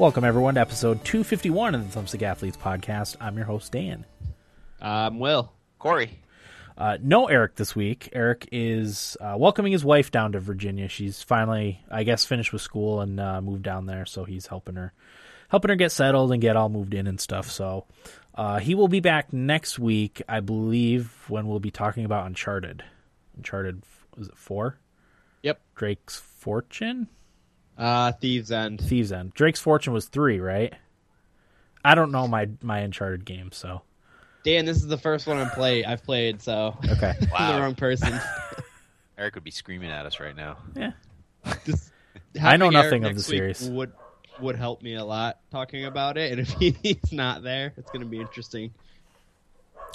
Welcome, everyone, to episode 251 of the Thumbstick Athletes podcast. I'm your host, Dan. I'm Will. Corey. Uh, no Eric this week. Eric is uh, welcoming his wife down to Virginia. She's finally, I guess, finished with school and uh, moved down there, so he's helping her, helping her get settled and get all moved in and stuff. So uh, he will be back next week, I believe, when we'll be talking about Uncharted. Uncharted, was it four? Yep. Drake's Fortune. Uh, Thief's End. Thief's End. Drake's Fortune was three, right? I don't know my my Uncharted game, so Dan, this is the first one I play I've played, so okay. I'm Wow. the wrong person. Eric would be screaming at us right now. Yeah, Just I know nothing Eric of the series. Would would help me a lot talking about it, and if he's not there, it's going to be interesting.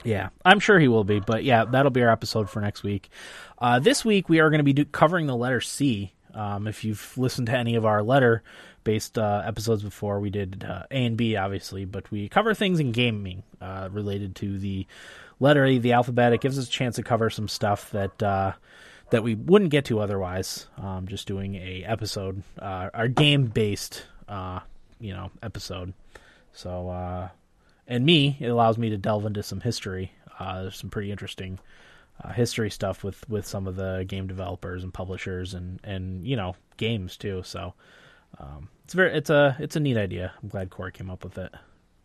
yeah. I'm sure he will be, but yeah, that'll be our episode for next week. Uh, this week we are going to be do- covering the letter C. Um, if you've listened to any of our letter-based uh, episodes before, we did uh, A and B, obviously, but we cover things in gaming uh, related to the letter A, the alphabet. It gives us a chance to cover some stuff that uh, that we wouldn't get to otherwise. Um, just doing a episode, uh, our game-based, uh, you know, episode. So, and me, it allows me to delve into some history. There's some pretty interesting uh, history stuff with, with some of the game developers and publishers and, and you know games too. So um, it's very it's a it's a neat idea. I'm glad Corey came up with it.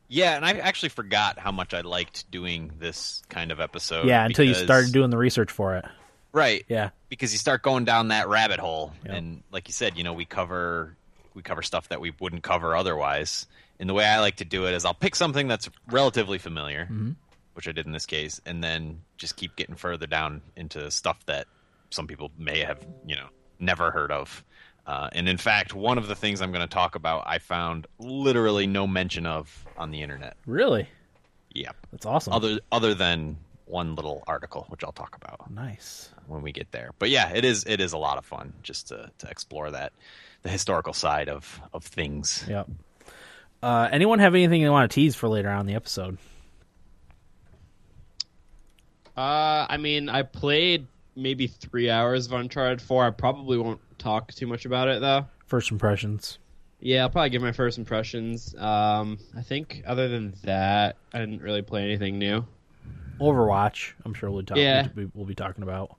Yeah, and I actually forgot how much I liked doing this kind of episode. yeah, until you started doing the research for it. right. Yeah, because you start going down that rabbit hole, Yep. and like you said, you know, we cover we cover stuff that we wouldn't cover otherwise. And the way I like to do it is I'll pick something that's relatively familiar, Mm-hmm. Which I did in this case, and then just keep getting further down into stuff that some people may have, you know, never heard of. Uh, and in fact, one of the things I'm going to talk about, I found literally no mention of on the internet. really, Yep. that's awesome. Other other than one little article, which I'll talk about nice. when we get there. But yeah, it is it is a lot of fun just to, to explore that the historical side of of things. Yep. Uh, anyone have anything they want to tease for later on in the episode? Uh, I mean, I played maybe three hours of Uncharted Four. I probably won't talk too much about it though. First impressions. Yeah, I'll probably give my first impressions. Um, I think other than that, I didn't really play anything new. Overwatch. I'm sure we'll talk. Yeah. we- we'll be talking about.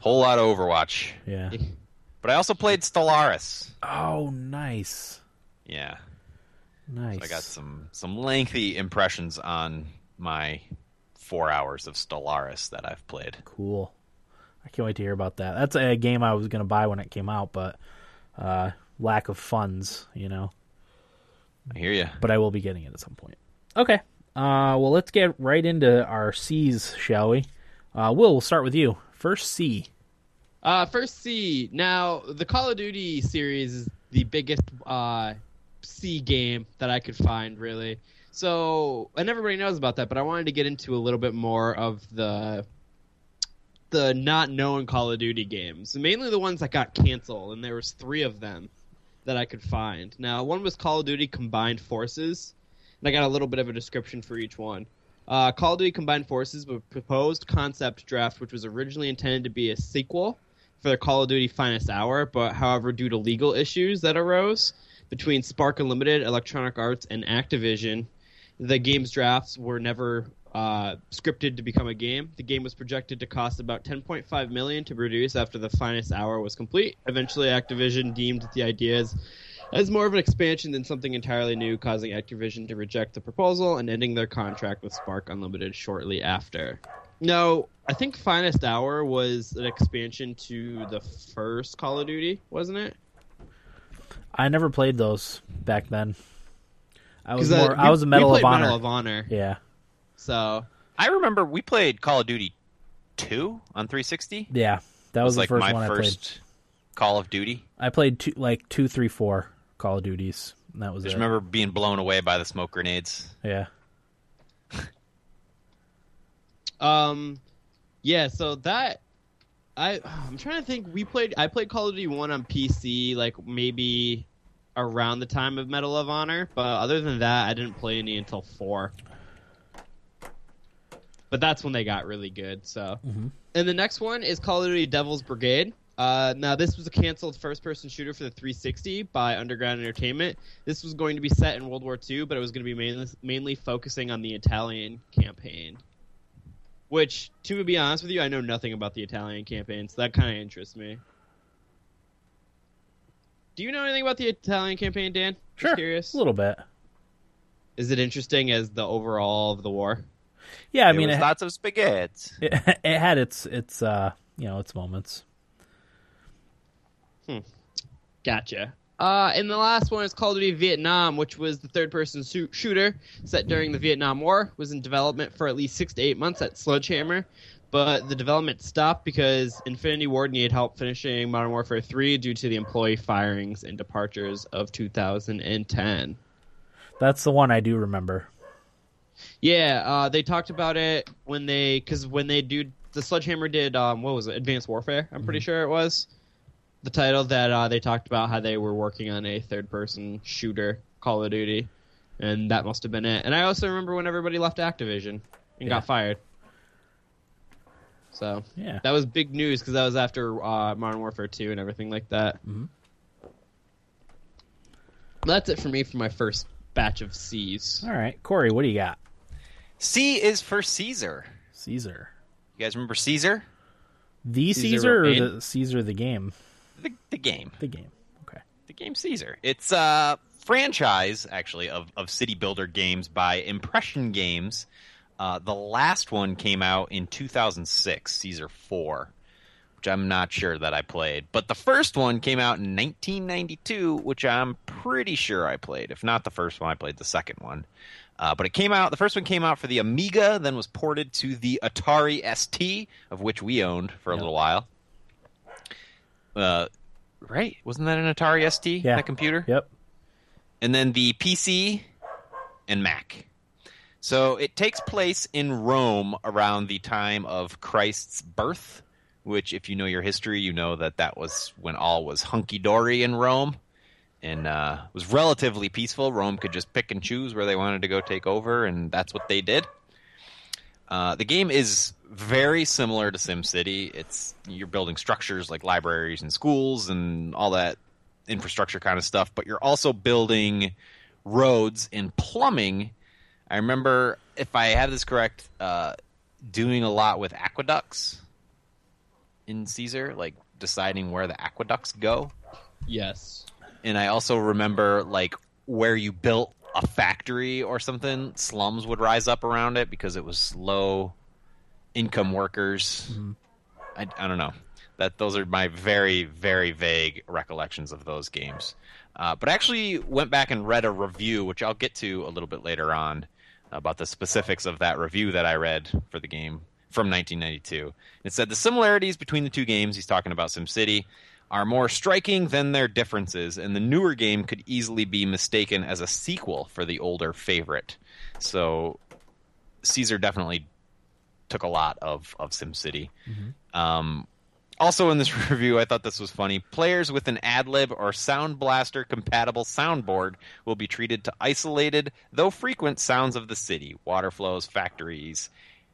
Whole lot of Overwatch, Yeah. but I also played Stellaris. Oh, nice, Yeah, nice. so I got some some lengthy impressions on my four hours of Stellaris that I've played. Cool. I can't wait to hear about that. That's a game I was going to buy when it came out, but uh, lack of funds, you know. I hear you. But I will be getting it at some point. Okay. Uh, well, let's get right into our C's, shall we? Uh, Will, we'll start with you. First C. Uh, first C. Now, the Call of Duty series is the biggest uh, C game that I could find, really. So, and everybody knows about that, but I wanted to get into a little bit more of the the not known Call of Duty games, mainly the ones that got canceled, and there was three of them that I could find. Now, one was Call of Duty Combined Forces, and I got a little bit of a description for each one. Uh, Call of Duty Combined Forces was a proposed concept draft, which was originally intended to be a sequel for the Call of Duty Finest Hour, but however, due to legal issues that arose between Spark Unlimited, Electronic Arts, and Activision, the game's drafts were never uh, scripted to become a game. The game was projected to cost about 10.5 million to produce after the Finest Hour was complete. Eventually, Activision deemed the idea as, as more of an expansion than something entirely new, causing Activision to reject the proposal and ending their contract with Spark Unlimited shortly after. No, I think Finest Hour was an expansion to the first Call of Duty, wasn't it? I never played those back then. I was 'Cause, uh, more. we- I was a Medal of Honor. Medal of Honor. yeah, So I remember we played Call of Duty two on 360. yeah. That That was, was the like first my one I played. first Call of Duty. I played two, like two, three, four Call of Duties. And that was I it. just remember being blown away by the smoke grenades. Yeah. Um, yeah. So that I I'm trying to think. We played. I played Call of Duty One on PC, like maybe around the time of Medal of Honor. But other than that, I didn't play any until four. But that's when they got really good. So, Mhm. and the next one is Call of Duty Devil's Brigade. Uh, now, this was a canceled first-person shooter for the 360 by Underground Entertainment. This was going to be set in World War II, but it was going to be mainly, mainly focusing on the Italian campaign. Which, to be honest with you, I know nothing about the Italian campaign, so that kind of interests me. Do you know anything about the Italian campaign, Dan? Just Sure, curious. a little bit. Is it interesting as the overall of the war? Yeah, I There mean, was it, lots of spaghetti. it, it had its its uh you know its moments. Gotcha. Uh, and the last one is Call of Duty Vietnam, which was the third-person su- shooter set during the Vietnam War. Was in development for at least six to eight months at Sledgehammer, but the development stopped because Infinity Ward needed help finishing Modern Warfare 3 due to the employee firings and departures of 2010. That's the one I do remember. Yeah, uh, they talked about it when they because when they do the Sledgehammer did um, what was it Advanced Warfare? I'm pretty sure it was the title that uh, they talked about how they were working on a third person shooter Call of Duty, and that must have been it. And I also remember when everybody left Activision and Yeah. got fired. So Yeah. that was big news because that was after uh, Modern Warfare 2 and everything like that. Mhm. That's it for me for my first batch of C's. All right, Corey, what do you got? C is for Caesar. Caesar, You guys remember Caesar? the Caesar Caesar, or Romane? the Caesar the game? The, the game. The game. Okay. the game Caesar. It's a franchise, actually, of, of city builder games by Impression Games. Uh, the last one came out in 2006, Caesar 4, which I'm not sure that I played. But the first one came out in 1992, which I'm pretty sure I played. If not the first one, I played the second one. Uh, but it came out, the first one came out for the Amiga, then was ported to the Atari ST, of which we owned for a Yep. little while. Uh, right? Wasn't that an Atari ST? Yeah. That computer? Yep. and then the PC and Mac. So it takes place in Rome around the time of Christ's birth, which, if you know your history, you know that that was when all was hunky dory in Rome and uh, was relatively peaceful. Rome could just pick and choose where they wanted to go take over, and that's what they did. Uh, the game is very similar to SimCity. It's you're building structures like libraries and schools and all that infrastructure kind of stuff, but you're also building roads and plumbing. I remember, if I have this correct, uh, doing a lot with aqueducts in Caesar, like deciding where the aqueducts go. Yes. And I also remember, like, where you built a factory or something, slums would rise up around it because it was low income workers. I, I don't know. That those are my very very vague recollections of those games. Uh, but I actually went back and read a review, which I'll get to a little bit later on, about the specifics of that review that I read for the game from 1992. It said the similarities between the two games, he's talking about SimCity, are more striking than their differences, and the newer game could easily be mistaken as a sequel for the older favorite. So Caesar definitely took a lot of, of SimCity. Um, also in this review, I thought this was funny. Players with an AdLib or Sound Blaster compatible soundboard will be treated to isolated, though frequent, sounds of the city, water flows, factories,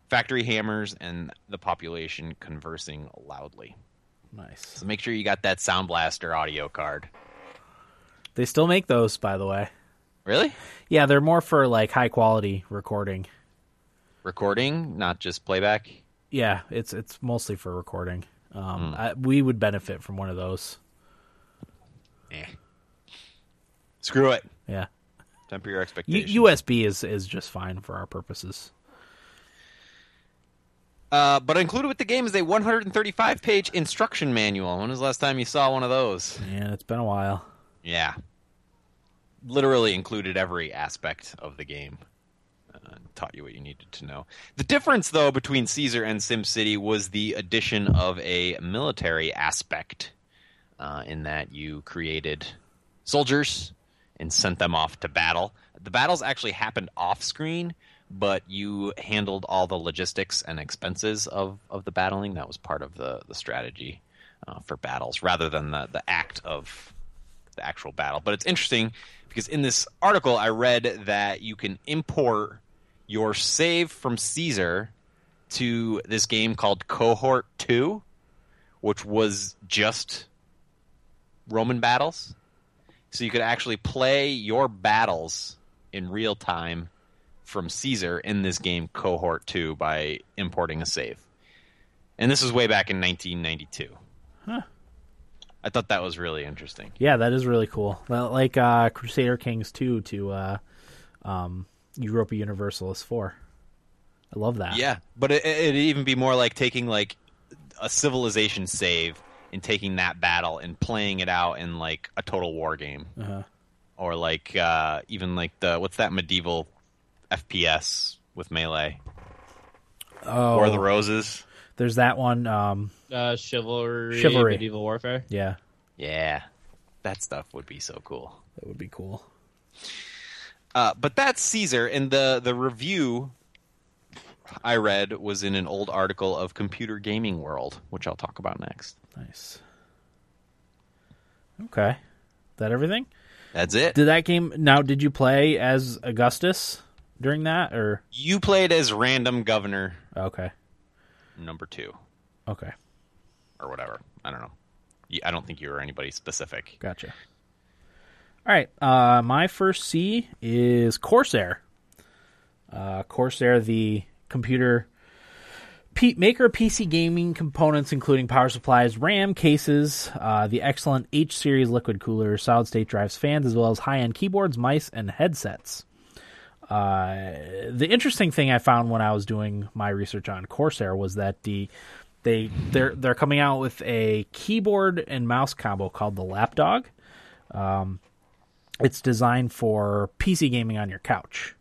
factory hammers, and the population conversing loudly. Nice. So make sure you got that Sound Blaster audio card. They still make those, by the way. Really? Yeah, they're more for like high quality recording. Recording, not just playback. Yeah, it's it's mostly for recording. Um, I, we would benefit from one of those. Eh. Screw it. Yeah, Temper your U- expectations. USB is is just fine for our purposes. Uh, but included with the game is a 135 page instruction manual. When was the last time you saw one of those? Yeah, it's been a while. Yeah. Literally included every aspect of the game. Uh, taught you what you needed to know. The difference, though, between Caesar and SimCity was the addition of a military aspect, uh, in that you created soldiers and sent them off to battle. The battles actually happened off screen, but you handled all the logistics and expenses of, of the battling. That was part of the, the strategy uh, for battles rather than the, the act of the actual battle. But it's interesting because in this article I read that you can import your save from Caesar to this game called Cohort 2, which was just Roman battles. So you could actually play your battles in real time from Caesar in this game Cohort 2 by importing a save. And this was way back in 1992. Huh. I thought that was really interesting. Yeah, that is really cool. Like uh, Crusader Kings 2 to uh, um, Europa Universalis 4. I love that. Yeah, but it, it'd even be more like taking like a civilization save and taking that battle and playing it out in like a total war game, Uh-huh. or like uh, even like the what's that medieval FPS with melee, Oh, War of the Roses. there's that one. Um, Uh, chivalry, Chivalry. medieval warfare. yeah, Yeah, that stuff would be so cool. that would be cool. Uh, but that's Caesar, and the the review I read was in an old article of Computer Gaming World, which I'll talk about next. Nice. Okay. That everything? That's it. Did that game now did you play as Augustus during that or You played as random governor okay. number two. Okay. or whatever. I don't know. I don't think you were anybody specific. Gotcha. All right. Uh, my first C is Corsair. Uh, Corsair, the computer P- maker of PC gaming components, including power supplies, RAM cases, uh, the excellent H series liquid cooler, solid state drives, fans, as well as high end keyboards, mice, and headsets. Uh, the interesting thing I found when I was doing my research on Corsair was that the they they're they're coming out with a keyboard and mouse combo called the Lapdog. Um, it's designed for PC gaming on your couch.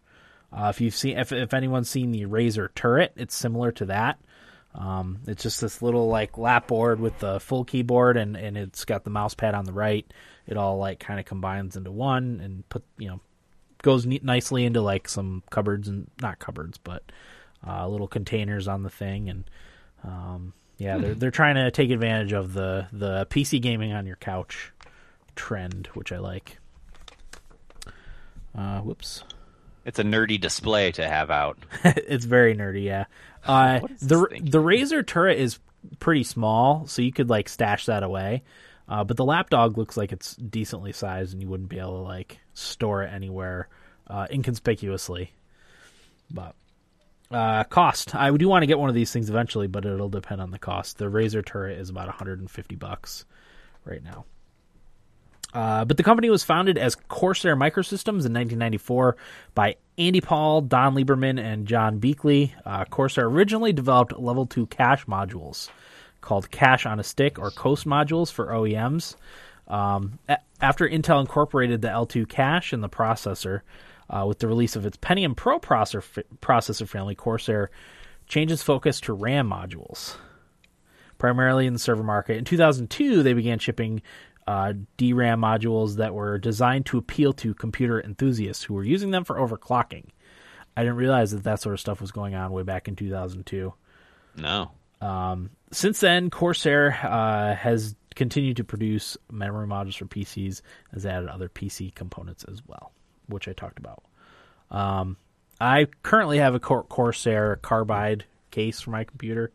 Uh, if you've seen, if if anyone's seen the Razer Turret, it's similar to that. Um, it's just this little like lap board with the full keyboard, and and it's got the mouse pad on the right. It all like kind of combines into one, and put you know goes neat, nicely into like some cupboards and not cupboards, but uh, little containers on the thing, and um, yeah, they're they're trying to take advantage of the the PC gaming on your couch trend, which I like. Uh, whoops. It's a nerdy display to have out. it's very nerdy, yeah. Uh, the the Razer turret is pretty small, so you could like stash that away. Uh, but the lapdog looks like it's decently sized, and you wouldn't be able to like store it anywhere uh, inconspicuously. But uh, cost, I do want to get one of these things eventually, but it'll depend on the cost. The Razer turret is about 150 bucks right now. Uh, but the company was founded as Corsair Microsystems in 1994 by Andy Paul, Don Lieberman, and John Beekley. Uh, Corsair originally developed level 2 cache modules called Cache on a Stick or Coast modules for OEMs. Um, a- after Intel incorporated the L2 cache in the processor uh, with the release of its Pentium Pro processor, processor family, Corsair changes focus to RAM modules primarily in the server market. In 2002, they began shipping uh, DRAM modules that were designed to appeal to computer enthusiasts who were using them for overclocking. I didn't realize that that sort of stuff was going on way back in 2002. No. Since then, Corsair uh, has continued to produce memory modules for PCs, has added other PC components as well, which I talked about. Um, I currently have a Cor- Corsair Carbide case for my computer.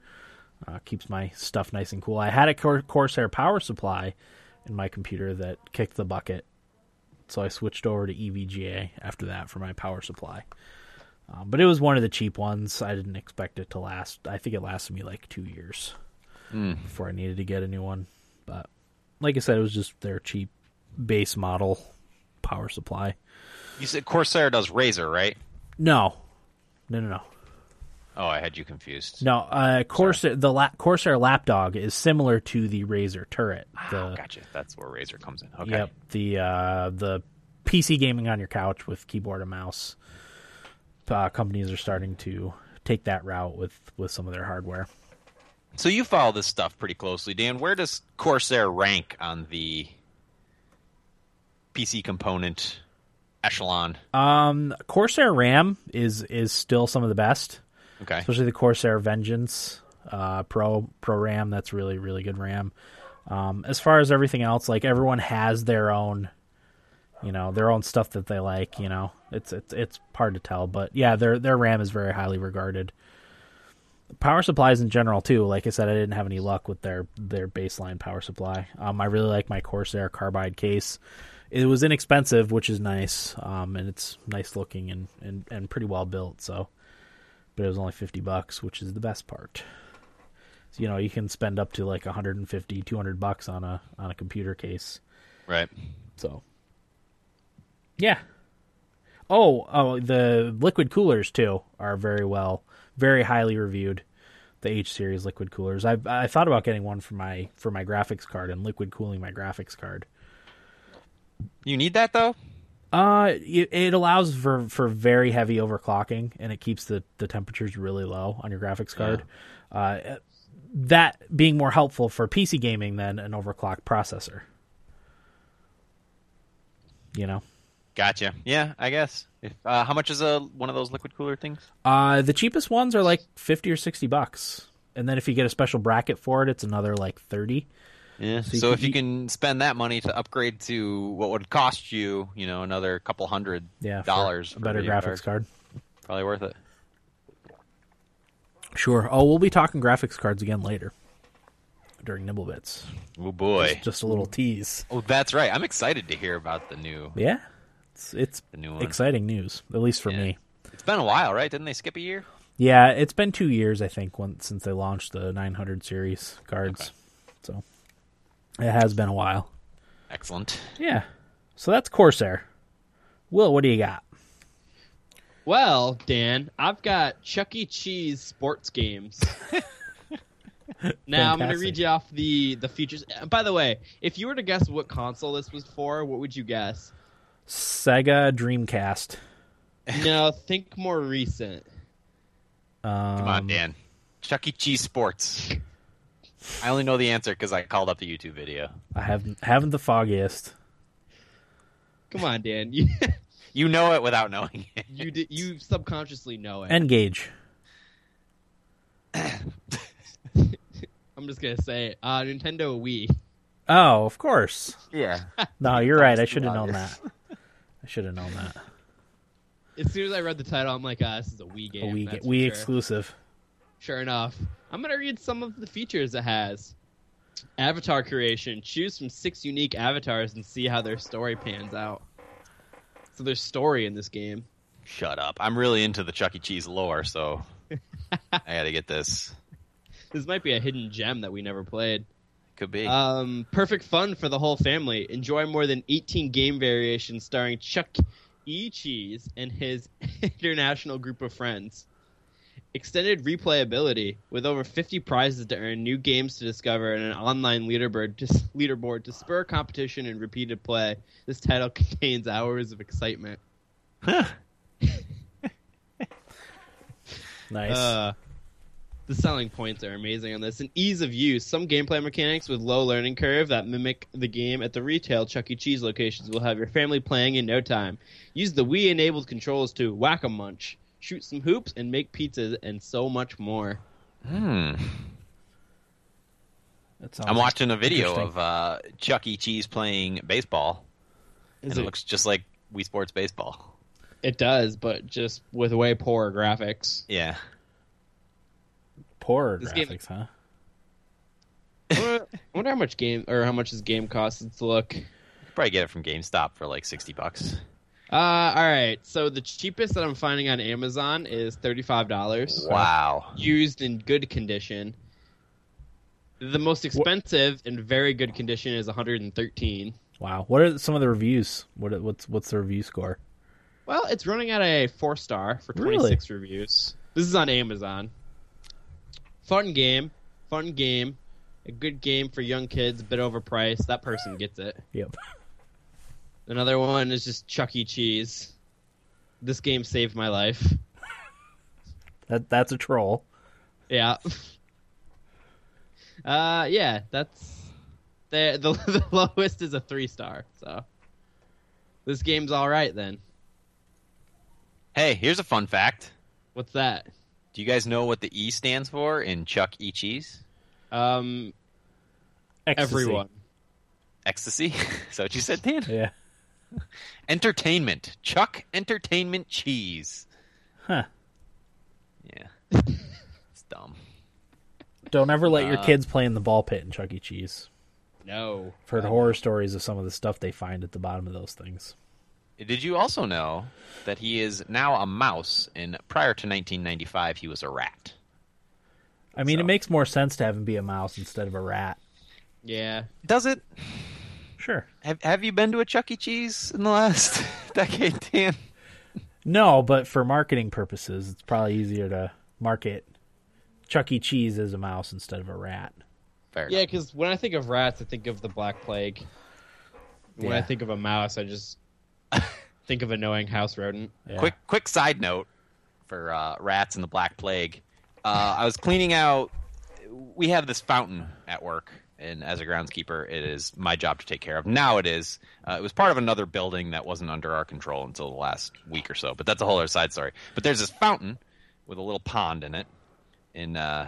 Uh, keeps my stuff nice and cool. I had a Cor- Corsair power supply in my computer that kicked the bucket, so I switched over to EVGA after that for my power supply. Um, but it was one of the cheap ones. I didn't expect it to last. I think it lasted me like two years before I needed to get a new one. But like I said, it was just their cheap base model power supply. You said Corsair does Razer, right? No, no, no, no. Oh, I had you confused. No, uh, Corsair the la- Corsair Lapdog is similar to the Razer Turret. The Oh, gotcha. That's where Razer comes in. Okay. yep, the uh, the PC gaming on your couch with keyboard and mouse. Uh, companies are starting to take that route with with some of their hardware. So you follow this stuff pretty closely, Dan. Where does Corsair rank on the PC component echelon? Um, Corsair RAM is is still some of the best. Okay. especially the Corsair Vengeance uh, Pro Pro RAM. That's really really good RAM. Um, as far as everything else, like everyone has their own, you know, their own stuff that they like. You know, it's it's it's hard to tell, but yeah, their their RAM is very highly regarded. power supplies in general too. Like I said, I didn't have any luck with their their baseline power supply. Um, I really like my Corsair carbide case. It was inexpensive, which is nice, um, and it's nice looking and, and, and pretty well built. So, but it was only fifty bucks, which is the best part. So, you know, you can spend up to like 150, 200 bucks on a on a computer case. Right. So, yeah. Oh, oh, the liquid coolers too are very well, very highly reviewed. The H series liquid coolers. I I thought about getting one for my for my graphics card and liquid cooling my graphics card. You need that though. Uh, it, it allows for for very heavy overclocking, and it keeps the the temperatures really low on your graphics card. Uh, that being more helpful for PC gaming than an overclocked processor. You know. Gotcha. Yeah, I guess. If uh, how much is a one of those liquid cooler things? Uh, the cheapest ones are like fifty or sixty bucks, and then if you get a special bracket for it, it's another like thirty. Yeah. So So, you if you can spend that money to upgrade to what would cost you, you know, another couple hundred Yeah, dollars, a better graphics card. probably worth it. Sure. Oh, we'll be talking graphics cards again later during Nibblebits. Oh boy. Just, just a little tease. Oh, that's right. I'm excited to hear about the new Yeah, it's it's the new one. exciting news, at least for Yeah. me. It's been a while, right? Didn't they skip a year? Yeah, it's been two years, I think, since they launched the 900 series cards. Okay. So it has been a while. Excellent. Yeah. So that's Corsair. Will, what do you got? Well, Dan, I've got Chuck E. Cheese sports games. now I'm going to read you off the the features. By the way, if you were to guess what console this was for, what would you guess? Sega Dreamcast. no, think more recent. Um, Come on, Dan. Chuck E. Cheese Sports. I only know the answer because I called up the YouTube video. I haven't haven't the foggiest. Come on, Dan. You You know it without knowing it. you, di- you subconsciously know it. Engage. I'm just gonna say it. Uh, Nintendo Wii. Oh, of course. Yeah. No, you're right. I should have known that. I should have known that. As soon as I read the title, I'm like, ah, this is a Wii game. A game. Wii, that's Wii sure. exclusive. Sure enough. I'm going to read some of the features it has. Avatar creation. Choose from six unique avatars and see how their story pans out. So there's story in this game. Shut up. I'm really into the Chuck E. Cheese lore, so I gotta get this. This might be a hidden gem that we never played. Could be. Um, perfect fun for the whole family. Enjoy more than 18 game variations starring Chuck E. Cheese and his international group of friends. Extended replayability with over 50 prizes to earn, new games to discover, and an online leaderboard to, leaderboard to spur competition and repeated play. This title contains hours of excitement. Nice. Uh, the selling points are amazing on this. And ease of use. Some gameplay mechanics with low learning curve that mimic the game at the retail Chuck E. Cheese locations will have your family playing in no time. Use the Wii enabled controls to whack a munch, shoot some hoops, and make pizzas, and so much more. Hmm. I'm watching a video of uh, Chuck E. Cheese playing baseball, Is and it it- looks just like Wii Sports Baseball. It does, but just with way poorer graphics. Yeah. poor this game- graphics, huh? I wonder- I wonder how much game or how much this game costs. Let's look. Probably get it from GameStop for like 60 bucks. Uh, all right. So the cheapest that I'm finding on Amazon is thirty-five dollars. Wow. used in good condition. The most expensive in very good condition is 113. Wow. What are some of the reviews? What what's what's the review score? Well, it's running at a four star for 26 reviews. This is on Amazon. Fun game, fun game, a good game for young kids, a bit overpriced. That person gets it. Yep. Another one is just Chuck E. Cheese. This game saved my life. That that's a troll. Yeah. Uh, yeah, that's the the, the lowest is a three star. So this game's all right then. Hey, here's a fun fact. What's that? Do you guys know what the E stands for in Chuck E. Cheese? Um, Ecstasy. everyone. Ecstasy? Is that what you said, Dan? Yeah. Entertainment. Chuck Entertainment Cheese. Huh. Yeah. It's dumb. Don't ever let your Uh, kids play in the ball pit in Chuck E. Cheese. No. I've heard horror stories of some of the stuff they find at the bottom of those things. Did you also know that he is now a mouse, and prior to 1995, he was a rat? I mean, So- it makes more sense to have him be a mouse instead of a rat. Yeah. Does it? Sure. Have Have you been to a Chuck E. Cheese in the last decade, Dan? No, but for marketing purposes, it's probably easier to market Chuck E. Cheese as a mouse instead of a rat. Fair Yeah, because when I think of rats, I think of the Black Plague. When I think of a mouse, I just think of a annoying house rodent. Yeah. Quick, quick side note for uh, rats and the Black Plague. Uh, I was cleaning out. We have this fountain at work, and as a groundskeeper, it is my job to take care of. Now it is. Uh, it was part of another building that wasn't under our control until the last week or so. But that's a whole other side story. But there's this fountain with a little pond in it, and uh,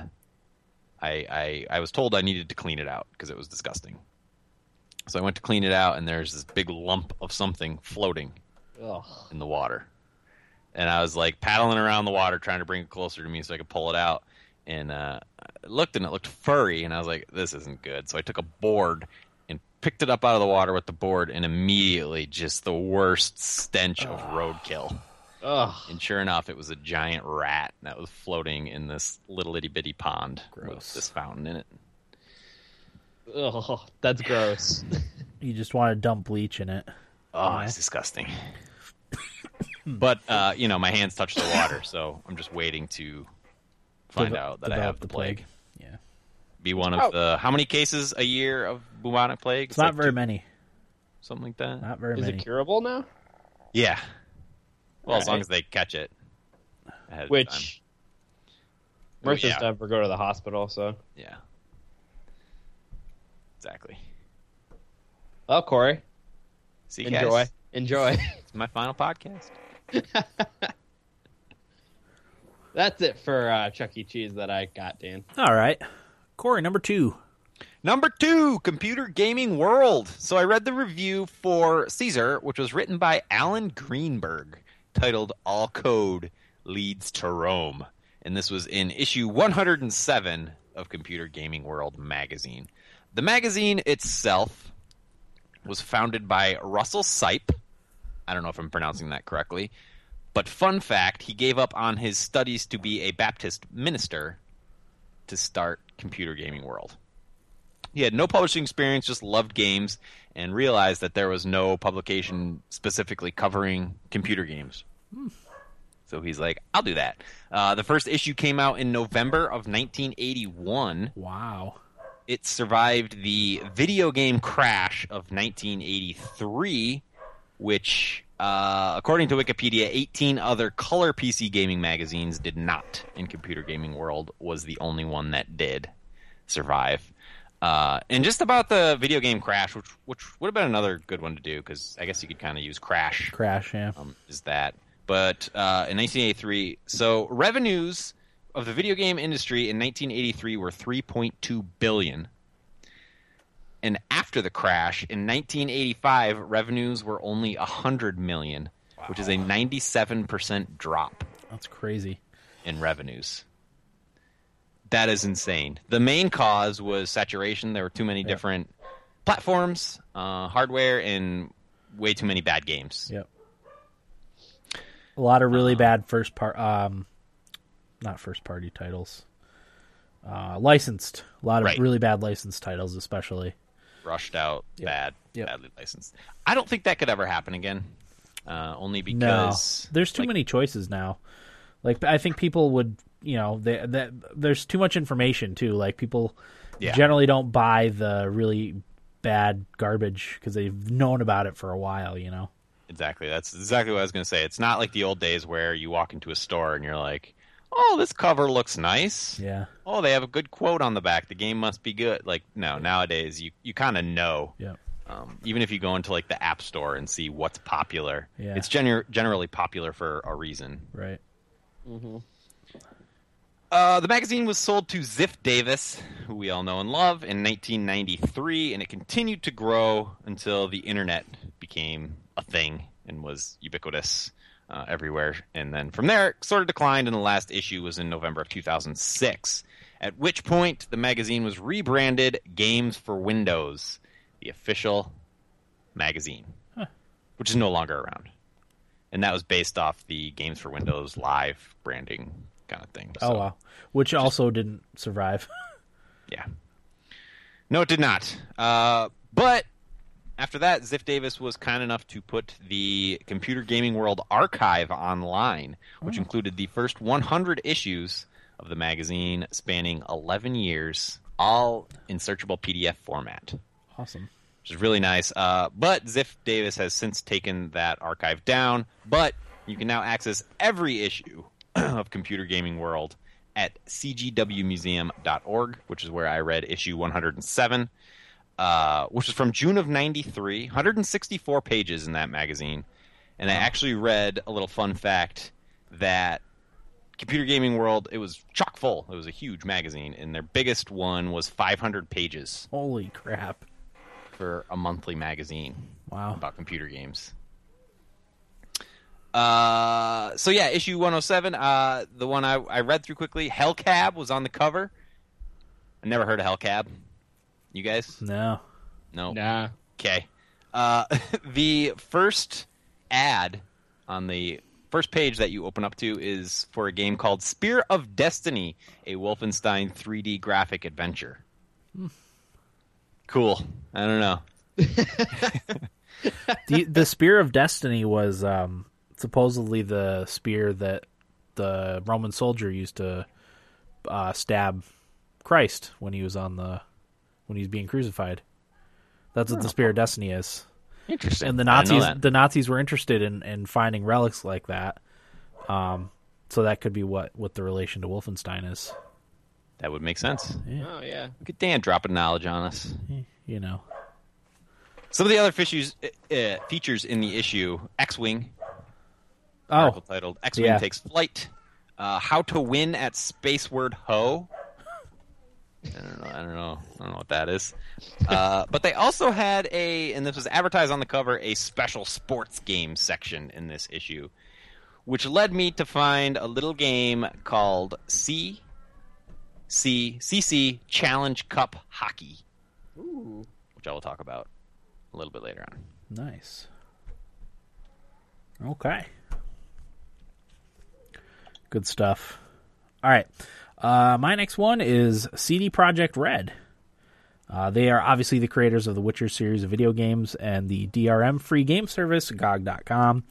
I, I I was told I needed to clean it out because it was disgusting. So I went to clean it out, and there's this big lump of something floating Ugh. in the water. And I was like paddling around the water trying to bring it closer to me so I could pull it out. And uh, I looked and it looked furry, and I was like, this isn't good. So I took a board and picked it up out of the water with the board, and immediately just the worst stench of roadkill. Ugh. And sure enough, it was a giant rat that was floating in this little itty bitty pond with Gross. this fountain in it. Ugh. That's gross. You just want to dump bleach in it. Oh, it's disgusting. but uh, you know, my hands touch the water, so I'm just waiting to find Deve- out that I have the plague. Yeah. Be one of Oh. the how many cases a year of bubonic plague? It's not like very two- many. something like that. Not very Is many. it curable now? Yeah. Well, as long as they catch it. Ahead of. Which Oh, Martha's yeah. never go to the hospital, so. Yeah. Exactly. Well, Corey, See you enjoy. guys. Enjoy. It's my final podcast. That's it for uh, Chuck E. Cheese that I got, Dan. All right. Corey, number two. Number two, Computer Gaming World. So I read the review for Caesar, which was written by Alan Greenberg, titled All Code Leads to Rome. And this was in issue 107 of Computer Gaming World magazine. The magazine itself was founded by Russell Sipe. I don't know if I'm pronouncing that correctly. But fun fact, he gave up on his studies to be a Baptist minister to start Computer Gaming World. He had no publishing experience, just loved games, and realized that there was no publication specifically covering computer games. So he's like, I'll do that. Uh, the first issue came out in November of 1981. Wow. It survived the video game crash of 1983, which, uh, according to Wikipedia, 18 other color PC gaming magazines did not. And Computer Gaming World was the only one that did survive. Uh, and just about the video game crash, which which would have been another good one to do because I guess you could kind of use crash Crash, yeah. um, is that. But uh, in 1983, so revenues of the video game industry in 1983 were 3.2 billion. And after the crash in 1985, revenues were only 100 million, which is a 97% drop That's crazy. in revenues. That is insane. The main cause was saturation. There were too many different platforms, uh, hardware, and way too many bad games. Yep. A lot of really bad first part, um, not first party titles. Uh, licensed. A lot of Right. really bad licensed titles, especially. Rushed out, Yep. bad, Yep. badly licensed. I don't think that could ever happen again. Uh, only No, because there's too like, many choices now. Like I think people would, you know, they, that there's too much information too. Like people Yeah. generally don't buy the really bad garbage because they've known about it for a while. You know. Exactly. That's exactly what I was going to say. It's not like the old days where you walk into a store and you're like, "Oh, this cover looks nice. Yeah. Oh, they have a good quote on the back. The game must be good." Like, no, nowadays you you kind of know. Yeah. Um, even if you go into like the app store and see what's popular, Yeah. it's gener- generally popular for a reason. Right. Uh, the magazine was sold to Ziff Davis, who we all know and love, in 1993, and it continued to grow until the internet became a thing and was ubiquitous. Uh, everywhere. And then from there, it sort of declined, and the last issue was in November of 2006. At which point, the magazine was rebranded Games for Windows, the official magazine, which is no longer around. And that was based off the Games for Windows live branding kind of thing. Oh So, wow, which also didn't survive. Yeah. No, it did not. Uh, but after that, Ziff Davis was kind enough to put the Computer Gaming World archive online, which included the first 100 issues of the magazine spanning 11 years, all in searchable PDF format awesome. which is really nice. Uh, but Ziff Davis has since taken that archive down. But you can now access every issue of Computer Gaming World at cgwmuseum.org, which is where I read issue 107, uh, which was from June of 93, 164 pages in that magazine. And I actually read a little fun fact that Computer Gaming World, it was chock full. It was a huge magazine, and their biggest one was 500 pages Holy crap! for a monthly magazine Wow. about computer games. Uh, so yeah, issue 107. Uh, the one I, I read through quickly. Hellcab was on the cover. I never heard of Hellcab. You guys? No. No. Nah. Okay. Uh, the first ad on the first page that you open up to is for a game called Spear of Destiny, a Wolfenstein 3D graphic adventure. Cool. I don't know. the the spear of destiny was um, supposedly the spear that the Roman soldier used to uh, stab Christ when he was on the when he's being crucified. That's what the spear of destiny is. Interesting. And the I didn't know Nazis the Nazis were interested in, in finding relics like that. Um, so that could be what what the relation to Wolfenstein is. That would make sense. Oh yeah. Look at Dan dropping knowledge on us. You know. Some of the other features, uh, features in the issue: X-wing, Oh, article titled "X-wing yeah. takes flight," uh, "How to win at Spaceward Ho." I don't know. I don't know. I don't know what that is. Uh, but they also had a, and this was advertised on the cover, a special sports game section in this issue, which led me to find a little game called C C C C Challenge Cup Hockey, Ooh. which I will talk about a little bit later on. Nice. Okay. Good stuff. All right. Uh, my next one is CD Projekt Red. Uh, they are obviously the creators of the Witcher series of video games and the DRM free game service, GOG.com.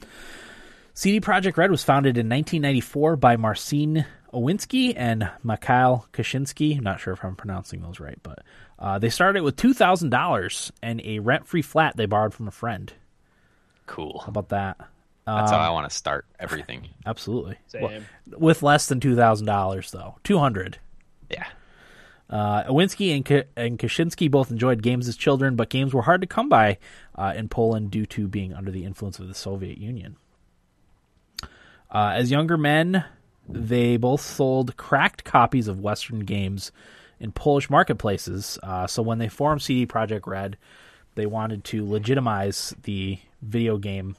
CD Projekt Red was founded in 1994 by Marcin Owinski and Mikhail Kashinsky. Not sure if I'm pronouncing those right, but uh, they started with $2,000 and a rent free flat they borrowed from a friend. Cool. How about that? That's how I want to start everything. Absolutely. Same. Well, with less than two thousand dollars, though, two hundred. Yeah. Uh, Owinski and, K- and Kaczynski both enjoyed games as children, but games were hard to come by uh, in Poland due to being under the influence of the Soviet Union. Uh, as younger men, they both sold cracked copies of Western games in Polish marketplaces. Uh, so when they formed CD Projekt Red, they wanted to legitimize the video game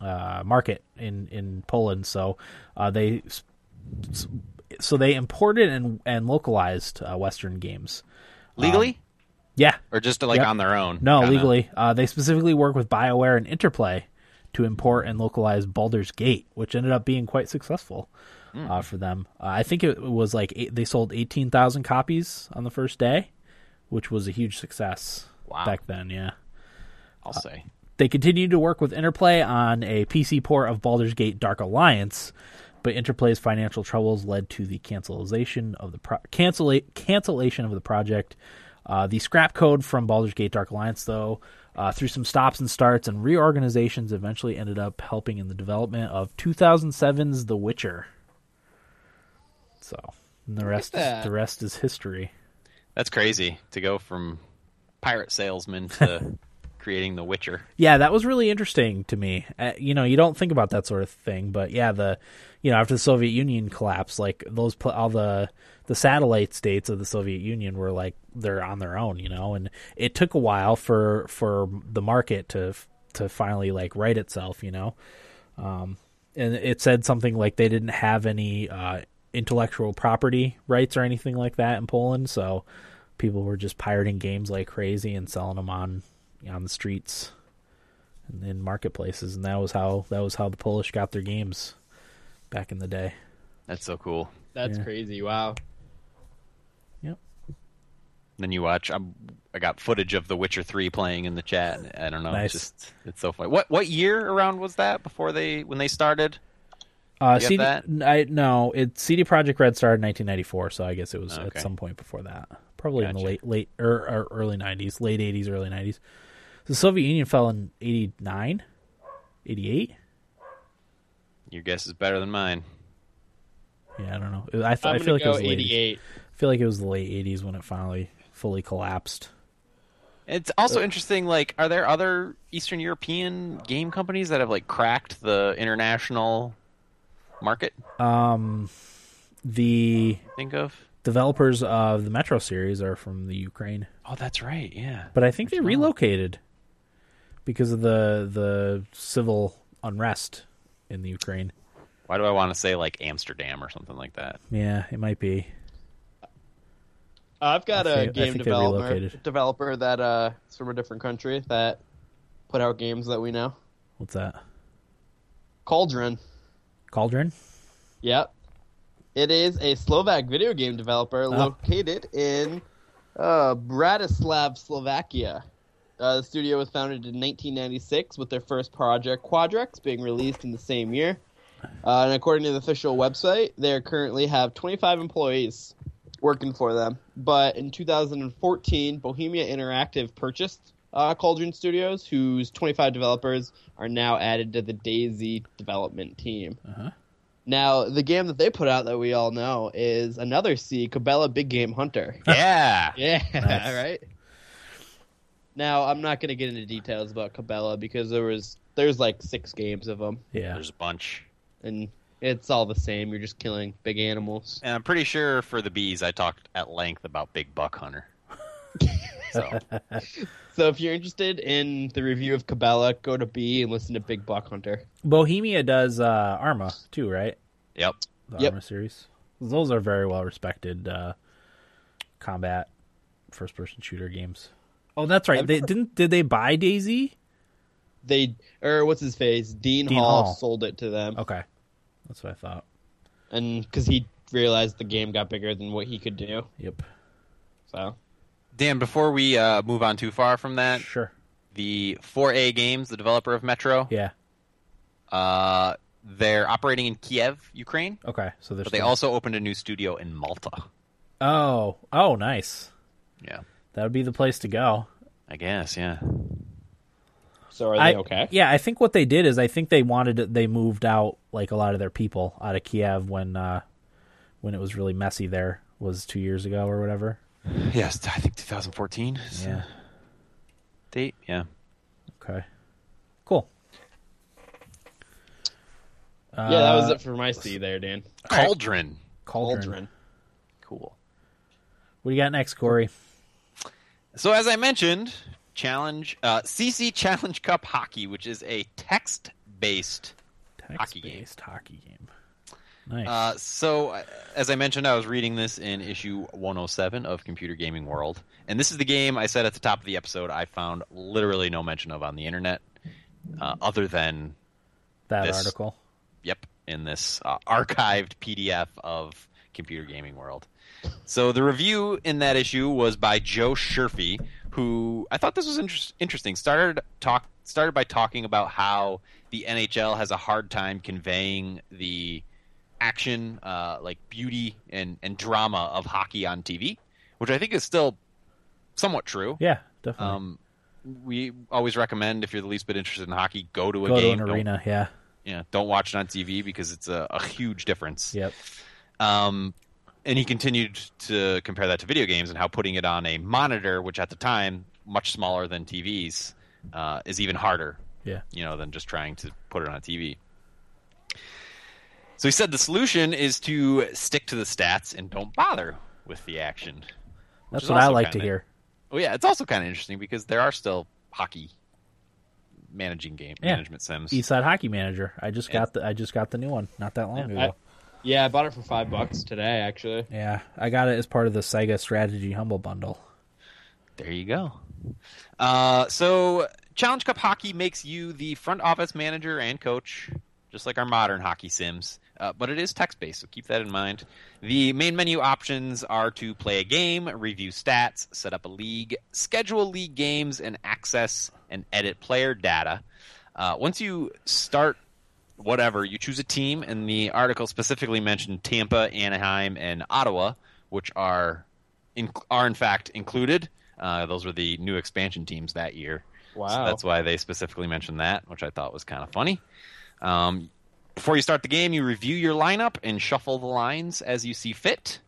uh, market in in Poland. So uh, they so they imported and and localized uh, Western games. Legally? Yeah, or just like Yep. on their own? no, kinda? legally. Uh, they specifically work with BioWare and Interplay to import and localize Baldur's Gate, which ended up being quite successful uh, for them. Uh, I think it was like eight, they sold eighteen thousand copies on the first day, which was a huge success Wow. back then. Yeah. I'll say. They continued to work with Interplay on a PC port of Baldur's Gate Dark Alliance, but Interplay's financial troubles led to the cancellation of the pro- cancella- cancellation of the project. Uh, the scrap code from Baldur's Gate Dark Alliance, though, uh, through some stops and starts and reorganizations, eventually ended up helping in the development of 2007's The Witcher. So and the rest, is, the rest is history. That's crazy to go from pirate salesman to creating The Witcher. Yeah, that was really interesting to me. Uh, you know, you don't think about that sort of thing, but yeah, the you know after the Soviet Union collapsed, like those pl- all the the satellite states of the Soviet Union were like they're on their own, you know, and it took a while for for the market to to finally like right itself, you know. Um, and it said something like they didn't have any uh, intellectual property rights or anything like that in Poland, so people were just pirating games like crazy and selling them on on the streets and in marketplaces, and that was how that was how the Polish got their games back in the day. That's so cool. That's Yeah. crazy. Wow. Yep. Then you watch. I'm, I got footage of The Witcher Three playing in the chat. I don't know. Nice. It's just it's so funny. What what year around was that before they when they started? Uh, CD. I no, it CD Projekt Red started in 1994, so I guess it was Okay. at some point before that, probably in the late late or, or early 90s, late 80s, early 90s. The Soviet Union fell in 89, 88. Your guess is better than mine. Yeah, I don't know. I, th- I'm I feel gonna like it go was late 88. I feel like it was the late 80s when it finally fully collapsed. It's also interesting. Like, are there other Eastern European game companies that have like cracked the international market? Um, the Think of. developers of the Metro series are from the Ukraine, Oh, that's right. Yeah. but I think they Which one? relocated because of the the civil unrest in the Ukraine. Why do I want to say like Amsterdam or something like that? Yeah, it might be. I've got I a think- I game developer relocated. developer that uh is from a different country that put out games that we know. What's that? Cauldron. Cauldron? Yep. It is a Slovak video game developer located in uh, Bratislav, Slovakia. Uh, the studio was founded in 1996 with their first project, Quadrax, being released in the same year. Uh, and according to the official website, they currently have 25 employees working for them. But in 2014, Bohemia Interactive purchased uh, Cauldron Studios, whose 25 developers are now added to the DayZ development team. Uh-huh. Now, the game that they put out that we all know is another C, Cabela Big Game Hunter. Yeah. Yeah, Nice. right. Now, I'm not going to get into details about Cabela because there was there's like six games of them, Yeah. There's a bunch. and it's all the same. You're just killing big animals. And I'm pretty sure for the bees, I talked at length about Big Buck Hunter. so So, if you're interested in the review of Cabela, go to B and listen to Big Buck Hunter. Bohemia does uh, Arma too, right? yep. The Yep. Arma series. Those are very well respected uh, combat first person shooter games. Oh, that's right. They didn't did they buy DayZ? They or what's his face? Dean, Dean Hall, Hall. sold it to them, Okay. That's what I thought. and because he realized the game got bigger than what he could do. Yep. So Dan, before we uh, move on too far from that, Sure. the 4A Games, the developer of Metro, Yeah. uh, they're operating in Kiev, Ukraine, Okay. So there's but they also opened a new studio in Malta. Oh. Oh, nice. Yeah. That would be the place to go. I guess, yeah. so are I- they okay? Yeah, I think what they did is I think they wanted to, they moved out like a lot of their people out of Kiev when uh when it was really messy there was 2 years ago or whatever. Yes, I think 2014 is Yeah. date. Yeah. Okay. Cool. yeah, that was Uh, it for my C there, Dan. All right. Cauldron. Cauldron. Cauldron. Cool. What do you got next, Corey? So as I mentioned, challenge uh, CC Challenge Cup Hockey, which is a text-based Hockey game. Text-based hockey game. Nice. Uh, so, uh, as I mentioned, I was reading this in issue 107 of Computer Gaming World, and this is the game I said at the top of the episode I found literally no mention of on the internet, uh, other than that this- article. yep, in this uh, archived PDF of Computer Gaming World. So the review in that issue was by Joe Sherfy, who I thought this was inter- interesting. Started talk started by talking about how the NHL has a hard time conveying the action, uh, like beauty and, and drama of hockey on TV, which I think is still somewhat true. Yeah, definitely. Um, we always recommend if you're the least bit interested in hockey, go to a Go to game. an arena. Yeah. yeah, don't watch it on TV because it's a, a huge difference. Yep. Um, and he continued to compare that to video games and how putting it on a monitor, which at the time much smaller than TVs, uh, is even harder. Yeah. You know, than just trying to put it on a TV. So he said the solution is to stick to the stats and don't bother with the action. That's what I like to kinda- hear. Oh yeah, it's also kind of interesting because there are still hockey managing game, Yeah. management sims. Eastside Hockey Manager. I just got the I just got the new one not that long ago. I, yeah, I bought it for five bucks today. Actually, yeah, I got it as part of the Sega Strategy Humble Bundle. There you go. Uh, so Challenge Cup Hockey makes you the front office manager and coach, just like our modern hockey sims. Uh, but it is text based, so keep that in mind. The main menu options are to play a game, review stats, set up a league, schedule league games, and access and edit player data. Uh, once you start whatever, you choose a team, and the article specifically mentioned Tampa, Anaheim, and Ottawa, which are in, are in fact included. Uh, those were the new expansion teams that year. So Wow. that's why they specifically mentioned that, which I thought was kind of funny. Um, before you start the game, you review your lineup and shuffle the lines as you see fit,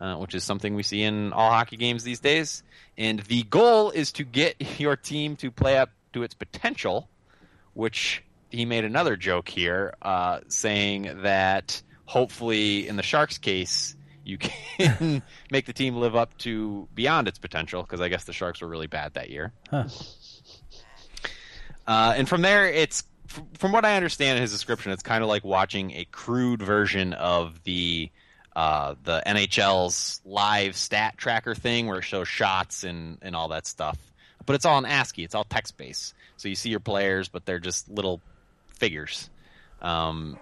uh, which is something we see in all hockey games these days. And the goal is to get your team to play up to its potential, which he made another joke here, uh, saying that hopefully, in the Sharks' case, you can make the team live up to beyond its potential, because I guess the Sharks were really bad that year. Huh. Uh, and from there, it's from what I understand in his description, it's kind of like watching a crude version of the uh, the NHL's live stat tracker thing, where it shows shots and and all that stuff. But it's all in ASCII. It's all text based, so you see your players, but they're just little figures. Um,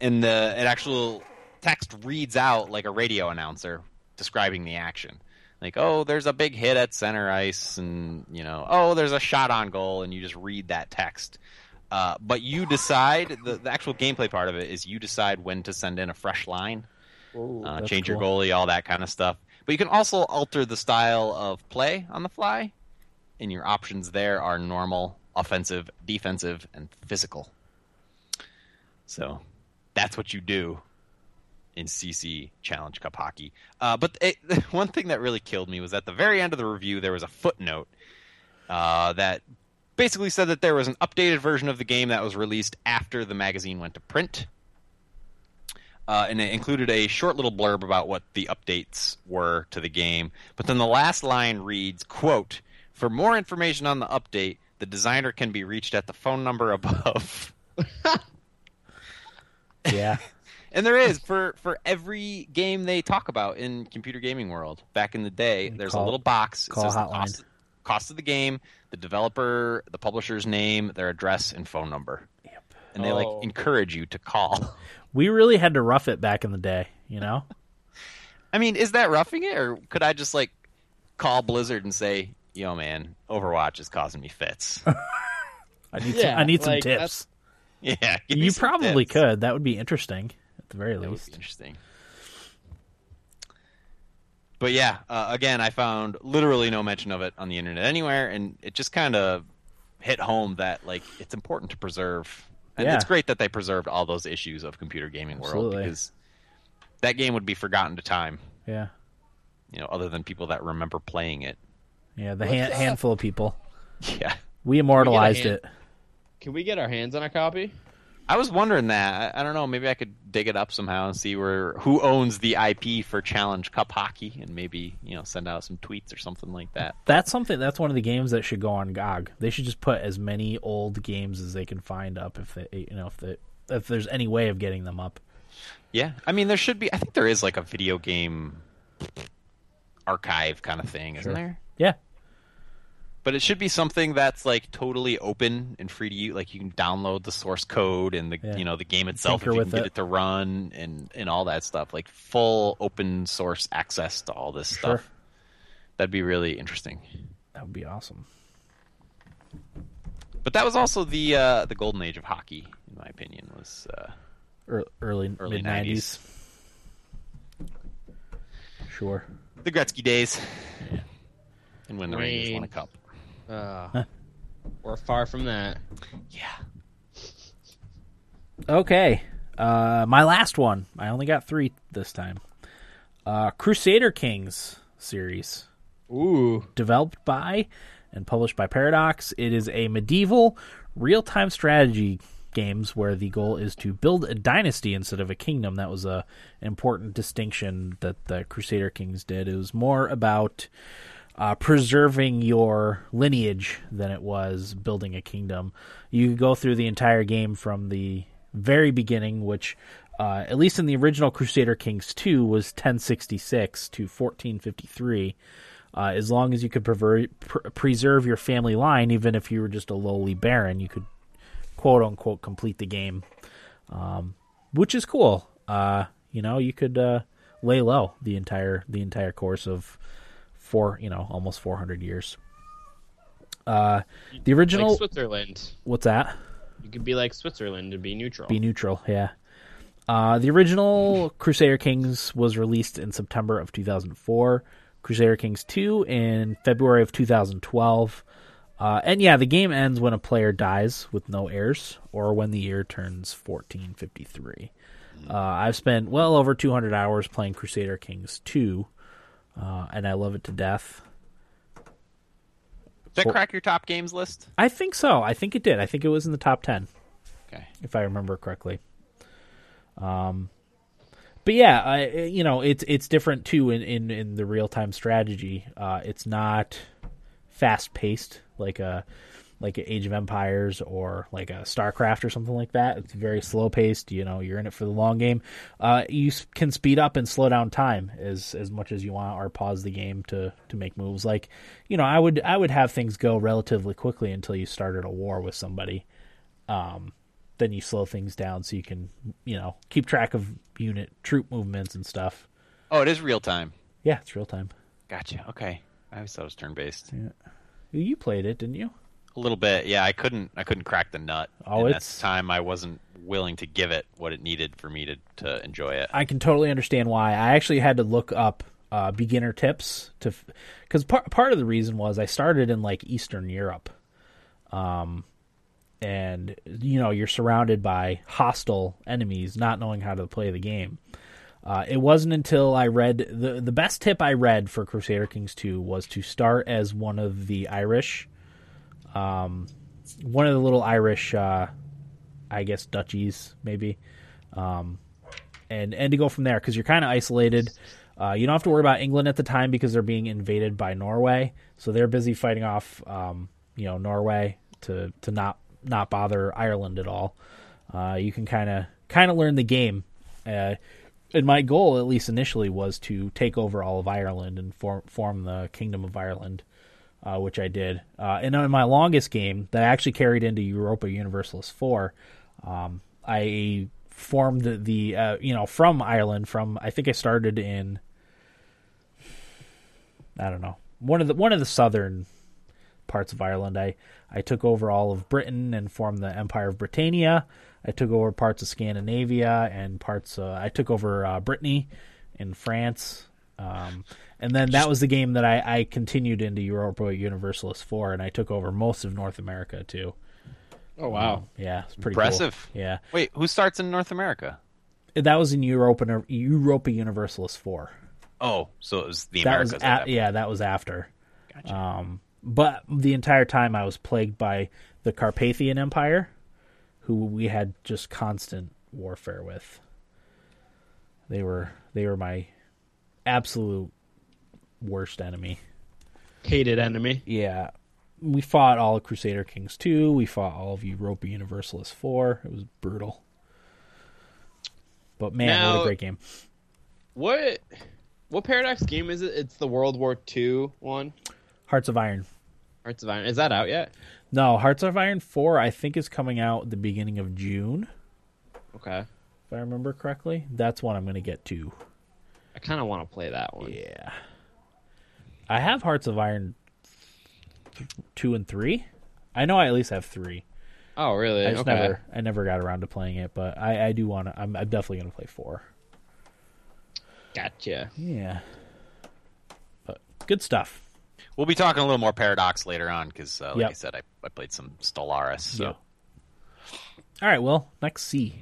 and the it actual text reads out like a radio announcer describing the action. Like, oh, there's a big hit at center ice, and you know, oh, there's a shot on goal, and you just read that text. Uh, but you decide the, the actual gameplay part of it is you decide when to send in a fresh line, Ooh, uh, change your goalie, all that kind of stuff. But you can also alter the style of play on the fly, and your options there are normal, offensive, defensive, and physical. So that's what you do in CC Challenge Cup hockey. Uh, but it, one thing that really killed me was at the very end of the review, there was a footnote uh, that basically said that there was an updated version of the game that was released after the magazine went to print. Uh, and it included a short little blurb about what the updates were to the game. But then the last line reads, quote, For more information on the update, the designer can be reached at the phone number above. Yeah, And there is for for every game they talk about in computer gaming world. Back in the day, there's Call- a little box. It call says the hotline. cost, cost of the game, the developer, the publisher's name, their address, and phone number. Yep. And they Oh. like encourage you to call. we really had to rough it back in the day. You know, I mean, is that roughing it, or could I just like call Blizzard and say, "Yo, man, Overwatch is causing me fits." I need Yeah, some, I need some tips. yeah, You probably tips. could. That would be interesting at the very That would least. be interesting. But yeah, uh, again, I found literally no mention of it on the internet anywhere, and it just kind of hit home that like it's important to preserve. And Yeah. it's great that they preserved all those issues of computer gaming world because that game would be forgotten to time. Yeah, You know, other than people that remember playing it. Yeah. The hand, handful of people. Yeah, We immortalized hand- it. Can we get our hands on a copy? I was wondering that. I, I don't know. Maybe I could dig it up somehow and see where who owns the IP for Challenge Cup Hockey, and maybe you know send out some tweets or something like that. That's something. That's one of the games that should go on GOG. They should just put as many old games as they can find up. If they, you know, if they, if there's any way of getting them up. Yeah, I mean, there should be. I think there is like a video game archive kind of thing, isn't Sure. there? Yeah, But it should be something that's like totally open and free to you. Like you can download the source code and the Yeah. you know the game itself Tinker if you can get it. it to run and and all that stuff. Like full open source access to all this Sure. stuff. That'd be really interesting. that would be awesome. But that was also the uh, the golden age of hockey, in my opinion. Was uh, Ear- Early, Early mid nineties. Sure. the Gretzky days, and when the Rangers Rain. won a cup. Uh, we're far from that. Yeah. Okay. Uh, my last one. I only got three this time. Uh, Crusader Kings series. Ooh. developed by and published by Paradox. It is a medieval real time strategy games where the goal is to build a dynasty instead of a kingdom. That was a important distinction that the Crusader Kings did. It was more about uh, preserving your lineage than it was building a kingdom. You go through the entire game from the very beginning, which, uh, at least in the original Crusader Kings 2, was 1066 to 1453. Uh, as long as you could prever- pr- preserve your family line, even if you were just a lowly baron, you could quote unquote complete the game, um, which is cool. Uh, you know, you could uh, lay low the entire the entire course of four, you know, almost 400 years. Uh, the original, Like Switzerland. what's that? You could be like Switzerland and be neutral. Be neutral, yeah. Uh, the original Crusader Kings was released in September of 2004. Crusader Kings 2 in February of 2012. Uh, and yeah, the game ends when a player dies with no heirs or when the year turns 1453. Uh, I've spent well over 200 hours playing Crusader Kings 2, uh, and I love it to death. Did that crack your top games list? I think so. I think it did. I think it was in the top 10. Okay. if I remember correctly. Um, but yeah, I, you know, it's it's different too in in, in the real time strategy. Uh, it's not fast paced like a like Age of Empires or like a StarCraft or something like that. It's very slow paced. You know, you're in it for the long game. Uh, you can speed up and slow down time as as much as you want, or pause the game to to make moves. Like, you know, I would I would have things go relatively quickly until you started a war with somebody Um, then you slow things down so you can you know keep track of unit troop movements and stuff Oh, it is real time. yeah it's real time Gotcha. Okay. I always thought it was turn based. you played it didn't you A little bit. Yeah, I couldn't. I couldn't crack the nut. Oh, and it's- time I wasn't willing to give it what it needed for me to to enjoy it. i can totally understand why i actually had to look up uh, beginner tips to because part, part of the reason was i started in like eastern europe um and you know you're surrounded by hostile enemies not knowing how to play the game Uh, it wasn't until I read the the best tip I read for Crusader Kings 2 was to start as one of the Irish, um, one of the little Irish, uh, I guess duchies maybe, um, and and to go from there because you're kind of isolated. Uh, you don't have to worry about England at the time because they're being invaded by Norway, so they're busy fighting off, um, you know, Norway to to not not bother Ireland at all. Uh, you can kind of kind of learn the game. Uh, and my goal, at least initially, was to take over all of Ireland and form form the Kingdom of Ireland, uh, which I did. Uh, and in my longest game that I actually carried into Europa Universalis Four, um, I formed the, the uh, you know from Ireland. From I think I started in I don't know one of the one of the southern parts of Ireland. I I took over all of Britain and formed the Empire of Britannia. I took over parts of Scandinavia and parts. Uh, I took over uh, Brittany in France, um, and then that was the game that I, I continued into Europa Universalis Four, and I took over most of North America too. Oh wow. Yeah, it's pretty cool. Impressive. Yeah, Wait, who starts in North America? that was in Europa Europa Universalis Four. Oh, so it was the That Americas. was at that yeah, that was after. Gotcha. Um, but the entire time I was plagued by the Carpathian Empire, who we had just constant warfare with. They were they were my absolute worst enemy. Hated enemy. Yeah, we fought all of Crusader Kings two. We fought all of Europa Universalis four. It was brutal. But man, what a great game! What what paradox game is it? It's the World War II one. Hearts of Iron. Hearts of Iron. Is that out yet? No, Hearts of Iron four. I think is coming out the beginning of June. Okay. if I remember correctly. That's one I'm going to get to. I kind of want to play that one. Yeah. I have Hearts of Iron 2 and 3. I know I at least have 3. Oh, really? I just okay. never I never got around to playing it, but I, I do want to I'm, I'm definitely going to play 4. Gotcha. Yeah. But good stuff. We'll be talking a little more Paradox later on because, uh, like Yep. I said, I, I played some Stellaris. So Yeah. All right, well, next C.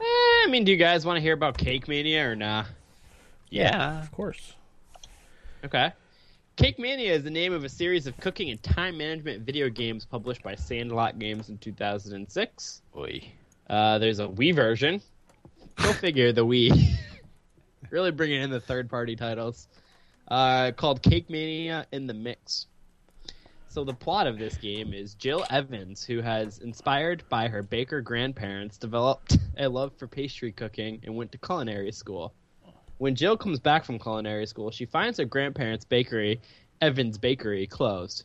Eh, I mean, do you guys want to hear about Cake Mania or nah? yeah, Of course. Okay. Cake Mania is the name of a series of cooking and time management video games published by Sandlot Games in 2006. Oy. Uh, there's a Wii version. Go figure, the Wii. really bringing in the third party titles. uh, called Cake Mania in the Mix. So the plot of this game is Jill Evans, who has inspired by her baker grandparents, developed a love for pastry cooking and went to culinary school. When Jill comes back from culinary school, she finds her grandparents' bakery, Evans Bakery, closed.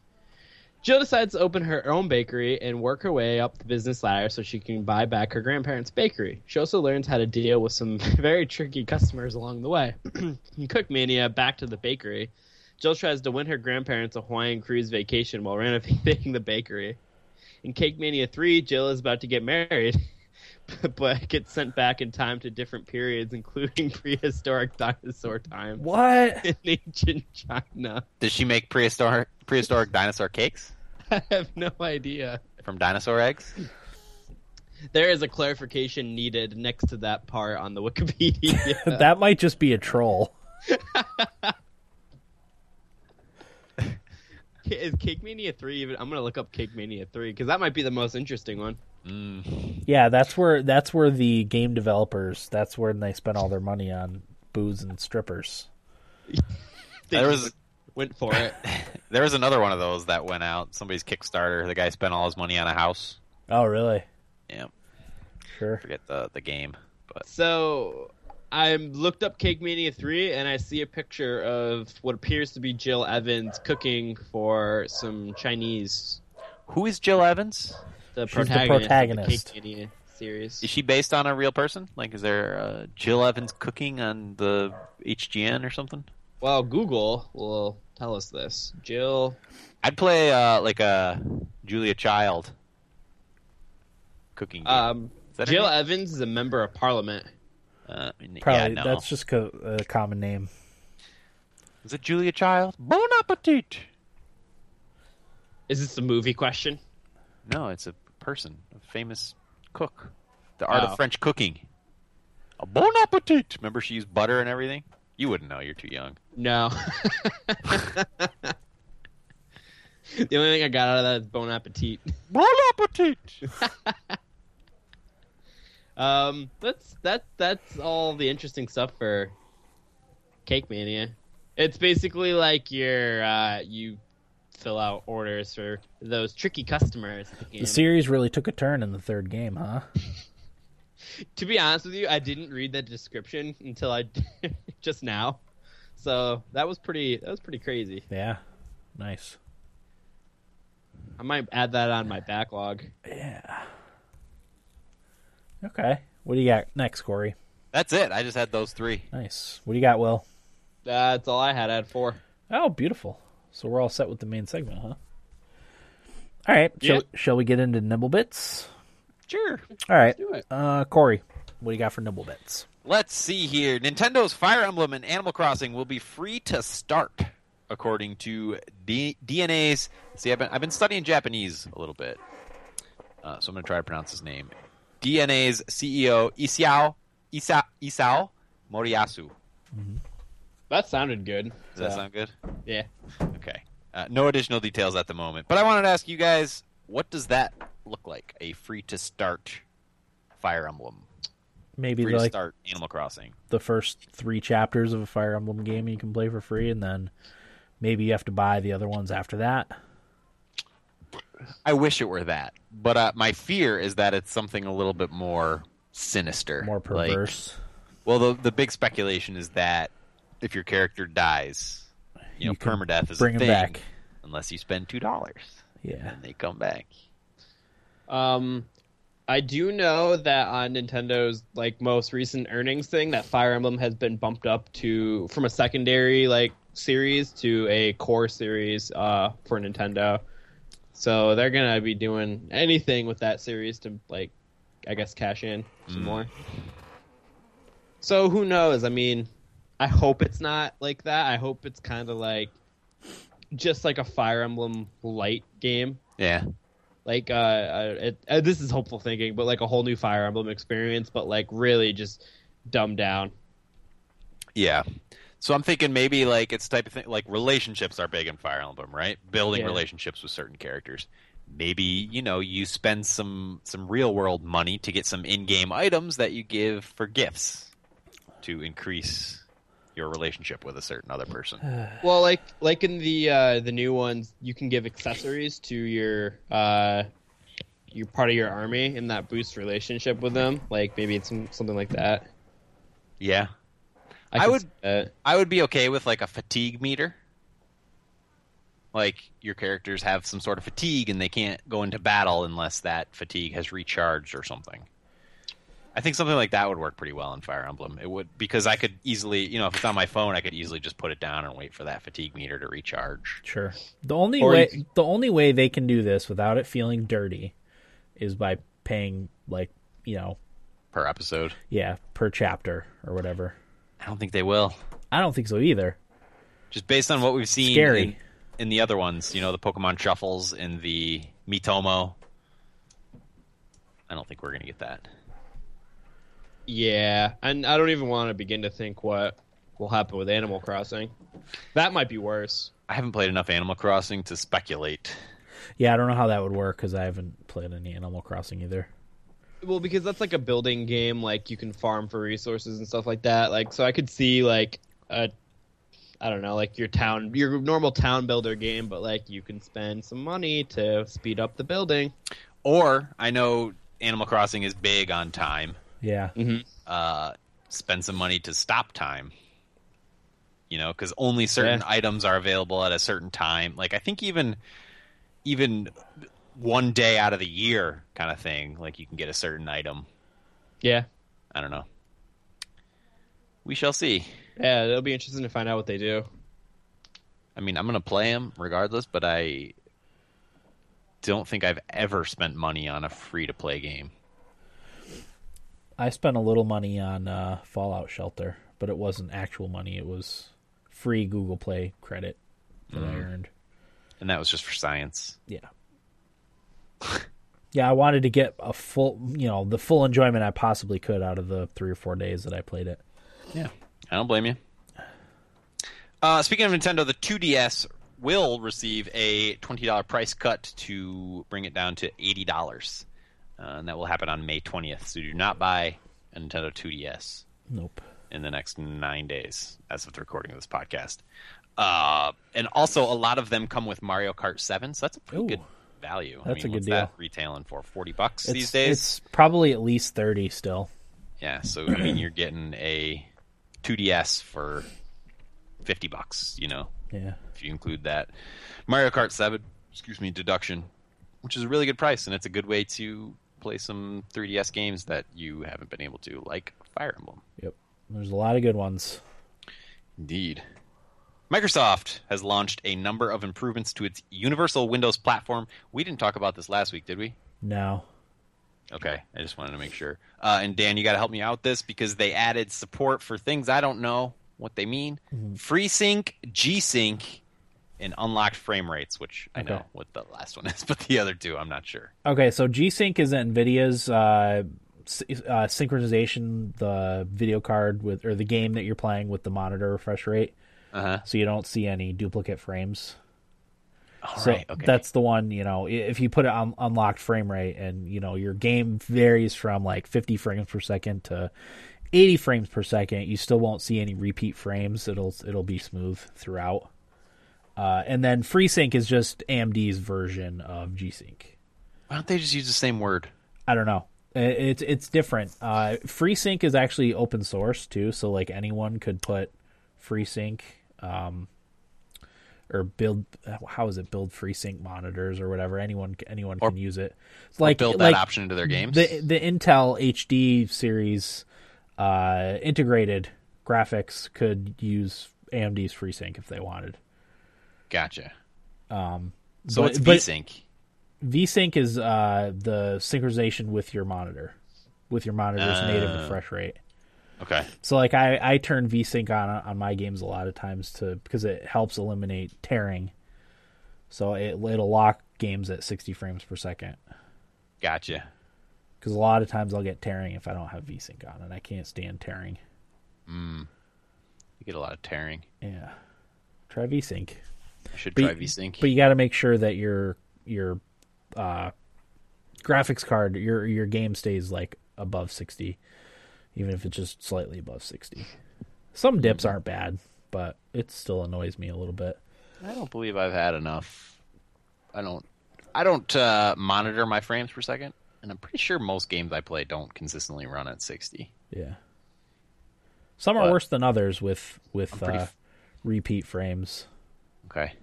Jill decides to open her own bakery and work her way up the business ladder so she can buy back her grandparents' bakery. She also learns how to deal with some very tricky customers along the way. Cook Mania, back to the bakery, Jill tries to win her grandparents a Hawaiian cruise vacation while renovating the bakery. In Cake Mania 3, Jill is about to get married, but gets sent back in time to different periods, including prehistoric dinosaur time What? in ancient China. Does she make prehistoric prehistoric dinosaur cakes I have no idea. from dinosaur eggs? There is a clarification needed next to that part on the Wikipedia. that might just be a troll. Is Cake Mania 3 even? I'm going to look up Cake Mania 3 because that might be the most interesting one. Mm. Yeah, that's where that's where the game developers that's where they spent all their money on booze and strippers. They There was went for it. there was another one of those that went out. Somebody's Kickstarter. The guy spent all his money on a house. Oh, really? Yeah, Sure. forget the the game, but So I looked up Cake Mania 3 and I see a picture of what appears to be Jill Evans cooking for some Chinese. who is Jill Evans? The She's the protagonist, of the Cake Mania series. Is she based on a real person? Like, is there uh, Jill Evans cooking on the HGN or something? Well, Google will tell us this. Jill I'd play uh, like a Julia Child cooking game. um, Is that her Jill? Evans is a member of parliament. Uh, yeah, Probably no. that's just co- a common name. Is it Julia Child? Bon appetit. Is this a movie question? No, it's a person, a famous cook. The art Oh. of French cooking. A bon appetit. Remember she used butter and everything? You wouldn't know. You're too young. No. the only thing I got out of that is Bon Appetit. Bon appetit. Um, that's that. That's all the interesting stuff for Cake Mania. It's basically like your uh, you fill out orders for those tricky customers. the. The series really took a turn in the third game, huh? to be honest with you, I didn't read the description until I just now. So that was pretty. That was pretty crazy. Yeah. Nice. I might add that on my backlog. Yeah. Okay. What do you got next, Corey? That's it. I just had those three. Nice. What do you got, Will? That's all I had. I had four. Oh, beautiful. So we're all set with the main segment, huh? All right. Shall, Yeah. shall we get into nibble bits? Sure. All right. Do it. Uh, Corey, what do you got for nibble bits? Let's see here. Nintendo's Fire Emblem and Animal Crossing will be free to start, according to D- DeNA's. See, I've been, I've been studying Japanese a little bit, uh, so I'm going to try to pronounce his name. DeNA's CEO Isao Isa, Isao Moriyasu. That sounded good. Does that So, sound good? Yeah. Okay. Uh, no additional details at the moment, but I wanted to ask you guys, what does that look like? A free to start Fire Emblem, Maybe free to like start Animal Crossing. the first three chapters of a Fire Emblem game you can play for free, and then maybe you have to buy the other ones after that. I wish it were that, but uh, my fear is that it's something a little bit more sinister, More Like- perverse. well, the the big speculation is that if your character dies, you know, You can permadeath is bring a 'em thing, back. unless you spend two dollars yeah. and they come back. Um, I do know that on Nintendo's like most recent earnings thing, that Fire Emblem has been bumped up to from a secondary like series to a core series uh, for Nintendo. So they're gonna be doing anything with that series to like, I guess, cash in some Mm. more. So who knows? I mean, I hope it's not like that. I hope it's kind of like just like a Fire Emblem light game Yeah, like uh, uh, it, uh this is hopeful thinking but like a whole new fire emblem experience but like really just dumbed down yeah. So I'm thinking maybe like it's type of thing like relationships are big in Fire Emblem, right? Building Yeah. relationships with certain characters. Maybe you know you spend some some real world money to get some in game items that you give for gifts to increase your relationship with a certain other person. Well, like like in the uh, the new ones, you can give accessories to your uh, your part of your army, and that boosts relationship with them. Like maybe it's some, something like that. yeah, I could would- see. I would be okay with like a fatigue meter. Like your characters have some sort of fatigue and they can't go into battle unless that fatigue has recharged or something. I think something like that would work pretty well in Fire Emblem. It would because I could easily, you know, if it's on my phone, I could easily just put it down and wait for that fatigue meter to recharge. Sure. The only Or way you the only way they can do this without it feeling dirty is by paying like, you know, per episode. yeah, per chapter or whatever. I don't think they will. I don't think so either. Just based on what we've seen Scary. in, in the other ones, you know, the Pokemon Shuffles and the Miitomo. I don't think we're gonna get that. Yeah, and I don't even want to begin to think what will happen with Animal Crossing. That might be worse. I haven't played enough Animal Crossing to speculate. Yeah, I don't know how that would work cuz I haven't played any Animal Crossing either. Well, because that's like a building game, like you can farm for resources and stuff like that. Like, so I could see like a, I don't know, like your town, your normal town builder game, but like you can spend some money to speed up the building. Or I know Animal Crossing is big on time. Yeah. Mm-hmm. Uh, spend some money to stop time. You know, because only certain Yeah. items are available at a certain time. Like I think even even one day out of the year, kind of thing. Like you can get a certain item. Yeah, I don't know. We shall see. yeah, it'll be interesting to find out what they do. I mean, I'm gonna play them regardless, but I don't think I've ever spent money on a free to play game. I spent a little money on uh, Fallout Shelter, but it wasn't actual money. It was free Google Play credit that I earned. and that was just for science. Yeah. Yeah, I wanted to get a full, you know, the full enjoyment I possibly could out of the three or four days that I played it. Yeah, I don't blame you. Uh, speaking of Nintendo, the 2DS will receive a twenty dollar price cut to bring it down to eighty dollars, uh, and that will happen on May twentieth. So do not buy a Nintendo 2DS Nope. in the next nine days, as of the recording of this podcast. Uh, and also, a lot of them come with Mario Kart Seven, so that's a pretty Ooh. good value. I That's mean, a good deal. Retailing for forty bucks It's, these days. it's probably at least 30 still. Yeah, so I mean, you're getting a 2DS for fifty bucks. You know, Yeah. if you include that Mario Kart Seven, excuse me, deduction, which is a really good price, and it's a good way to play some 3DS games that you haven't been able to, like Fire Emblem. Yep. There's a lot of good ones. Indeed. Microsoft has launched a number of improvements to its Universal Windows platform. We didn't talk about this last week, did we? No. Okay, I just wanted to make sure. Uh, and Dan, you got to help me out with this because they added support for things I don't know what they mean. FreeSync, G-Sync, and unlocked frame rates, which I know what the last one is, but the other two I'm not sure. Okay, so G-Sync is NVIDIA's uh, uh, synchronization, the video card with, or the game that you're playing with the monitor refresh rate, Uh huh. so you don't see any duplicate frames. All so right. Okay. that's the one, you know, if you put it on unlocked frame rate and, you know, your game varies from like 50 frames per second to 80 frames per second, you still won't see any repeat frames. It'll it'll be smooth throughout. Uh, and then FreeSync is just AMD's version of G-Sync. Why don't they just use the same word? I don't know. It's it's different. Uh, FreeSync is actually open source too, so like anyone could put FreeSync um, or build. How is it? Build FreeSync monitors or whatever. Anyone anyone Or- can use it. It's like Build that like option into their games. the the Intel HD series uh, integrated graphics could use AMD's FreeSync if they wanted. gotcha. Um, So but- it's VSync. VSync is uh, the synchronization with your monitor, with your monitor's native Uh. refresh rate. Okay. So like I, I turn VSync on on my games a lot of times to because it helps eliminate tearing. So it it'll lock games at 60 frames per second. Gotcha. Because a lot of times I'll get tearing if I don't have VSync on, and I can't stand tearing. You get a lot of tearing. Yeah, try VSync. I should But try you- VSync. But you got to make sure that your your uh, graphics card, your your game stays like above 60, even if it's just slightly above 60. Some dips aren't bad, but it still annoys me a little bit. I don't believe I've had enough. I don't. I don't uh, monitor my frames per second, and I'm pretty sure most games I play don't consistently run at 60. Yeah. Some are worse than others with with uh, f- repeat frames. Okay.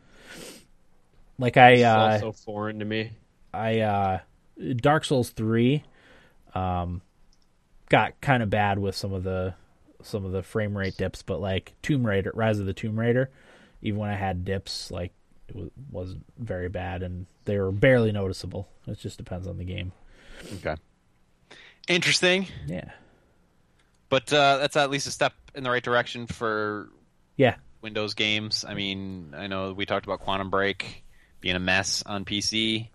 Like I It's uh, also foreign to me. I uh Dark Souls 3 um got kind of bad with some of the some of the frame rate dips, but like Tomb Raider Rise of the Tomb Raider, even when I had dips like it was, wasn't very bad and they were barely noticeable. It just depends on the game. Okay. Interesting, Yeah. but uh, that's at least a step in the right direction for Yeah. Windows games. I mean, I know we talked about Quantum Break being a mess on PC.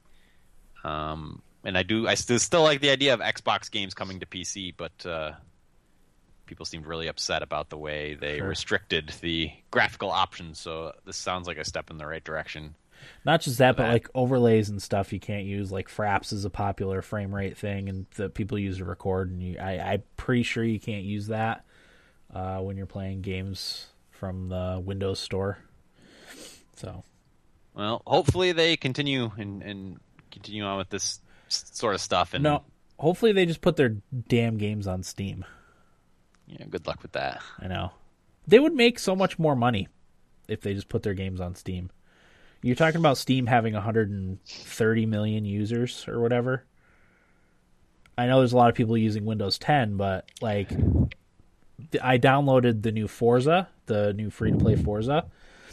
Um, and I do, I still still like the idea of Xbox games coming to PC, but uh, people seemed really upset about the way they Sure. restricted the graphical options. So this sounds like a step in the right direction. Not just that, but that. like overlays and stuff you can't use. Like Fraps is a popular frame rate thing, and that people use to record. And you, I, I'm pretty sure you can't use that uh, when you're playing games from the Windows Store. So Well, hopefully they continue and, and continue on with this sort of stuff. And no, hopefully they just put their damn games on Steam. yeah, good luck with that. I know they would make so much more money if they just put their games on Steam. You're talking about Steam having 130 million users or whatever. I know there's a lot of people using Windows 10, but like I downloaded the new Forza, the new free to play Forza.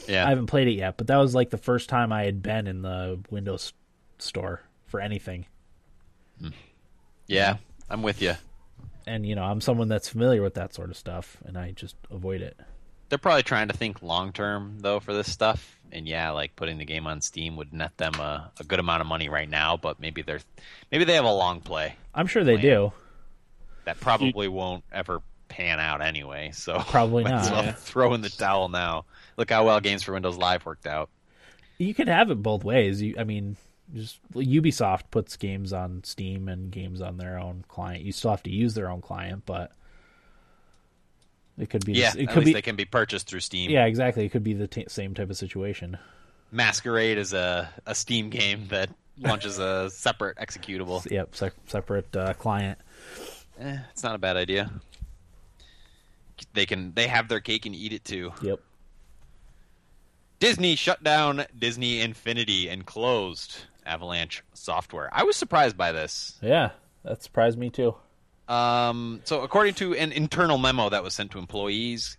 Yeah, I haven't played it yet, but that was like the first time I had been in the Windows store for anything. Yeah, I'm with you. And you know, I'm someone that's familiar with that sort of stuff and I just avoid it. They're probably trying to think long term though for this stuff. And yeah, like putting the game on Steam would net them a, a good amount of money right now, but maybe they're maybe they have a long play I'm sure they do. that probably won't ever pan out anyway. So Probably not. well Yeah. throw in the towel now. Look how well Games for Windows Live worked out. You can have it both ways. You, I mean, just Ubisoft puts games on Steam and games on their own client. You still have to use their own client, but it could be. Yeah, it could be. they can be purchased through Steam. Yeah, exactly. It could be the t- same type of situation. Masquerade is a, a Steam game that launches a separate executable. Yep, se- separate uh, client. Eh, it's not a bad idea. They can they have their cake and eat it too. Yep. Disney shut down Disney Infinity and closed Avalanche Software. I was surprised by this. Yeah, that surprised me too. Um, so, according to an internal memo that was sent to employees,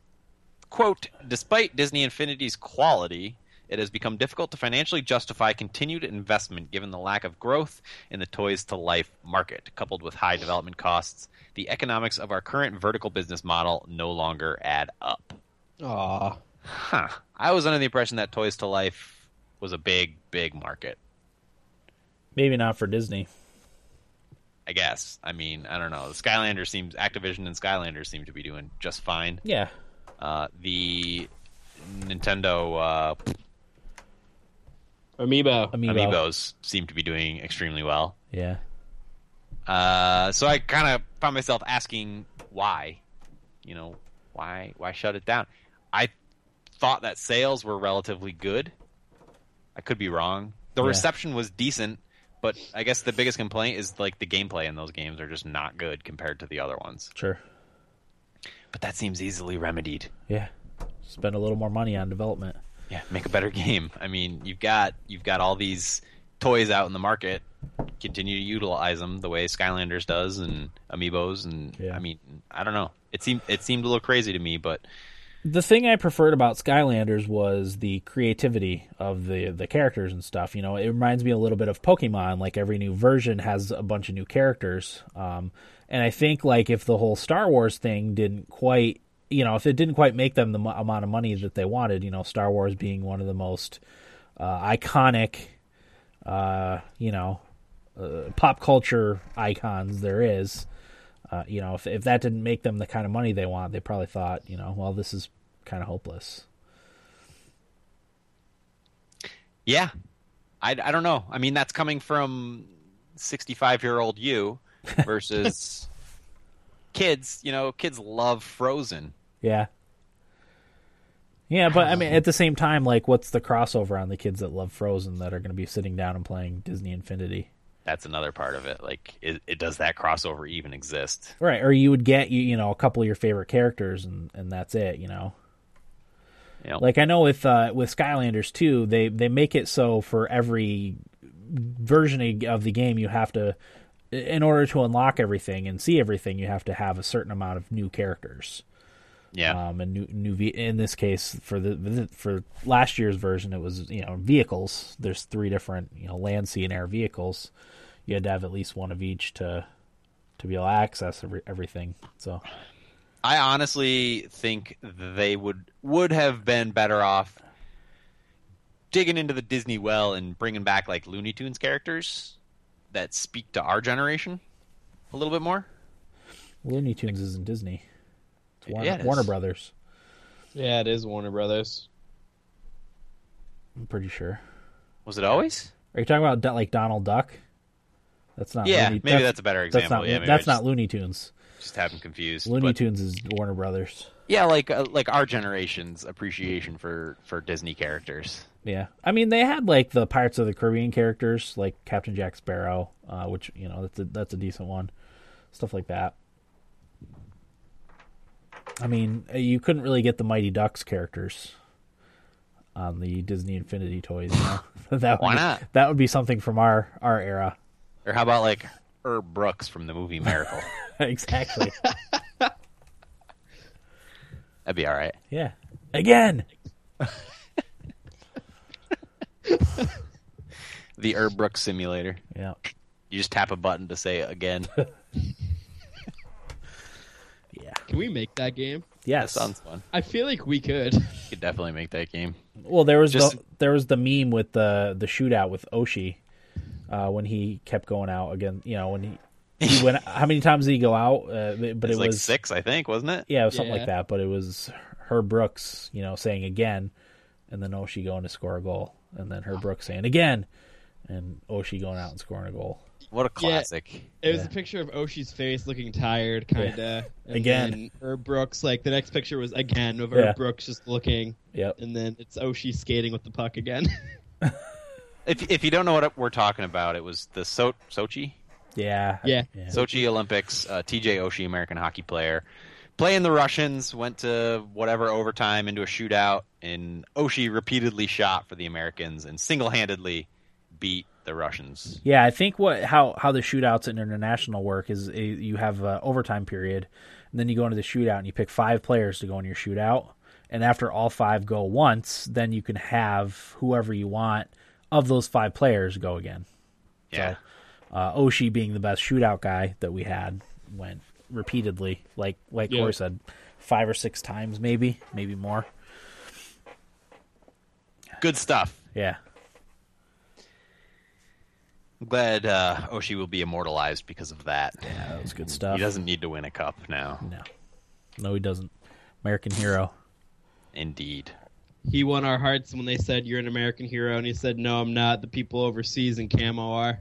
quote, despite Disney Infinity's quality, it has become difficult to financially justify continued investment given the lack of growth in the toys to life market, coupled with high development costs. The economics of our current vertical business model no longer add up. Aw. Huh. I was under the impression that toys to life was a big, big market. Maybe not for Disney. I guess. I mean, I don't know. The Skylanders seems Activision and Skylanders seem to be doing just fine. Yeah. Uh, the Nintendo uh, Amiibo. Amiibo. amiibos seem to be doing extremely well. Yeah. Uh, so I kind of found myself asking why, you know, why why shut it down? I thought that sales were relatively good. I could be wrong. The Yeah. reception was decent, but I guess the biggest complaint is like the gameplay in those games are just not good compared to the other ones. Sure. But that seems easily remedied. Yeah. Spend a little more money on development. Yeah, make a better game. I mean, you've got you've got all these toys out in the market. Continue to utilize them the way Skylanders does and Amiibos and Yeah. I mean, I don't know. It seemed it seemed a little crazy to me, but the thing I preferred about Skylanders was the creativity of the the characters and stuff. You know, it reminds me a little bit of Pokemon. Like every new version has a bunch of new characters. Um, and I think like if the whole Star Wars thing didn't quite, you know, if it didn't quite make them the mo- amount of money that they wanted, you know, Star Wars being one of the most uh, iconic, uh, you know, uh, pop culture icons there is. Uh, you know, if if that didn't make them the kind of money they want, they probably thought, you know, well, this is kind of hopeless. yeah. I, I don't know. I mean, that's coming from 65-year-old you versus kids, you know, kids love Frozen. Yeah, Yeah, but I mean, at the same time, like, what's the crossover on the kids that love Frozen that are going to be sitting down and playing Disney Infinity? That's another part of it. Like, it, it does that crossover even exist? Right, or you would get you you know a couple of your favorite characters and and that's it. You know, know, like I know with uh, with Skylanders too, they they make it so for every version of the game you have to, in order to unlock everything and see everything, you have to have a certain amount of new characters. yeah, um, and new new ve- in this case for the for last year's version it was you know vehicles there's three different you know land sea and air vehicles you had to have at least one of each to to be able to access every, everything so I honestly think they would would have been better off digging into the Disney well and bringing back like Looney Tunes characters that speak to our generation a little bit more. Looney Tunes isn't Disney it's Warner, Yeah, it is. Warner Brothers Yeah, it is Warner Brothers. I'm pretty sure Was it always? are you talking about like Donald Duck that's not Yeah, Looney, maybe that's, a better that's example. not yeah, that's not just, Looney Tunes just have them confused. Looney but- Tunes is Warner Brothers Yeah, like uh, like our generation's appreciation for for Disney characters. Yeah, I mean they had like the Pirates of the Caribbean characters, like Captain Jack Sparrow, uh, which you know that's a that's a decent one, stuff like that. I mean, uh, you couldn't really get the Mighty Ducks characters on the Disney Infinity toys. You know? that would Why not? That would be something from our our era. Or how about like Herb Brooks from the movie Miracle? exactly. That'd be all right. Yeah. Again. The Herb Brooks simulator. Yeah. You just tap a button to say again. Yeah. Can we make that game? Yes. Sounds fun. I feel like we could. You could definitely make that game. Well, there was Just- the there was the meme with the the shootout with Oshie uh, when he kept going out again. You know when he he went. How many times did he go out? Uh, but It's it like was six, I think, wasn't it? yeah, it was something Yeah. like that. But it was Herb Brooks, you know, saying again, and then Oshie going to score a goal, and then Herb Brooks saying again, and Oshie going out and scoring a goal. What a Yeah. classic. It was Yeah. a picture of Oshie's face looking tired, kind of. Again. Herb Brooks, like the next picture was again of Yeah. Herb Brooks just looking, Yep. and then it's Oshie skating with the puck again. If if you don't know what we're talking about, it was the so- Sochi Yeah. Yeah. Yeah. Sochi Olympics. Uh, T.J. Oshie, American hockey player, playing the Russians, went to whatever overtime into a shootout, and Oshie repeatedly shot for the Americans and single handedly beat the Russians. Yeah, I think what how how the shootouts in international work is a, you have a overtime period, and then you go into the shootout and you pick five players to go in your shootout, and after all five go once, then you can have whoever you want of those five players go again. Yeah. Uh, Oshie being the best shootout guy that we had went repeatedly, like like Yeah. Corey said, five or six times, maybe maybe more. Good stuff. Yeah, I'm glad uh, Oshie will be immortalized because of that. yeah, that was good stuff. He doesn't need to win a cup now. No, no, he doesn't. American hero. Indeed. He won our hearts when they said you're an American hero, and he said, "No, I'm not. The people overseas in camo are."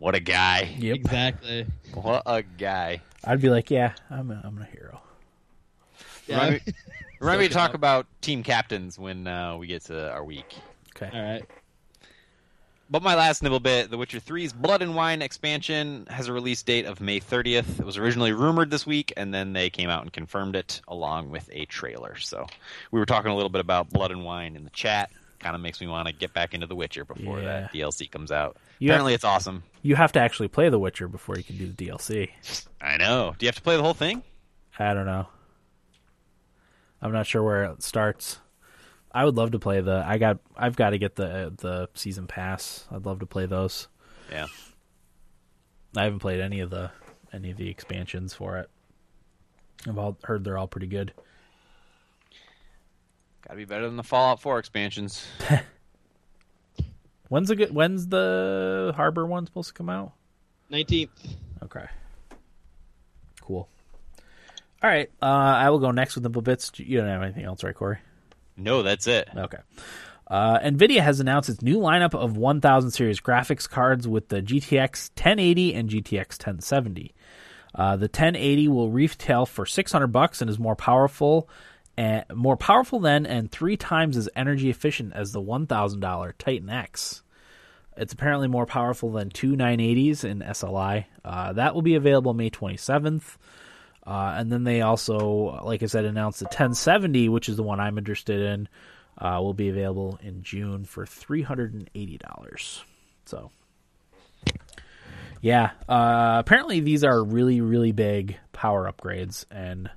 What a guy. Yep. Exactly. What a guy. I'd be like, yeah, I'm a, I'm a hero. Remind me, remind me to talk about team captains when uh, we get to our week. Okay. All right. But my last nibble bit, The Witcher 3's Blood and Wine expansion has a release date of May 30th. It was originally rumored this week, and then they came out and confirmed it along with a trailer. So we were talking a little bit about Blood and Wine in the chat. Kind of makes me want to get back into The Witcher before Yeah. that DLC comes out. You Apparently, it's awesome. You have to actually play The Witcher before you can do the DLC. I know. Do you have to play the whole thing? I don't know. I'm not sure where it starts. I would love to play the. I got. I've got to get the the season pass. I'd love to play those. Yeah. I haven't played any of the any of the expansions for it. I've all heard they're all pretty good. Got to be better than the Fallout 4 expansions. When's the good? When's the Harbor one supposed to come out? Nineteenth. Okay. Cool. All right. Uh, I will go next with the Bits. You don't have anything else, right, Corey? No, that's it. Okay. Uh, NVIDIA has announced its new lineup of 1000 series graphics cards with the GTX 1080 and GTX 1070. Uh, the 1080 will retail for 600 bucks and is more powerful and more powerful than and three times as energy efficient as the $1,000 Titan X. It's apparently more powerful than two 980s in SLI. Uh, that will be available May 27th. Uh, and then they also, like I said, announced the 1070, which is the one I'm interested in, uh, will be available in June for $380. So, yeah. Uh, apparently, these are really, really big power upgrades, and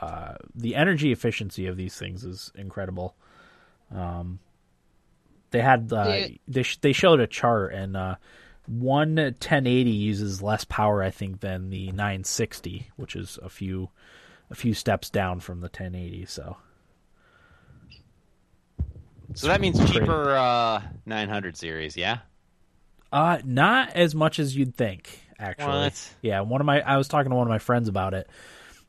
uh, the energy efficiency of these things is incredible. Um, they had uh, they sh- they showed a chart, and uh, one 1080 uses less power, I think, than the 960, which is a few a few steps down from the 1080. So So that means cheaper uh, 900 series, yeah. Uh, not as much as you'd think, actually. What? Yeah, one of my I was talking to one of my friends about it.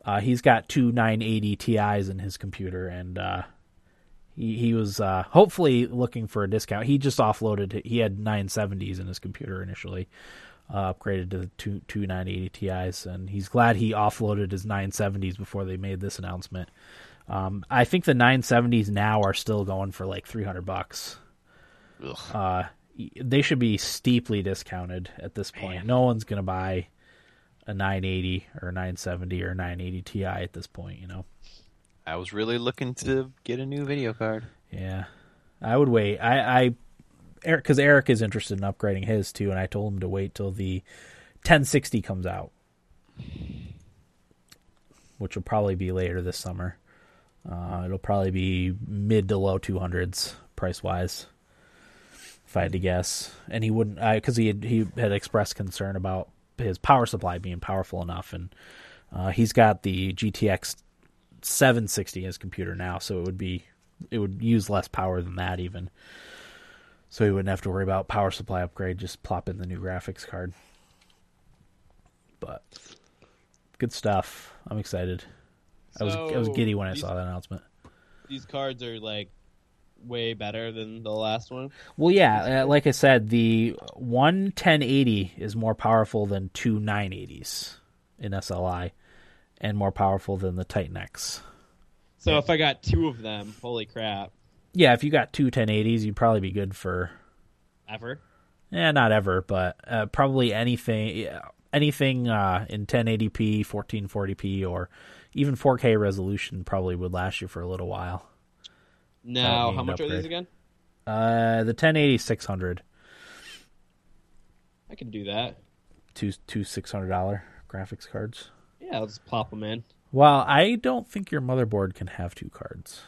Uh, he's got two 980 Ti's in his computer, and uh, he he was uh, hopefully looking for a discount. He just offloaded. He had 970s in his computer initially, uh, upgraded to the two two 980 Ti's, and he's glad he offloaded his 970s before they made this announcement. Um, I think the 970s now are still going for like 300 bucks Ugh. uh, they should be steeply discounted at this point. Man. No one's going to buy a 980 or a 970 or a 980 Ti at this point, you know. I was really looking to get a new video card. Yeah. I would wait. I I Eric cuz Eric is interested in upgrading his too and I told him to wait till the 1060 comes out. Which will probably be later this summer. Uh, it'll probably be mid to low 200s price wise. if I had to guess. And he wouldn't because he had, he had expressed concern about his power supply being powerful enough, and uh, he's got the GTX 760 in his computer now, so it would be it would use less power than that even. So he wouldn't have to worry about power supply upgrade. Just plop in the new graphics card. But good stuff. I'm excited. I was I was giddy when I saw that announcement. These cards are like way better than the last one. Well, yeah, uh, like I said, the one 1080 is more powerful than two 980s in SLI, and more powerful than the Titan X. So if I got two of them, holy crap! Yeah, if you got two 1080s, you'd probably be good for, Ever? Yeah, not ever, but uh, probably anything, yeah, anything uh, in 1080p, 1440p, or even 4K resolution probably would last you for a little while. Now, how much are these again? Uh, the 1080 600, I can do that. two two six hundred dollar graphics cards. Yeah, I'll just plop them in. Well, I don't think your motherboard can have two cards.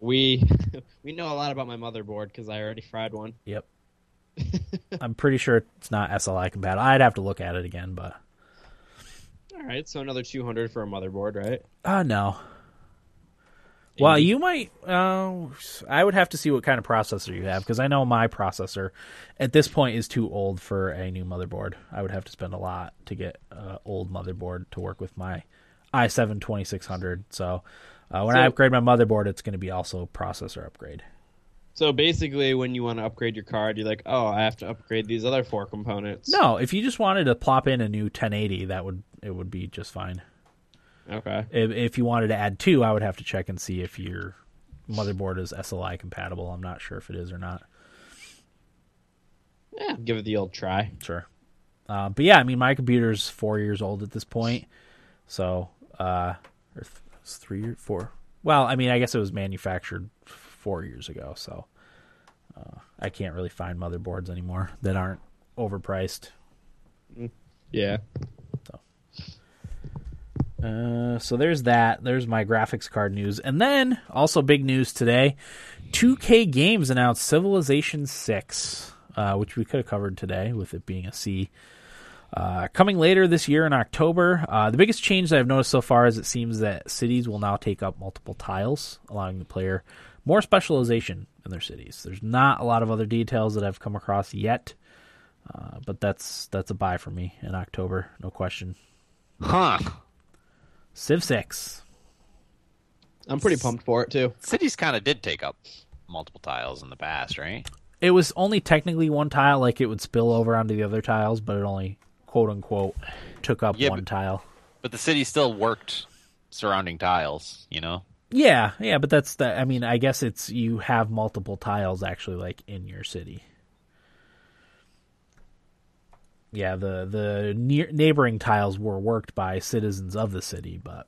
We we know a lot about my motherboard because I already fried one. Yep. I'm pretty sure it's not SLI compatible. I'd have to look at it again, but All right, so another two hundred for a motherboard, right? uh no. Well, you might. Uh, I would have to see what kind of processor you have because I know my processor at this point is too old for a new motherboard. I would have to spend a lot to get an old motherboard to work with my i7 2600. So uh, when I upgrade my motherboard, it's going to be also processor upgrade. So basically, when you want to upgrade your card, you're like, oh, I have to upgrade these other four components. No, if you just wanted to plop in a new 1080, that would it would be just fine. Okay. If, if you wanted to add two, I would have to check and see if your motherboard is SLI compatible. I'm not sure if it is or not. Yeah, give it the old try. Sure. Uh, but yeah, I mean, my computer's four years old at this point, so uh, or th- it's three or four. Well, I mean, I guess it was manufactured four years ago, so uh, I can't really find motherboards anymore that aren't overpriced. Yeah. Uh, so there's that. There's my graphics card news, and then also big news today: 2K Games announced Civilization Six, uh, which we could have covered today with it being a C. Uh, coming later this year in October. Uh, the biggest change that I've noticed so far is it seems that cities will now take up multiple tiles, allowing the player more specialization in their cities. There's not a lot of other details that I've come across yet, uh, but that's that's a buy for me in October, no question. Huh. Civ Six. I'm pretty pumped for it too. Cities kind of did take up multiple tiles in the past, right? It was only technically one tile, like it would spill over onto the other tiles, but it only quote unquote took up Yeah, one but- tile. But the city still worked surrounding tiles, you know? Yeah, yeah, but that's the. I mean, I guess it's you have multiple tiles actually like in your city. Yeah, the the near, neighboring tiles were worked by citizens of the city, but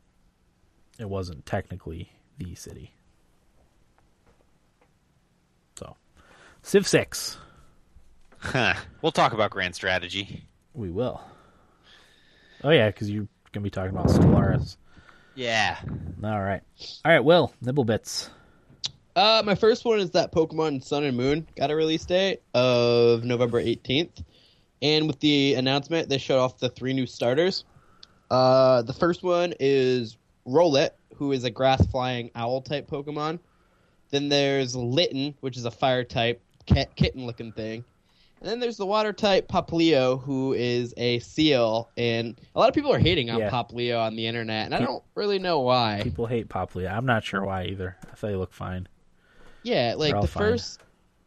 it wasn't technically the city. So, Civ Six, Huh. We'll talk about grand strategy. we will. Oh yeah, because you're gonna be talking about Stellaris. Yeah. All right, all right. Will Nibblebits. Uh, my first one is that Pokemon Sun and Moon got a release date of November 18th. And with the announcement, they showed off the three new starters. Uh, the first one is Rowlet, who is a grass flying owl type Pokemon. Then there's Litten, which is a fire type cat, kitten looking thing. And then there's the water type Poplio, who is a seal. And a lot of people are hating on Yeah. Poplio on the internet, and I don't really know why. People hate Poplio. I'm not sure why either. I thought they look fine. Yeah, like the fine. first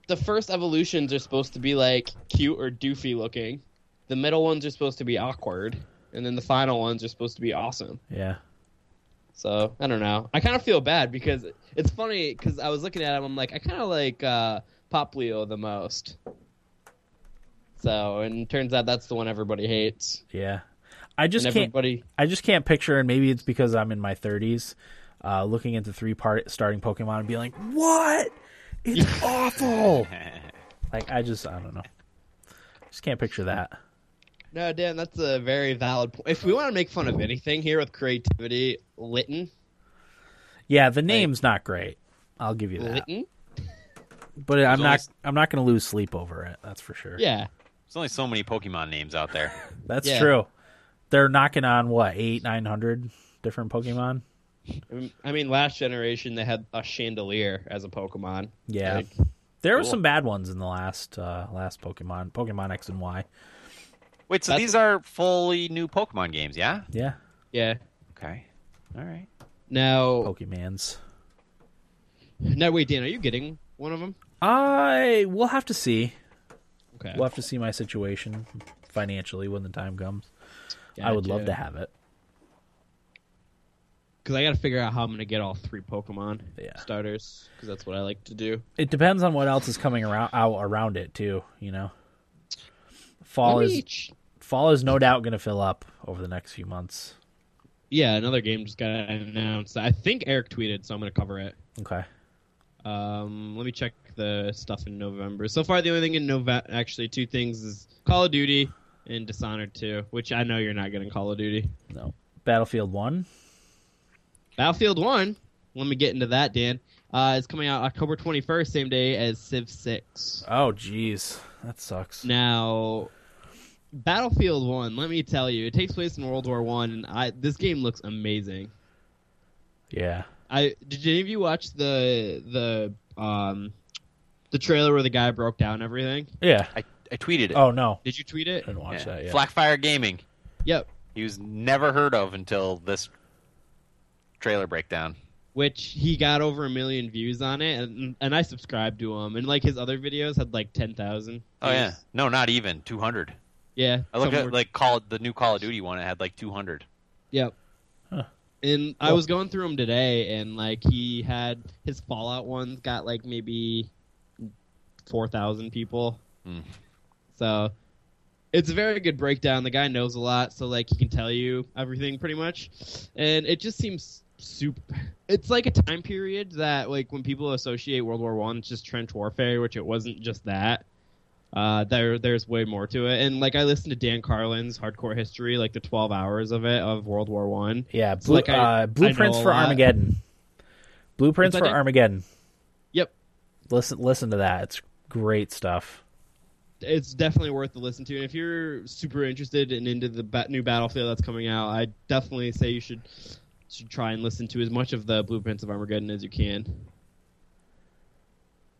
the first evolutions are supposed to be like cute or doofy looking. The middle ones are supposed to be awkward, and then the final ones are supposed to be awesome. Yeah. So I don't know. I kind of feel bad because it's funny because I was looking at him. I'm like, I kind of like uh, Poplio the most. So and it turns out that's the one everybody hates. Yeah. I just and can't everybody, I just can't picture and maybe it's because I'm in my 30s uh looking into three part starting Pokemon and being like, "What? It's awful." Like I just I don't know. Just can't picture that. no, Dan, that's a very valid point. If we want to make fun of anything here with creativity, Litten. Yeah, the name's not great. I'll give you that. Litten, But I'm only not s- I'm not going to lose sleep over it. That's for sure. yeah. There's only so many Pokemon names out there. That's Yeah. true. They're knocking on what, 8 900 different Pokemon? I mean, last generation they had a chandelier as a Pokemon. Yeah. Like, There were some bad ones in the last uh last Pokemon, Pokemon X and Y. Wait, so That's- these are fully new Pokemon games, yeah? Yeah. yeah. Okay. All right. Now, Pokemans. now wait, Dan, are you getting one of them? I we'll have to see. Okay. We'll have to see my situation financially when the time comes. I would love to have it. Because I got to figure out how I'm going to get all three Pokemon Yeah. starters because that's what I like to do. It depends on what else is coming around out around it too. You know, fall Let is ch- fall is no doubt going to fill up over the next few months. yeah, another game just got announced. I think Eric tweeted, so I'm going to cover it. Okay. Um, let me check the stuff in November. So far, the only thing in November, actually, two things is Call of Duty and Dishonored 2, which I know you're not getting Call of Duty. No. Battlefield One. Battlefield 1, let me get into that, Dan. Uh, it's coming out October 21st, same day as Civ 6. Oh, jeez, that sucks. Now, Battlefield 1, let me tell you, it takes place in World War 1, and I, this game looks amazing. Yeah. I Did any of you watch the the um, the trailer where the guy broke down everything? Yeah. I, I tweeted it. Oh no, Did you tweet it? I didn't watch Yeah. that yet. Blackfire Gaming. Yep. He was never heard of until this trailer breakdown. which he got over a million views on it, and and I subscribed to him, and like his other videos had like ten thousand. Oh yeah. No, not even 200. yeah. I look somewhere- at like Call the new Call of Duty one. It had like 200. Yep. Huh. And I was going through them today, and like he had his Fallout ones got like maybe four thousand people. Hmm. So it's a very good breakdown. The guy knows a lot, so like he can tell you everything pretty much, and it just seems super. It's like a time period that like when people associate World War One, it's just trench warfare, which it wasn't just that. Uh, there, there's way more to it, and like I listened to Dan Carlin's Hardcore History, like the 12 hours of it of World War One. Yeah, So, like, I- uh, blueprints for lot. Armageddon. Blueprints for? Armageddon. Yep, Listen, listen to that. It's great stuff. it's definitely worth to listen to. And if you're super interested and into the new Battlefield that's coming out, I definitely say you should should try and listen to as much of the Blueprints of Armageddon as you can.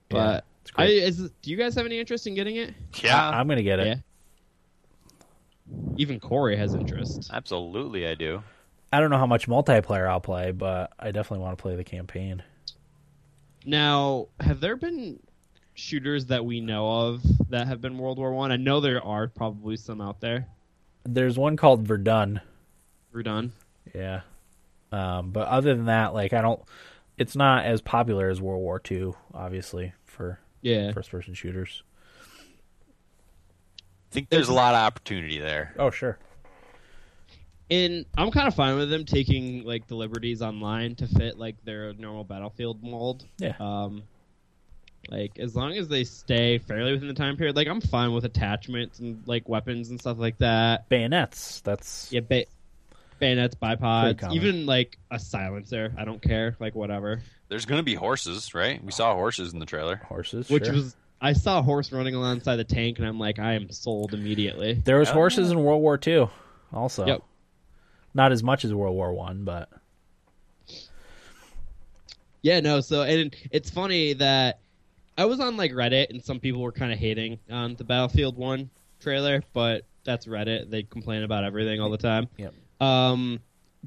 But it's I, is, do you guys have any interest in getting it? Yeah. I'm gonna get it. Yeah. Even Corey has interest. Absolutely, I do. I don't know how much multiplayer I'll play, but I definitely want to play the campaign. Now, have there been shooters that we know of that have been World War One? I? know there are probably some out there. There's one called Verdun. Verdun. Yeah. Um, but other than that, like I don't it's not as popular as World War II, obviously for Yeah. first person shooters. I think there's a lot of opportunity there. Oh sure. And I'm kind of fine with them taking like the liberties online to fit like their normal battlefield mold. Yeah. Um, like as long as they stay fairly within the time period, like I'm fine with attachments and like weapons and stuff like that. Bayonets. That's Yeah, ba- bayonets, bipods, even like a silencer. I don't care, like whatever. There's going to be horses, right? We saw horses in the trailer. horses. Which sure. was I saw a horse running alongside the tank, and I'm like, I am sold immediately. there was horses in World War II, also. Yep. Not as much as World War One, but Yeah, no. So and it's funny that I was on like Reddit, and some people were kind of hating on the Battlefield One trailer, but that's Reddit. They complain about everything all the time. Yep. Um,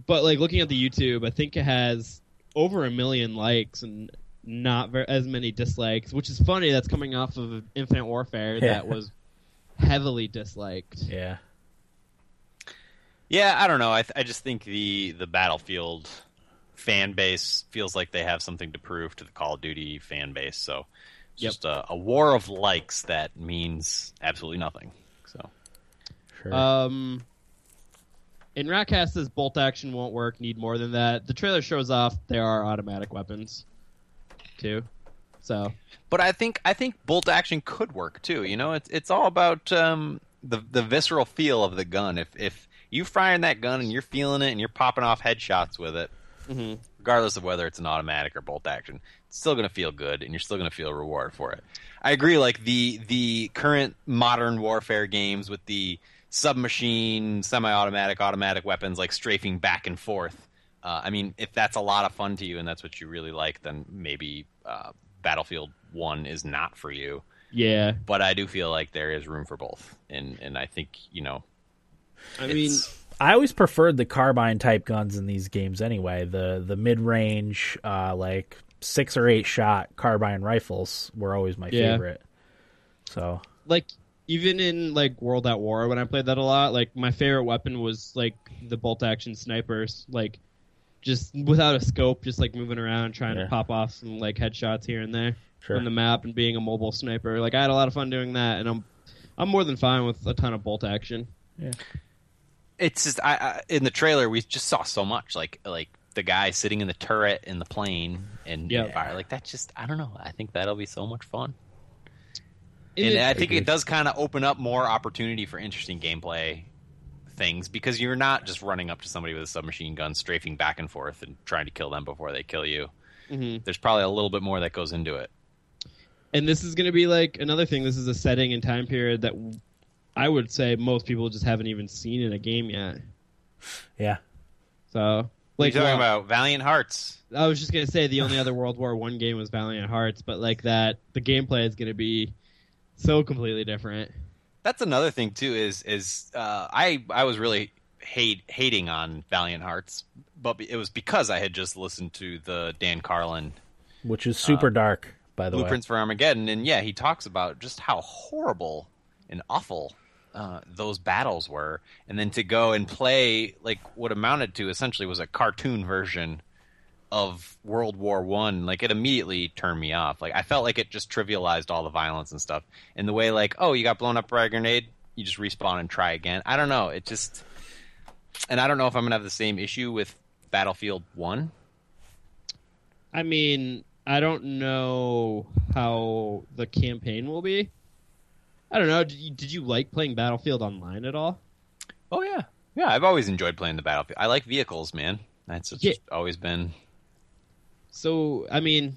but like looking at the YouTube, I think it has over a million likes and not very, as many dislikes, which is funny. That's coming off of Infinite Warfare Yeah. that was heavily disliked. yeah. Yeah, I don't know. I th- I just think the the Battlefield fan base feels like they have something to prove to the Call of Duty fan base. So it's Yep. just a, a war of likes that means absolutely nothing. So Sure. Um, in Ratcast says bolt action won't work. Need more than that. The trailer shows off there are automatic weapons, too. So But I think I think bolt action could work too. You know, it's it's all about um, the the visceral feel of the gun. If if you firing that gun and you're feeling it and you're popping off headshots with it, mhm. regardless of whether it's an automatic or bolt action, it's still going to feel good and you're still going to feel reward for it. I agree. Like the the current modern warfare games with the submachine, semi-automatic, automatic weapons like strafing back and forth. Uh, I mean, if that's a lot of fun to you and that's what you really like, then maybe uh, Battlefield One is not for you. yeah. But I do feel like there is room for both, and and I think you know. I mean, I always preferred the carbine type guns in these games anyway. The the mid range, uh, like six or eight shot carbine rifles were always my Yeah. favorite. So like even in like World at War when I played that a lot, like my favorite weapon was like the bolt action snipers, like just without a scope, just like moving around trying Yeah. to pop off some like headshots here and there. sure. on the map and being a mobile sniper. Like I had a lot of fun doing that, and I'm I'm more than fine with a ton of bolt action. it's just I, I in the trailer we just saw so much like like the guy sitting in the turret in the plane and Yeah. fire like that just I don't know I think that'll be so much fun And and it- I think Agreed. it does kind of open up more opportunity for interesting gameplay things because you're not just running up to somebody with a submachine gun strafing back and forth and trying to kill them before they kill you Mhm. there's probably a little bit more that goes into it And this is going to be like another thing. This is a setting and time period that I would say most people just haven't even seen in a game yet. yeah. So, like like, you're talking well, about Valiant Hearts I was just going to say the only other World War One game was Valiant Hearts, but like that, the gameplay is going to be so completely different. That's another thing too. Is is uh, I I was really hate hating on Valiant Hearts, but it was because I had just listened to the Dan Carlin Which is super dark, by the way, Blueprints for Armageddon, and yeah, he talks about just how horrible and awful uh, those battles were, and then to go and play like what amounted to essentially was a cartoon version of World War One, like it immediately turned me off. Like I felt like it just trivialized all the violence and stuff, and the way like oh you got blown up by a grenade, you just respawn and try again. I don't know, it just, and I don't know if I'm gonna have the same issue with Battlefield One. I mean, I don't know how the campaign will be. I don't know. Did you, did you like playing Battlefield Online at all? Oh yeah, yeah. I've always enjoyed playing the battlefield. I like vehicles, man. That's just Yeah. always been. So, I mean,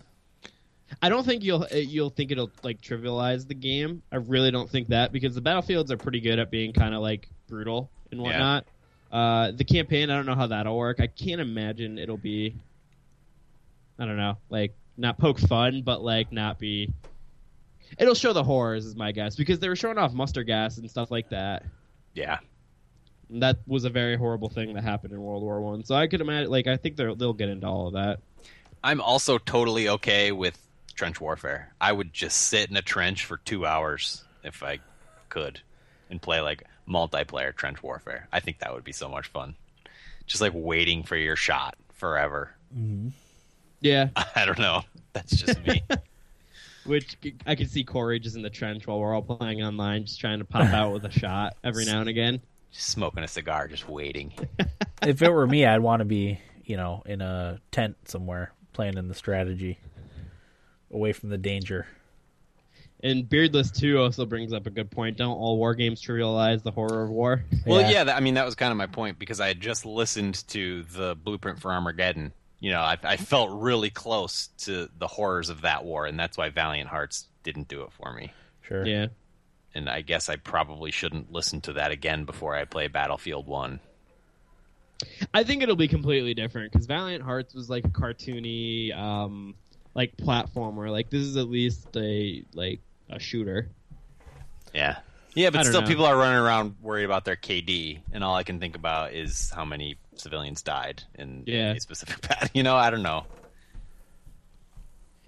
I don't think you'll uh, you'll think it'll like trivialize the game. I really don't think that because the battlefields are pretty good at being kind of like brutal and Yeah. whatnot. Uh, the campaign, I don't know how that'll work. I can't imagine it'll be. I don't know, like not poke fun, but like not be. It'll show the horrors, is my guess, because they were showing off mustard gas and stuff like that. Yeah, And that was a very horrible thing that happened in World War One. So I could imagine, like, I think they'll they'll get into all of that. I'm also totally okay with trench warfare. I would just sit in a trench for two hours if I could, and play like multiplayer trench warfare. I think that would be so much fun. Just like waiting for your shot forever. Mm-hmm. Yeah, I don't know. That's just me. which I could see Corey just in the trench while we're all playing online, just trying to pop out with a shot every now and again. just smoking a cigar, just waiting. if it were me, I'd want to be, you know, in a tent somewhere playing in the strategy, away from the danger. And Beardless 2 also brings up a good point. Don't all war games trivialize the horror of war? Well, Yeah. yeah, that, I mean that was kind of my point because I had just listened to the Blueprint for Armageddon. You know, I, I felt really close to the horrors of that war, and that's why Valiant Hearts didn't do it for me. Sure. Yeah. And I guess I probably shouldn't listen to that again before I play Battlefield One. I think it'll be completely different because Valiant Hearts was like a cartoony, um, like platformer. Like this is at least a like a shooter. Yeah, yeah, but still, know. people are running around worried about their KD, and all I can think about is how many civilians died in Yeah. a specific battle. You know, I don't know.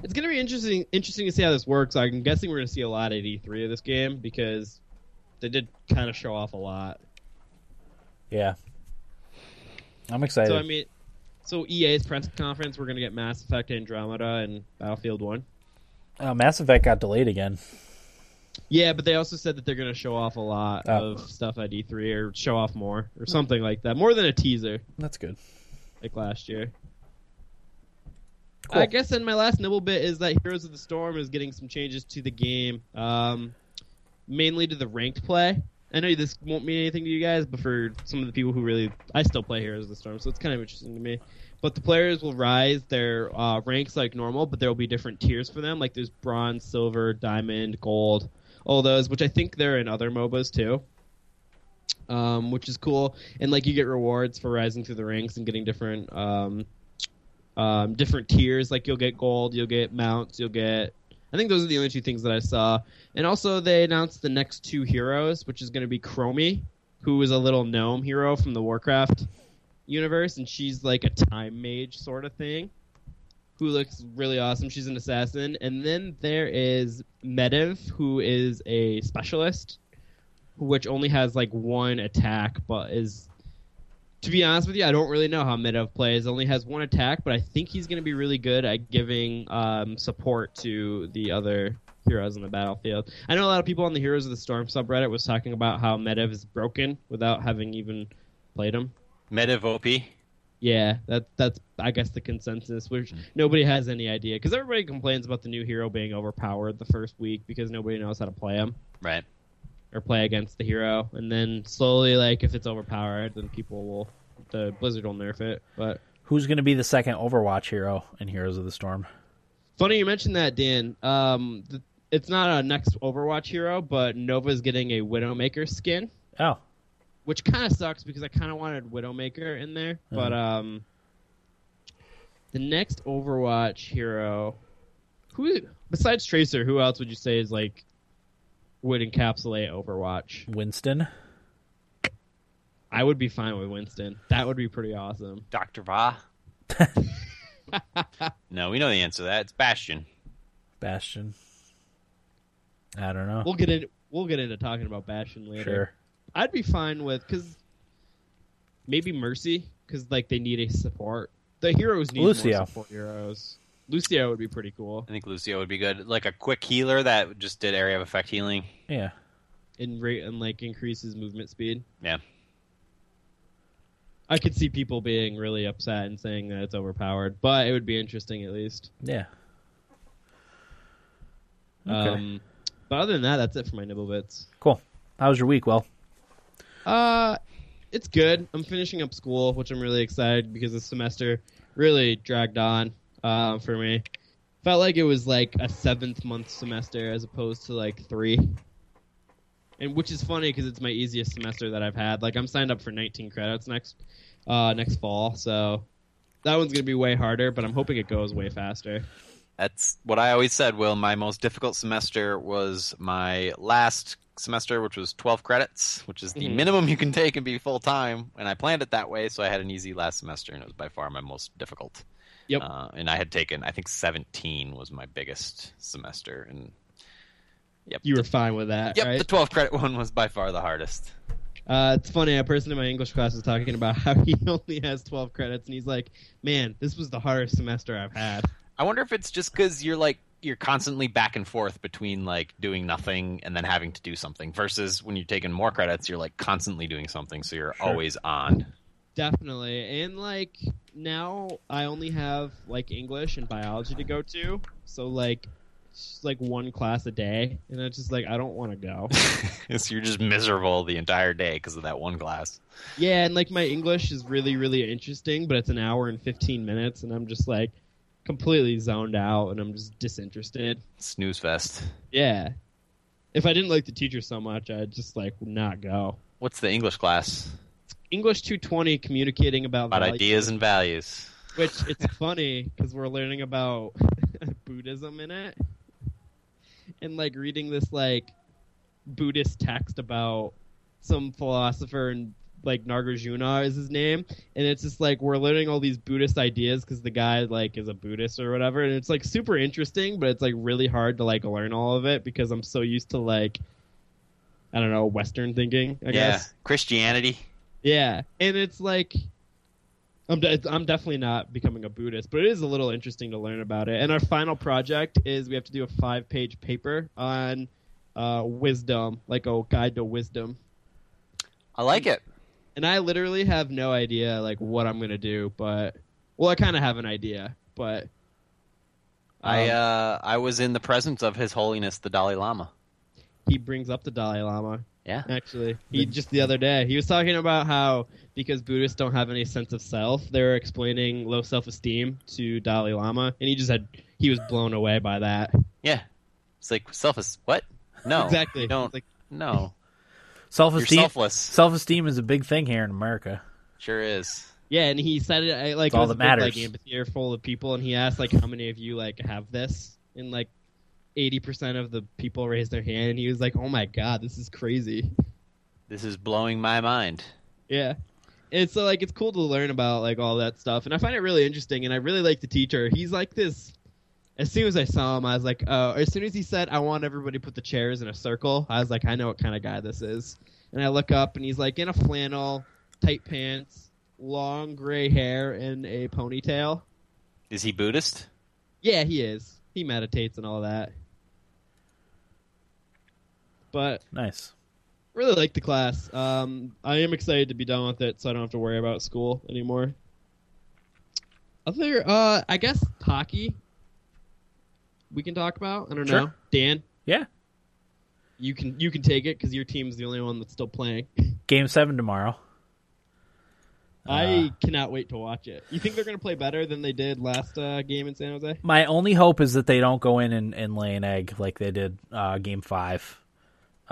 It's gonna be interesting interesting to see how this works. I'm guessing we're gonna see a lot at E3 of this game because they did kind of show off a lot. Yeah. I'm excited. So I mean, so EA's press conference, we're gonna get Mass Effect Andromeda and Battlefield One. uh, Mass Effect got delayed again. Yeah, but they also said that they're gonna show off a lot Oh. of stuff at E3 or show off more or something like that, more than a teaser That's good. like last year. Cool. I guess then my last nibble bit is that Heroes of the Storm is getting some changes to the game, um, mainly to the ranked play. I know this won't mean anything to you guys, but for some of the people who really, I still play Heroes of the Storm, so it's kind of interesting to me. But the players will rise their uh, ranks like normal, but there will be different tiers for them. Like there's bronze, silver, diamond, gold, all those, which I think they're in other MOBAs too. Um, which is cool, and like you get rewards for rising through the ranks and getting different um, um, different tiers. Like you'll get gold, you'll get mounts, you'll get. I think those are the only two things that I saw. And also, they announced the next two heroes, which is going to be Chromie, who is a little gnome hero from the Warcraft universe, and she's like a time mage sort of thing, who looks really awesome. She's an assassin. And then there is Medivh, who is a specialist, which only has like one attack, but is to be honest with you, I don't really know how Medivh plays. Only has one attack, but I think he's going to be really good at giving um, support to the other heroes on the battlefield. I know a lot of people on the Heroes of the Storm subreddit was talking about how Medivh is broken without having even played him. Medivh OP. Yeah, that that's I guess the consensus, which nobody has any idea because everybody complains about the new hero being overpowered the first week because nobody knows how to play him Right. Or play against the hero, and then slowly, like if it's overpowered, then people will the Blizzard will nerf it. But Who's going to be the second Overwatch hero in Heroes of the Storm? funny you mentioned that, Dan. Um, th- it's not a next Overwatch hero, but Nova's getting a Widowmaker skin, Oh, which kind of sucks because I kind of wanted Widowmaker in there. But um, the next Overwatch hero, who besides Tracer, who else would you say is like would encapsulate Overwatch? Winston. I would be fine with Winston. That would be pretty awesome. D.Va. no, we know the answer to that. It's Bastion. Bastion. I don't know. We'll get in. We'll get into talking about Bastion later. sure. I'd be fine with because maybe Mercy because like they need a support. The heroes need Lucio. more support heroes. Lucio would be pretty cool I think Lucio would be good. Like a quick healer that just did area of effect healing. Yeah. and rate and like increases movement speed. Yeah. I could see people being really upset and saying that it's overpowered, but it would be interesting at least. Yeah. Okay. Um, but other than that, that's it for my nibble bits. cool. How was your week? Well, Uh, it's good. I'm finishing up school, which I'm really excited because the semester really dragged on uh, for me. Felt like it was like a seventh month semester as opposed to like three. And which is funny because it's my easiest semester that I've had. Like I'm signed up for 19 credits next uh, next fall, so that one's gonna be way harder. But I'm hoping it goes way faster. That's what I always said, Will. My most difficult semester was my last semester, which was 12 credits, which is the Mhm. minimum you can take and be full time. And I planned it that way, so I had an easy last semester, and it was by far my most difficult. Yep. Uh, and I had taken, I think 17 was my biggest semester. And yep. You were the, fine with that, yep, right? the 12 credit one was by far the hardest. Uh, it's funny. A person in my English class was talking about how he only has 12 credits, and he's like, "Man, this was the hardest semester I've had." I wonder if it's just because you're like you're constantly back and forth between like doing nothing and then having to do something versus when you're taking more credits, you're like constantly doing something, so you're Sure. always on. Definitely. And like now I only have like English and biology to go to. So like it's like one class a day and it's just like I don't want to go. so you're just miserable the entire day because of that one class. yeah, and like my English is really really interesting, but it's an hour and 15 minutes and I'm just like completely zoned out and I'm just disinterested. Snooze fest. Yeah. If I didn't like the teacher so much, I'd just like not go. What's the English class? English 220 communicating about, About value- ideas and values. Which it's funny because we're learning about Buddhism in it, and like reading this like Buddhist text about some philosopher and like Nagarjuna is his name, and it's just like we're learning all these Buddhist ideas because the guy like is a Buddhist or whatever, and it's like super interesting, but it's like really hard to like learn all of it because I'm so used to like I don't know Western thinking. I yeah. guess Christianity. Yeah, and it's like I'm de- I'm definitely not becoming a Buddhist, but it is a little interesting to learn about it. And our final project is we have to do a five page paper on uh, wisdom, like a guide to wisdom. I like it. And I literally have no idea like what I'm gonna do, but well, I kind of have an idea, but I um, uh I was in the presence of His Holiness the Dalai Lama. he brings up the Dalai Lama. Yeah. Actually, he just the other day he was talking about how because Buddhists don't have any sense of self, they were explaining low self esteem to Dalai Lama, and he just had he was blown away by that. Yeah. It's like self what? No. exactly. don't like no. Self-esteem. selfless. Self esteem is a big thing here in America. Sure is. yeah, and he said it like It's all was a that big, matters. like amphitheater full of people, and he asked like how many of you like have this, and like eighty percent of the people raised their hand, and he was like, "Oh my god, this is crazy." This is blowing my mind. Yeah. And so like it's cool to learn about like all that stuff and I find it really interesting and I really like the teacher. He's like this as soon as I saw him I was like, oh as soon as he said I want everybody to put the chairs in a circle, I was like, I know what kind of guy this is. And I look up and he's like in a flannel, tight pants, long gray hair and a ponytail. Is he Buddhist? Yeah, he is. He meditates and all that. But Nice. really like the class. Um, I am excited to be done with it, so I don't have to worry about school anymore. Other, uh, I guess hockey. We can talk about. I don't Sure. know, Dan. Yeah. You can you can take it because your team's the only one that's still playing. Game seven tomorrow. I Uh, cannot wait to watch it. You think they're going to play better than they did last uh, game in San Jose? My only hope is that they don't go in and, and lay an egg like they did uh, game five.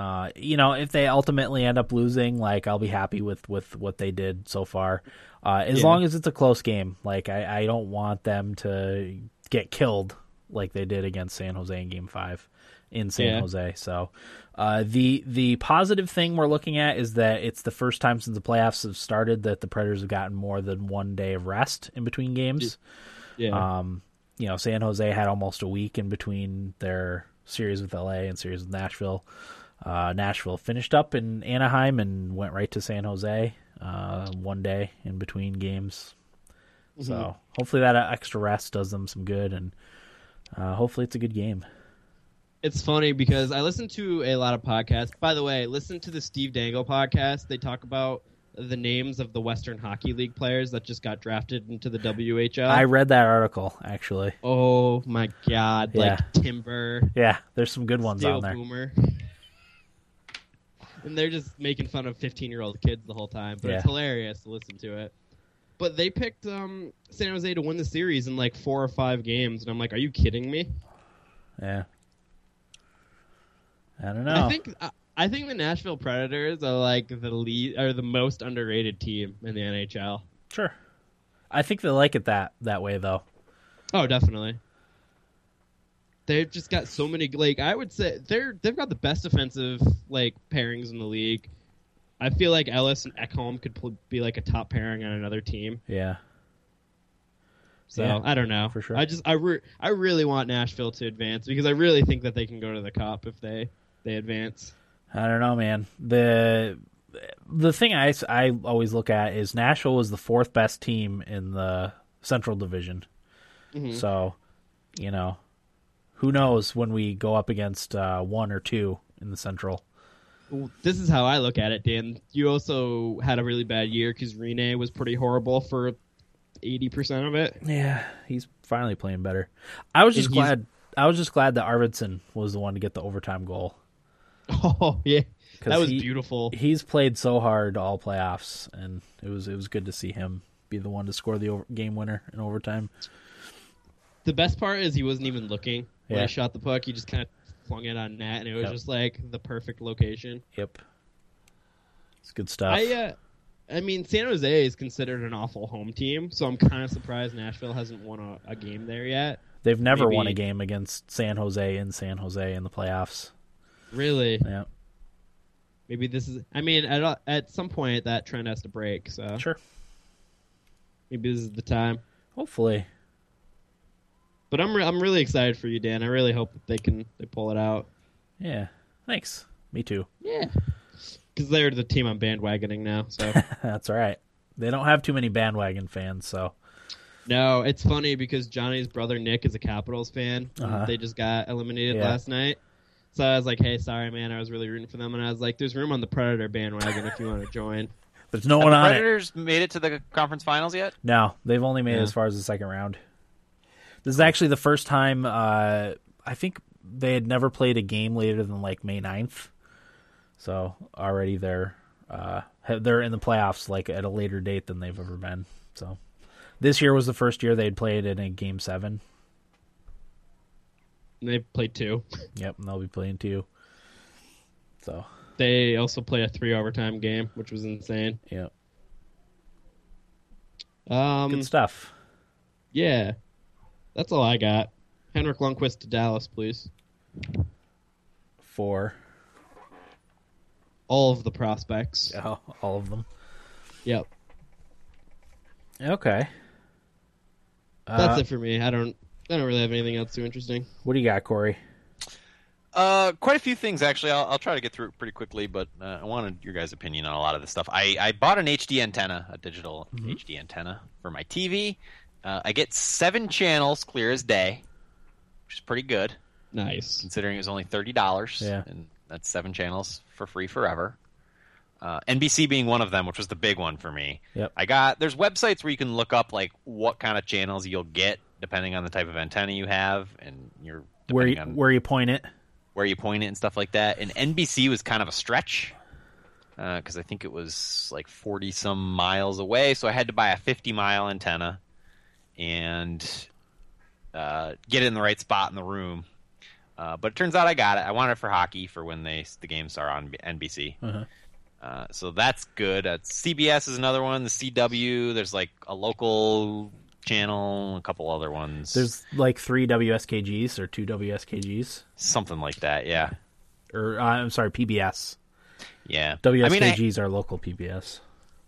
Uh, you know, if they ultimately end up losing, like I'll be happy with, with what they did so far. Uh, as Yeah. long as it's a close game, like I, I don't want them to get killed like they did against San Jose in game five in San Yeah. Jose. So uh, the the positive thing we're looking at is that it's the first time since the playoffs have started that the Predators have gotten more than one day of rest in between games. Yeah, Um, you know, San Jose had almost a week in between their series with LA and series with Nashville. Uh, Nashville finished up in Anaheim and went right to San Jose. Uh, one day in between games. So hopefully that extra rest does them some good, and uh, hopefully it's a good game. It's funny because I listen to a lot of podcasts. By the way, listen to the Steve Dangle podcast. They talk about the names of the Western Hockey League players that just got drafted into the WHL. I read that article actually. oh my god, Yeah. like Timber, Yeah, there's some good ones Steel on there. Boomer. And they're just making fun of 15-year-old kids the whole time, but it's hilarious to listen to it. But they picked um, San Jose to win the series in like four or five games, and I'm like, are you kidding me? Yeah. I don't know. I think I, I think the Nashville Predators are like the lead are the most underrated team in the NHL. sure. I think they like it that that way though. Oh, definitely. They've just got so many like I would say they're they've got the best defensive like pairings in the league. I feel like Ellis and Ekholm could pl- be like a top pairing on another team. Yeah. So Yeah, I don't know for sure. I just I re- I really want Nashville to advance because I really think that they can go to the cup if they they advance. I don't know, man. The the thing I, I always look at is Nashville was the fourth best team in the Central Division. Mhm. So, you know, who knows when we go up against uh, one or two in the Central. This is how I look at it, Dan. You also had a really bad year because Rinne was pretty horrible for eighty percent of it. Yeah, he's finally playing better. I was just And glad. I was just glad that Arvidsson was the one to get the overtime goal. Oh yeah, that was he- beautiful. He's played so hard all playoffs, and it was it was good to see him be the one to score the over- game winner in overtime. The best part is he wasn't even looking when Yeah. he shot the puck. He just kind of flung it on net, and it was Yep. just like the perfect location. Yep, it's good stuff. I uh, I mean, San Jose is considered an awful home team, so I'm kind of surprised Nashville hasn't won a, a game there yet. They've never won a game against San Jose in San Jose in the playoffs. Really, Yeah, maybe this is. I mean, at at some point that trend has to break. So sure. maybe this is the time. Hopefully, But I'm re- I'm really excited for you, Dan. I really hope that they can they pull it out. yeah. Thanks. Me too. Yeah, because they're the team I'm bandwagoning now. So That's all right. They don't have too many bandwagon fans, so no, it's funny because Johnny's brother Nick is a Capitals fan. Uh-huh. They just got eliminated Yeah. last night. So I was like, "Hey, sorry, man. I was really rooting for them." And I was like, "There's room on the Predator bandwagon if you want to join." there's no Have one the on it. Predators made it to the conference finals yet? No, they've only made it as far as the second round. This is actually the first time uh, I think they had never played a game later than like May 9th. So already they're uh, they're in the playoffs like at a later date than they've ever been. So this year was the first year they'd played in a game seven. They played two. Yep, and they'll be playing two. So They also play a three overtime game, which was insane. yeah, Um, good stuff. yeah, that's all I got. Henrik Lundqvist to Dallas, please. For All of the prospects. oh, all of them. Yep, Okay. that's Uh, it for me. I don't. I don't really have anything else too interesting. What do you got, Corey? Uh, quite a few things actually. I'll, I'll try to get through it pretty quickly, but uh, I wanted your guys' opinion on a lot of this stuff. I, I bought an HD antenna, a digital HD antenna for my TV. Uh, I get seven channels clear as day, which is pretty good Nice. considering it was only thirty dollars. Yeah. and that's seven channels for free forever. Uh, NBC being one of them, which was the big one for me. Yep. I got there's websites where you can look up like what kind of channels you'll get depending on the type of antenna you have and your Where you, on where you point it? where you point it and stuff like that. And NBC was kind of a stretch because I think it was like 40 some miles away. So I had to buy a 50 mile antenna and uh, get it in the right spot in the room. Uh, but it turns out I got it. I wanted it for hockey for when they the games are on NBC. Uh-huh. Uh, so that's good. Uh, CBS is another one. The CW. There's like a local channel, a couple other ones. There's like three WSKGs or two WSKGs, something like that. Yeah, or uh, I'm sorry, PBS. yeah. WSKGs I mean, I, are local PBS.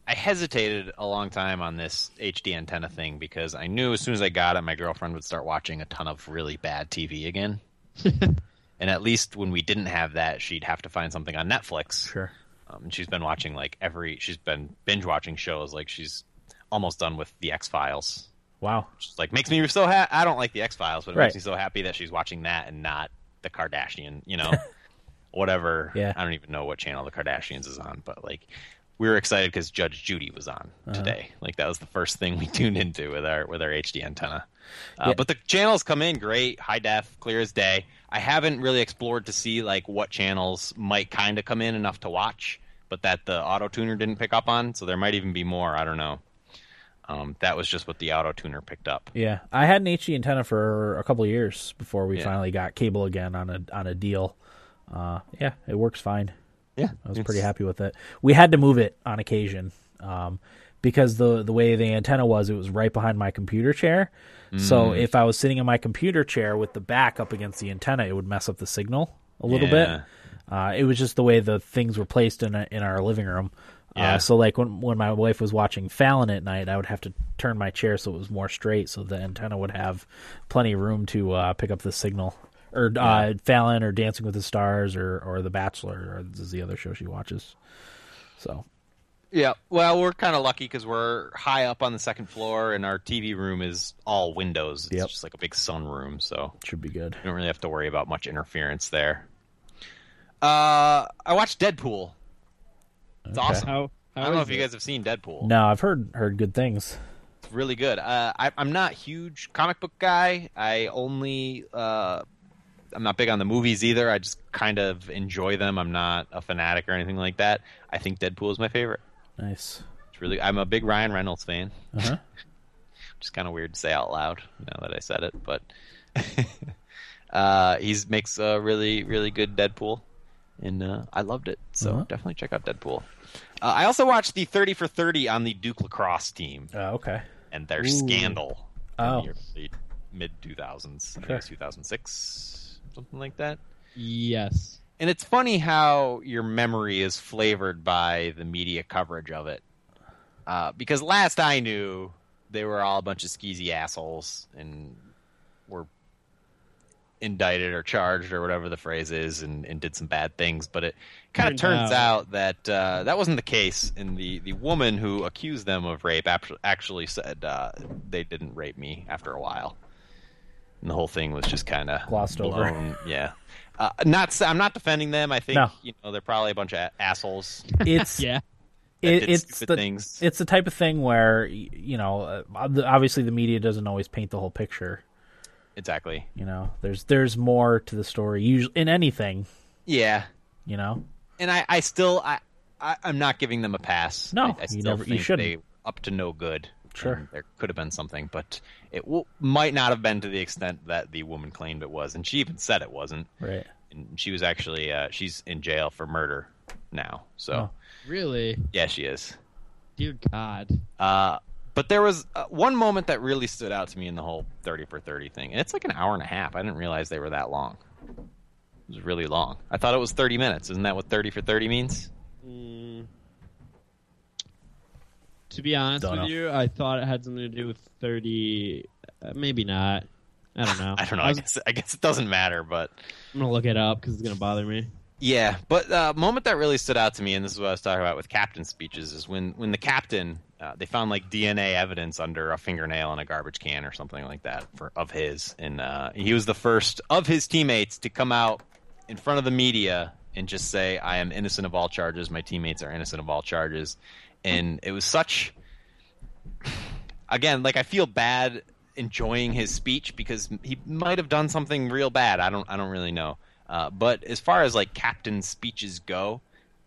I hesitated a long time on this HD antenna thing because I knew as soon as I got it, my girlfriend would start watching a ton of really bad TV again. and at least when we didn't have that, she'd have to find something on Netflix. Sure. Um, and she's been watching like every. She's been binge watching shows. Like she's almost done with the X Files. Wow. Which like makes me so happy. I don't like the X Files, but it Right. makes me so happy that she's watching that and not the Kardashian. You know, whatever. Yeah. I don't even know what channel the Kardashians is on, but like we were excited because Judge Judy was on Uh-huh. today. Like that was the first thing we tuned into with our with our HD antenna. Uh, Yeah. But the channels come in great, high def, clear as day. I haven't really explored to see like what channels might kind of come in enough to watch, but that the auto tuner didn't pick up on. So there might even be more. I don't know. Um, that was just what the auto tuner picked up. Yeah, I had an HD antenna for a couple of years before we Yeah. finally got cable again on a on a deal. Uh, yeah, it works fine. Yeah, I was pretty happy with it. We had to move it on occasion um, because the the way the antenna was, it was right behind my computer chair. So Mm. if I was sitting in my computer chair with the back up against the antenna, it would mess up the signal a little Yeah. bit. Uh, it was just the way the things were placed in a, in our living room. Yeah. Uh, so like when when my wife was watching Fallon at night, I would have to turn my chair so it was more straight, so the antenna would have plenty of room to uh, pick up the signal. Or uh, Fallon, or Dancing with the Stars, or or The Bachelor, or this is the other show she watches. So Yeah, well, we're kind of lucky because we're high up on the second floor, and our TV room is all windows. It's Yep. just like a big sunroom, so should be good. you don't really have to worry about much interference there. Uh, I watched Deadpool. It's Okay. awesome. How? I don't know is if you guys have seen Deadpool. No, I've heard heard good things. It's really good. Uh, I, I'm not huge comic book guy. I only uh, I'm not big on the movies either. I just kind of enjoy them. I'm not a fanatic or anything like that. I think Deadpool is my favorite. Nice. It's really. I'm a big Ryan Reynolds fan. Uh-huh. Which is kind of weird to say out loud now that I said it, but uh, he makes a really really good Deadpool, and uh, I loved it. So uh-huh. definitely check out Deadpool. Uh, I also watched the 30 for 30 on the Duke lacrosse team. Oh, okay. And their Ooh. scandal. Oh. Mid 2000s, 2006 something like that. Yes. And it's funny how your memory is flavored by the media coverage of it. Uh, because last I knew, they were all a bunch of skeezy assholes and were indicted or charged or whatever the phrase is and, and did some bad things. But it kind of turns out- out that uh, that wasn't the case. And the, the woman who accused them of rape actually said uh, they didn't rape me after a while. And the whole thing was just kind of Glossed over. Yeah. Uh, not s- I'm not defending them. I think No. you know they're probably a bunch of assholes. It's Yeah. that it, did it's stupid the things. it's the type of thing where y- you know uh, obviously the media doesn't always paint the whole picture. exactly. You know, there's there's more to the story usually in anything. Yeah, You know, and I, I still I, I I'm not giving them a pass. No, I, I you still never- you think shouldn't. They up to no good. Sure. There could have been something, but it w- might not have been to the extent that the woman claimed it was, and she even said it wasn't. right? And she was actually uh, she's in jail for murder now. So Oh. Really? yeah, she is. Dear God. Uh, but there was uh, one moment that really stood out to me in the whole 30 for 30 thing. And it's like an hour and a half. I didn't realize they were that long. It was really long. I thought it was 30 minutes. Isn't that what 30 for 30 means? Mm. To be honest Don't with know. you, I thought it had something to do with thirty. Uh, maybe not. I don't know. I don't know. I I guess, I guess it doesn't matter, but I'm gonna look it up because it's gonna bother me. yeah. But uh, moment that really stood out to me, and this is what I was talking about with captain speeches, is when when the captain uh, they found like DNA evidence under a fingernail in a garbage can or something like that for of his, and uh, he was the first of his teammates to come out in front of the media and just say, "I am innocent of all charges. My teammates are innocent of all charges," and it was such. Again, like I feel bad enjoying his speech because he might have done something real bad. I don't. I don't really know. Uh, but as far as like captain speeches go,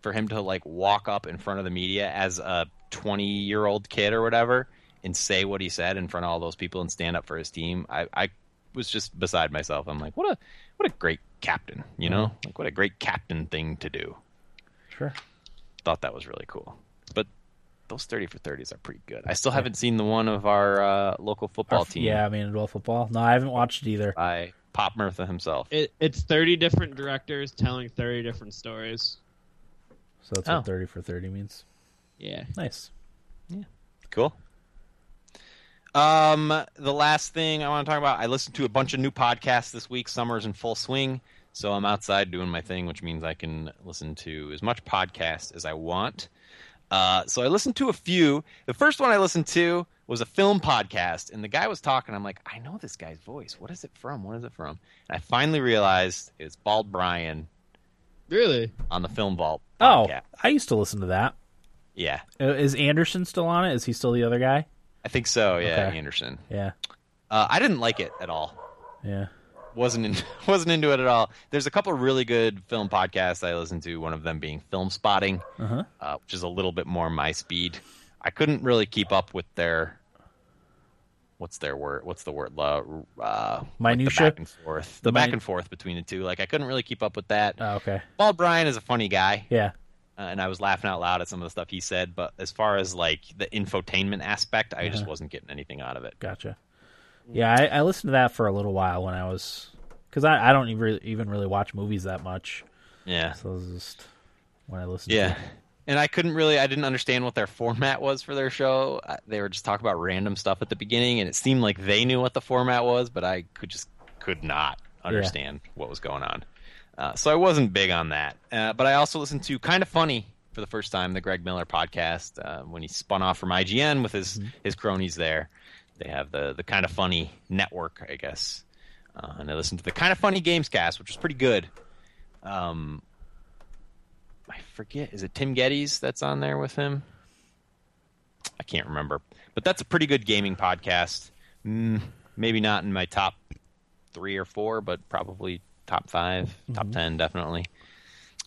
for him to like walk up in front of the media as a 20 year old kid or whatever and say what he said in front of all those people and stand up for his team, I, I was just beside myself. I'm like, what a what a great captain, you know? Like what a great captain thing to do. Sure. Thought that was really cool. But those 30 for 30s are pretty good. I still haven't seen the one of our uh, local football Our- team Yeah, I mean, well, football. No, I haven't watched it either. by Pop Murtha himself. It, it's thirty different directors telling thirty different stories. So that's Oh. what thirty for thirty means. Yeah. Nice. Yeah. Cool. Um, the last thing I want to talk about, I listened to a bunch of new podcasts this week. Summer's in full swing, so I'm outside doing my thing, which means I can listen to as much podcast as I want. Uh, so I listened to a few. The first one I listened to was a film podcast, and the guy was talking. I'm like, I know this guy's voice. What is it from? What is it from? And I finally realized it's Bald Brian Really? on the Film Vault. Oh, podcast. I used to listen to that. yeah, Uh, Is Anderson still on it? Is he still the other guy? I think so. Yeah, Okay. Anderson. Yeah. Uh, I didn't like it at all. Yeah. Wasn't in, wasn't into it at all. There's a couple really good film podcasts I listen to. One of them being Filmspotting, Uh-huh. uh, which is a little bit more my speed. I couldn't really keep up with their what's their word? What's the word? Uh, uh, like the back and forth. The The back and forth between the two. Like I couldn't really keep up with that. Oh, okay. Paul Bryan is a funny guy, Yeah. uh, and I was laughing out loud at some of the stuff he said. But as far as like the infotainment aspect, I just Uh-huh. wasn't getting anything out of it. Gotcha. Yeah, I, I listened to that for a little while when I was because I, I don't even even really watch movies that much. Yeah. So it was just when I listened. Yeah. To it. And I couldn't really, I didn't understand what their format was for their show. They were just talking about random stuff at the beginning, and it seemed like they knew what the format was, but I could just could not understand what was going on. Uh, so I wasn't big on that. Uh, but I also listened to Kind of Funny for the first time, the Greg Miller podcast, uh, when he spun off from IGN with his his cronies there. They have the the kind of funny network, I guess, uh, and I listened to the kind of funny games cast, which was pretty good. Um, I forget, is it Tim Gettys that's on there with him? I can't remember, but that's a pretty good gaming podcast. Mm, maybe not in my top three or four, but probably top 5 top ten, definitely.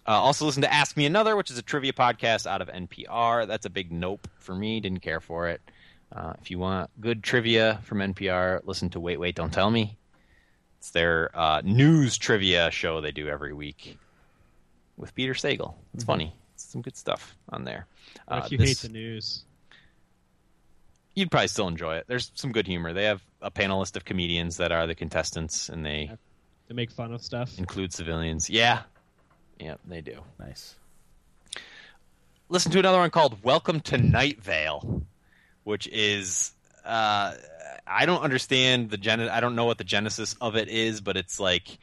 Uh, also, listen to Ask Me Another, which is a trivia podcast out of NPR. That's a big nope for me. Didn't care for it. Uh, if you want good trivia from NPR, listen to Wait, Wait, Don't Tell Me. It's their uh, news trivia show they do every week with Peter Sagal. It's funny. It's some good stuff on there. What Uh, if you this- hate the news? you'd probably still enjoy it. There's some good humor. They have a panel list of comedians that are the contestants, and they To make fun of stuff. include civilians. Yeah, yeah, they do. Nice. Listen to another one called "Welcome to Night Vale," which is uh, I don't understand the gen. I don't know what the genesis of it is, but it's like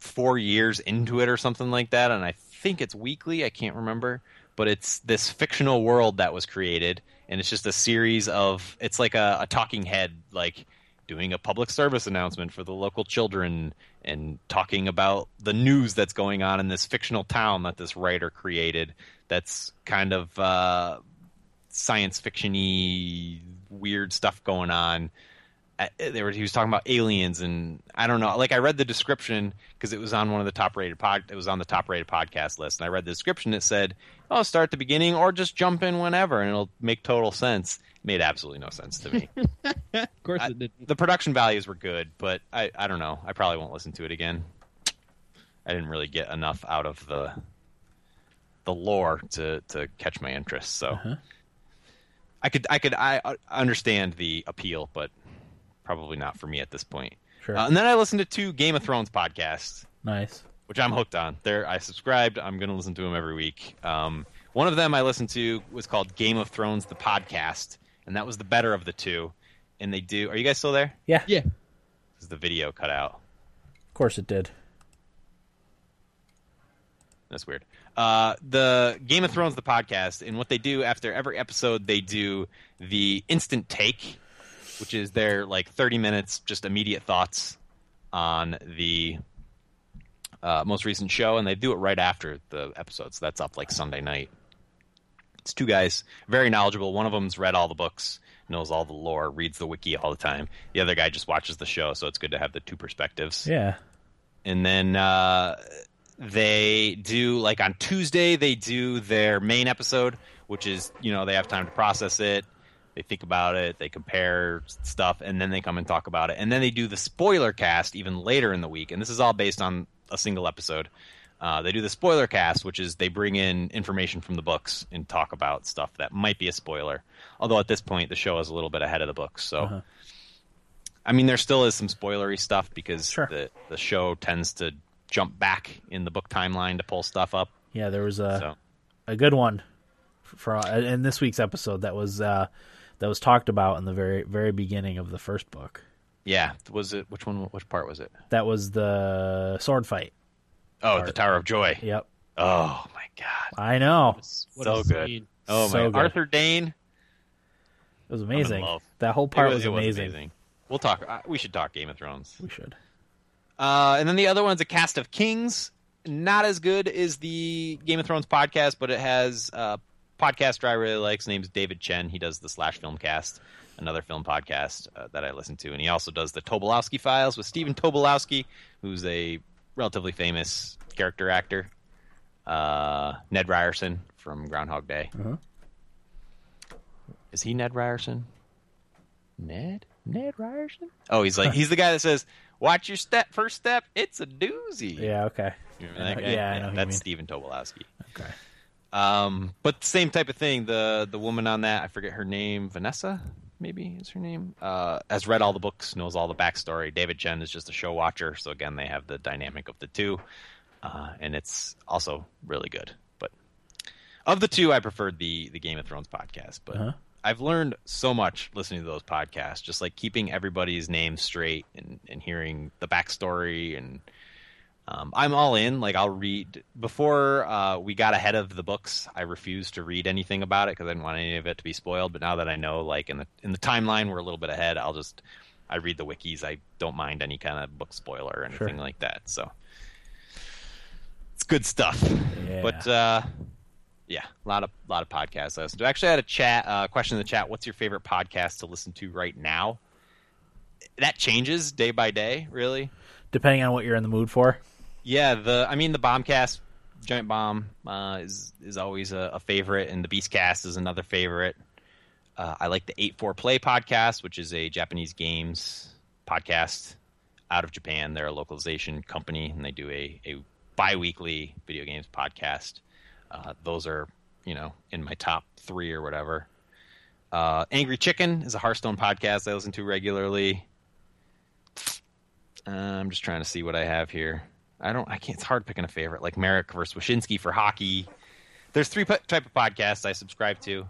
four years into it or something like that, and I think it's weekly. I can't remember, but it's this fictional world that was created, and it's just a series of. It's like a, a talking head, like doing a public service announcement for the local children and talking about the news that's going on in this fictional town that this writer created. That's kind of uh, science fictiony, weird stuff going on uh, there was he was talking about aliens and I don't know. Like I read the description because it was on one of the top rated pod. It was on the top rated podcast list, and I read the description. It said, "Oh, start at the beginning or just jump in whenever, and it'll make total sense." It made absolutely no sense to me. of course I- it didn't. the production values were good, but I I don't know. I probably won't listen to it again. I didn't really get enough out of the the lore to to catch my interest. So Uh-huh. I could I could I uh, understand the appeal, but probably not for me at this point. Sure. Uh, and then I listened to two Game of Thrones podcasts, nice. which I'm hooked on. There, I subscribed. I'm going to listen to them every week. Um, one of them I listened to was called Game of Thrones, the podcast, and that was the better of the two. And they do. Are you guys still there? Yeah. Yeah. Is the video cut out? Of course it did. That's weird. Uh, the Game of Thrones, the podcast, and what they do after every episode, they do the instant take, which is their like 30 minutes, just immediate thoughts on the uh, most recent show, and they do it right after the episode. So that's up like Sunday night. It's two guys, very knowledgeable. One of them's read all the books, knows all the lore, reads the wiki all the time. The other guy just watches the show, so it's good to have the two perspectives Yeah. and then uh, they do like on Tuesday they do their main episode, which is you know they have time to process it, they think about it, they compare stuff, and then they come and talk about it, and then they do the spoiler cast even later in the week, and this is all based on a single episode. Uh, they do the spoiler cast, which is they bring in information from the books and talk about stuff that might be a spoiler. Although at this point the show is a little bit ahead of the books, so. Uh-huh. I mean, there still is some spoilery stuff because Sure. the the show tends to jump back in the book timeline to pull stuff up. Yeah, there was a so a good one for uh, in this week's episode that was uh, that was talked about in the very very beginning of the first book. yeah, was it which one? Which part was it? That was the sword fight. Oh, Part. the Tower of Joy. Yep, Oh my god, I know. What so good. scene. Oh So my, good. Arthur Dayne. It was amazing. That whole It part was, was, it was amazing. We'll talk. Uh, we should talk Game of Thrones. We should. Uh, and then the other one's a cast of kings. Not as good as the Game of Thrones podcast, but it has a podcaster I really like. His name's David Chen. He does the Slash Film Cast, another film podcast uh, that I listen to, and he also does the Tobolowsky Files with Stephen Tobolowsky, who's a relatively famous character actor. Uh, Ned Ryerson from Groundhog Day. Uh-huh. Is he Ned Ryerson? Ned? Ned Ryerson? Oh, he's like he's the guy that says, "Watch your step, first step. It's a doozy." Yeah. Okay. You remember that guy? yeah, I know who that's mean. Stephen Tobolowsky. Okay. Um, but same type of thing. The the woman on that, I forget her name, Vanessa, maybe is her name. Uh, has read all the books, knows all the backstory. David Chen is just a show watcher, so again, they have the dynamic of the two, uh, and it's also really good. But of the two, I preferred the the Game of Thrones podcast. But Uh-huh. I've learned so much listening to those podcasts, just like keeping everybody's name straight and, and hearing the backstory and Um, I'm all in. Like I'll read before uh, we got ahead of the books. I refused to read anything about it because I didn't want any of it to be spoiled. But now that I know, like in the in the timeline, we're a little bit ahead. I'll just I read the wikis. I don't mind any kind of book spoiler or anything Sure. like that. So it's good stuff. Yeah. But uh, yeah, a lot of lot of podcasts I listen to. Actually, I had a chat uh, question in the chat. What's your favorite podcast to listen to right now? That changes day by day, really. Depending on what you're in the mood for. Yeah, the I mean the Bombcast, Giant Bomb uh, is is always a, a favorite, and the Beastcast is another favorite. Uh, I like the Eight Four Play podcast, which is a Japanese games podcast out of Japan. They're a localization company, and they do a a biweekly video games podcast. Uh, those are you know in my top three or whatever. Uh, Angry Chicken is a Hearthstone podcast I listen to regularly. Uh, I'm just trying to see what I have here. I don't. I can't. It's hard picking a favorite. Like Marek versus Wyshynski for hockey. There's three p- type of podcasts I subscribe to.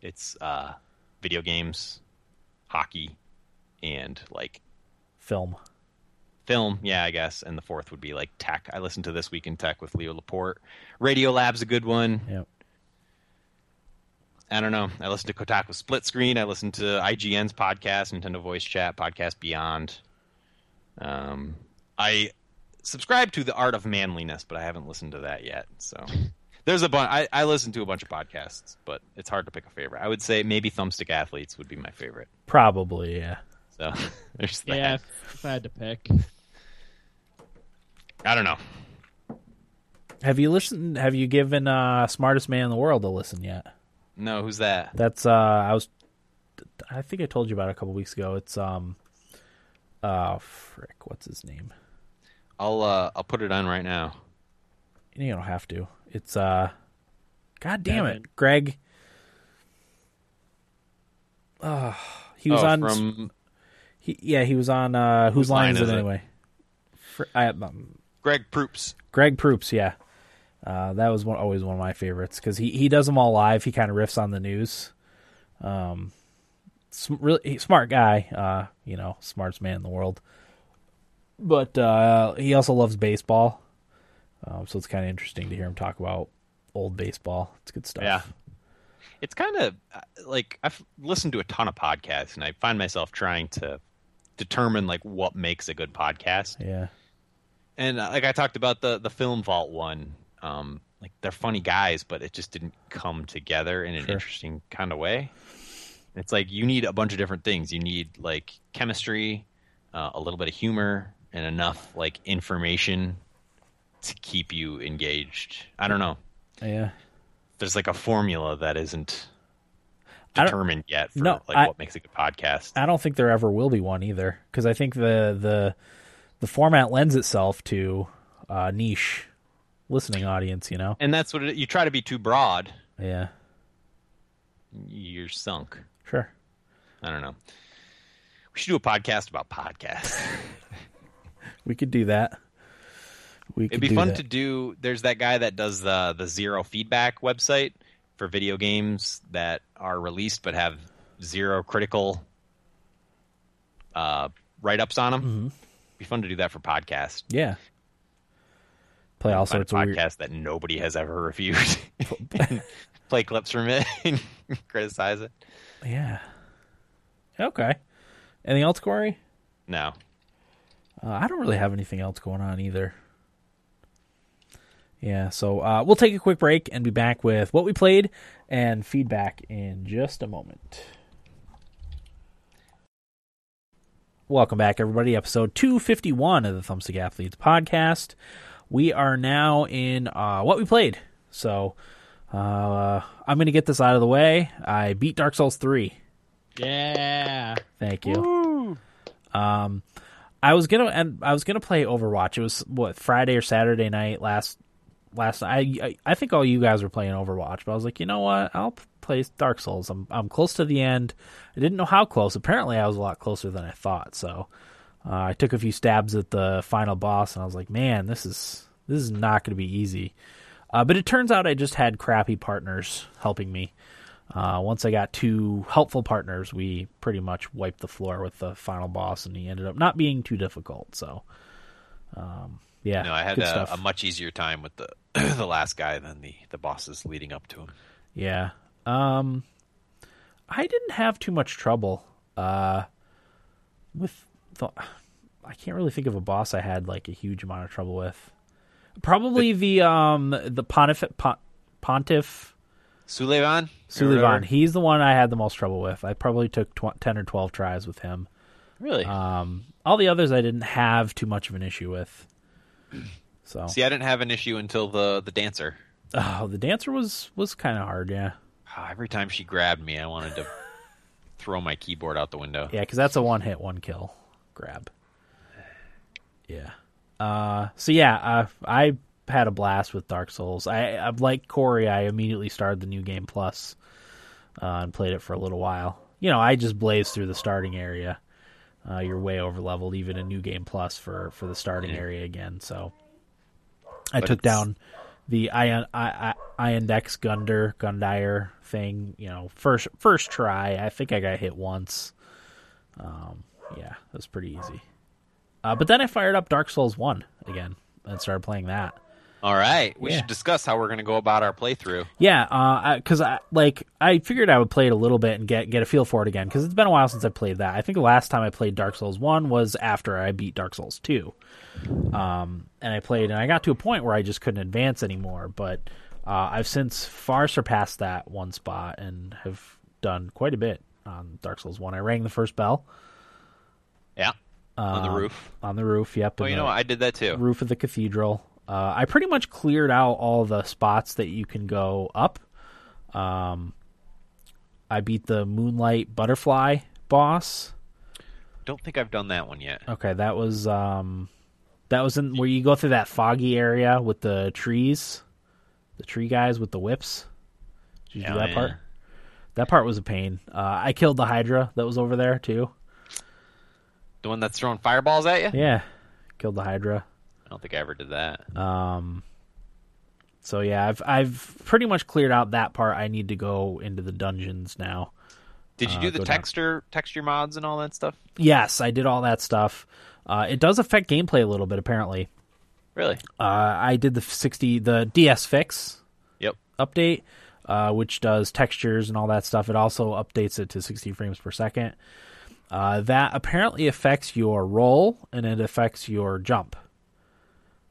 It's uh, video games, hockey, and like Film. Film. Yeah, I guess. And the fourth would be like tech. I listened to this week in tech with Leo Laporte. Radio Lab's a good one. Yep. I don't know. I listened to Kotaku Split Screen. I listened to IGN's podcast, Nintendo Voice Chat, Podcast Beyond. Um, I subscribe to The Art of Manliness, but I haven't listened to that yet. So there's a bunch. I, I listen to a bunch of podcasts, but it's hard to pick a favorite. I would say maybe Thumbstick Athletes would be my favorite. Probably, yeah. So there's that. Yeah, if, if I had to pick. I don't know. Have you listened? Have you given uh, "Smartest Man in the World" a listen yet? No, who's that? That's uh, I was, I think I told you about it a couple weeks ago. It's um, uh, frick, what's his name? I'll uh, I'll put it on right now. You don't have to. It's uh, God damn Devin. it, Greg. Uh, he was oh, on. from He, yeah, he was on. Uh, whose, Whose line, line is it is it? anyway? Fr- I, um, Greg Proops. Greg Proops, yeah. Uh, that was one, always one of my favorites because he, he does them all live. He kind of riffs on the news. Um, sm- really smart guy. Uh, you know, smartest man in the world. But uh, he also loves baseball, um, so it's kind of interesting to hear him talk about old baseball. It's good stuff. Yeah. It's kind of like I've listened to a ton of podcasts, and I find myself trying to determine like what makes a good podcast. yeah, And uh, like I talked about the the Film Vault one, um, like they're funny guys, but it just didn't come together in an Sure. interesting kind of way. It's like you need a bunch of different things. You need like chemistry, uh, a little bit of humor, and enough like information to keep you engaged. I don't know. yeah. There's like a formula that isn't determined yet for No, like I- what makes a good podcast. I don't think there ever will be one either because I think the the the format lends itself to uh, niche listening audience. You know. and that's what it, you try to be too broad, Yeah. you're sunk. Sure. I don't know. We should do a podcast about podcasts. We could do that. We It'd be fun that. to do. There's that guy that does the the zero feedback website for video games that are released but have zero critical uh, write ups on them. Mm-hmm. Be fun to do that for podcasts. Yeah. Play all sorts of weird. podcast that nobody has ever reviewed. Play clips from it and criticize it. Yeah. Okay. Anything else, Corey? No. Uh, I don't really have anything else going on either. Yeah, so uh, we'll take a quick break and be back with what we played and feedback in just a moment. Welcome back, everybody. Episode 251 of the Thumbstick Athletes podcast. We are now in uh, what we played. So uh, I'm going to get this out of the way. I beat Dark Souls 3. Yeah. Thank you. Um, I was gonna and I was gonna play Overwatch. It was what Friday or Saturday night last last. I I, I think all you guys were playing Overwatch, but I was like, you know what? I'll play Dark Souls. I'm I'm close to the end. I didn't know how close. Apparently, I was a lot closer than I thought. So uh, I took a few stabs at the final boss, and I was like, man, this is this is not going to be easy. Uh, but it turns out I just had crappy partners helping me. Uh, once I got two helpful partners, we pretty much wiped the floor with the final boss, and he ended up not being too difficult. So, um, Yeah, No, I had a, a much easier time with the the last guy than the the bosses leading up to him. Yeah. Um I didn't have too much trouble uh with the I can't really think of a boss I had like a huge amount of trouble with. Probably the um the Pontiff Pon- Pontiff Suleiman, or Sullivan. He's the one I had the most trouble with. I probably took tw- 10 or 12 tries with him. Really? Um all the others I didn't have too much of an issue with. So, See, I didn't have an issue until the the dancer. oh, the dancer was was kind of hard, yeah. Ah, Every time she grabbed me, I wanted to throw my keyboard out the window. Yeah, because that's a one hit, one kill grab. Yeah. Uh, so yeah, uh, I had a blast with Dark Souls. I, I like Corey. I immediately started the new game plus uh, and played it for a little while. You know, I just blazed through the starting area. Uh, you're way over leveled, even in new game plus for for the starting Yeah. area again. So I But took it's- down the Ion I, I, Iudex Gunder Gundyr thing. You know, first first try. I think I got hit once. Um, yeah, it was pretty easy. Uh, but then I fired up Dark Souls One again and started playing that. All right, we Yeah. should discuss how we're going to go about our playthrough. Yeah, because I, like I figured I would play it a little bit and get get a feel for it again because it's been a while since I played that. I think the last time I played Dark Souls One was after I beat Dark Souls Two, um, and I played and I got to a point where I just couldn't advance anymore. But uh, I've since far surpassed that one spot and have done quite a bit on Dark Souls One. I rang the first bell Yeah, on the Um, roof. on the roof. Yep, Oh, you know, what? I did that too. roof of the cathedral. Uh, I pretty much cleared out all the spots that you can go up. Um, I beat the Moonlight Butterfly boss. Don't think I've done that one yet. Okay, that was um, that was in where you go through that foggy area with the trees, the tree guys with the whips. Did you do that yeah. part? That part was a pain. Uh, I killed the Hydra that was over there too. The one that's throwing fireballs at you? Yeah, killed the Hydra. I don't think I ever did that. Um, so yeah, I've I've pretty much cleared out that part. I need to go into the dungeons now. Did you uh, do the go down. texture texture mods and all that stuff? Yes, I did all that stuff. Uh, it does affect gameplay a little bit, apparently. Really? Uh, I did the sixty, the DS fix Yep. update, uh, which does textures and all that stuff. It also updates it to sixty frames per second. Uh, that apparently affects your roll and it affects your jump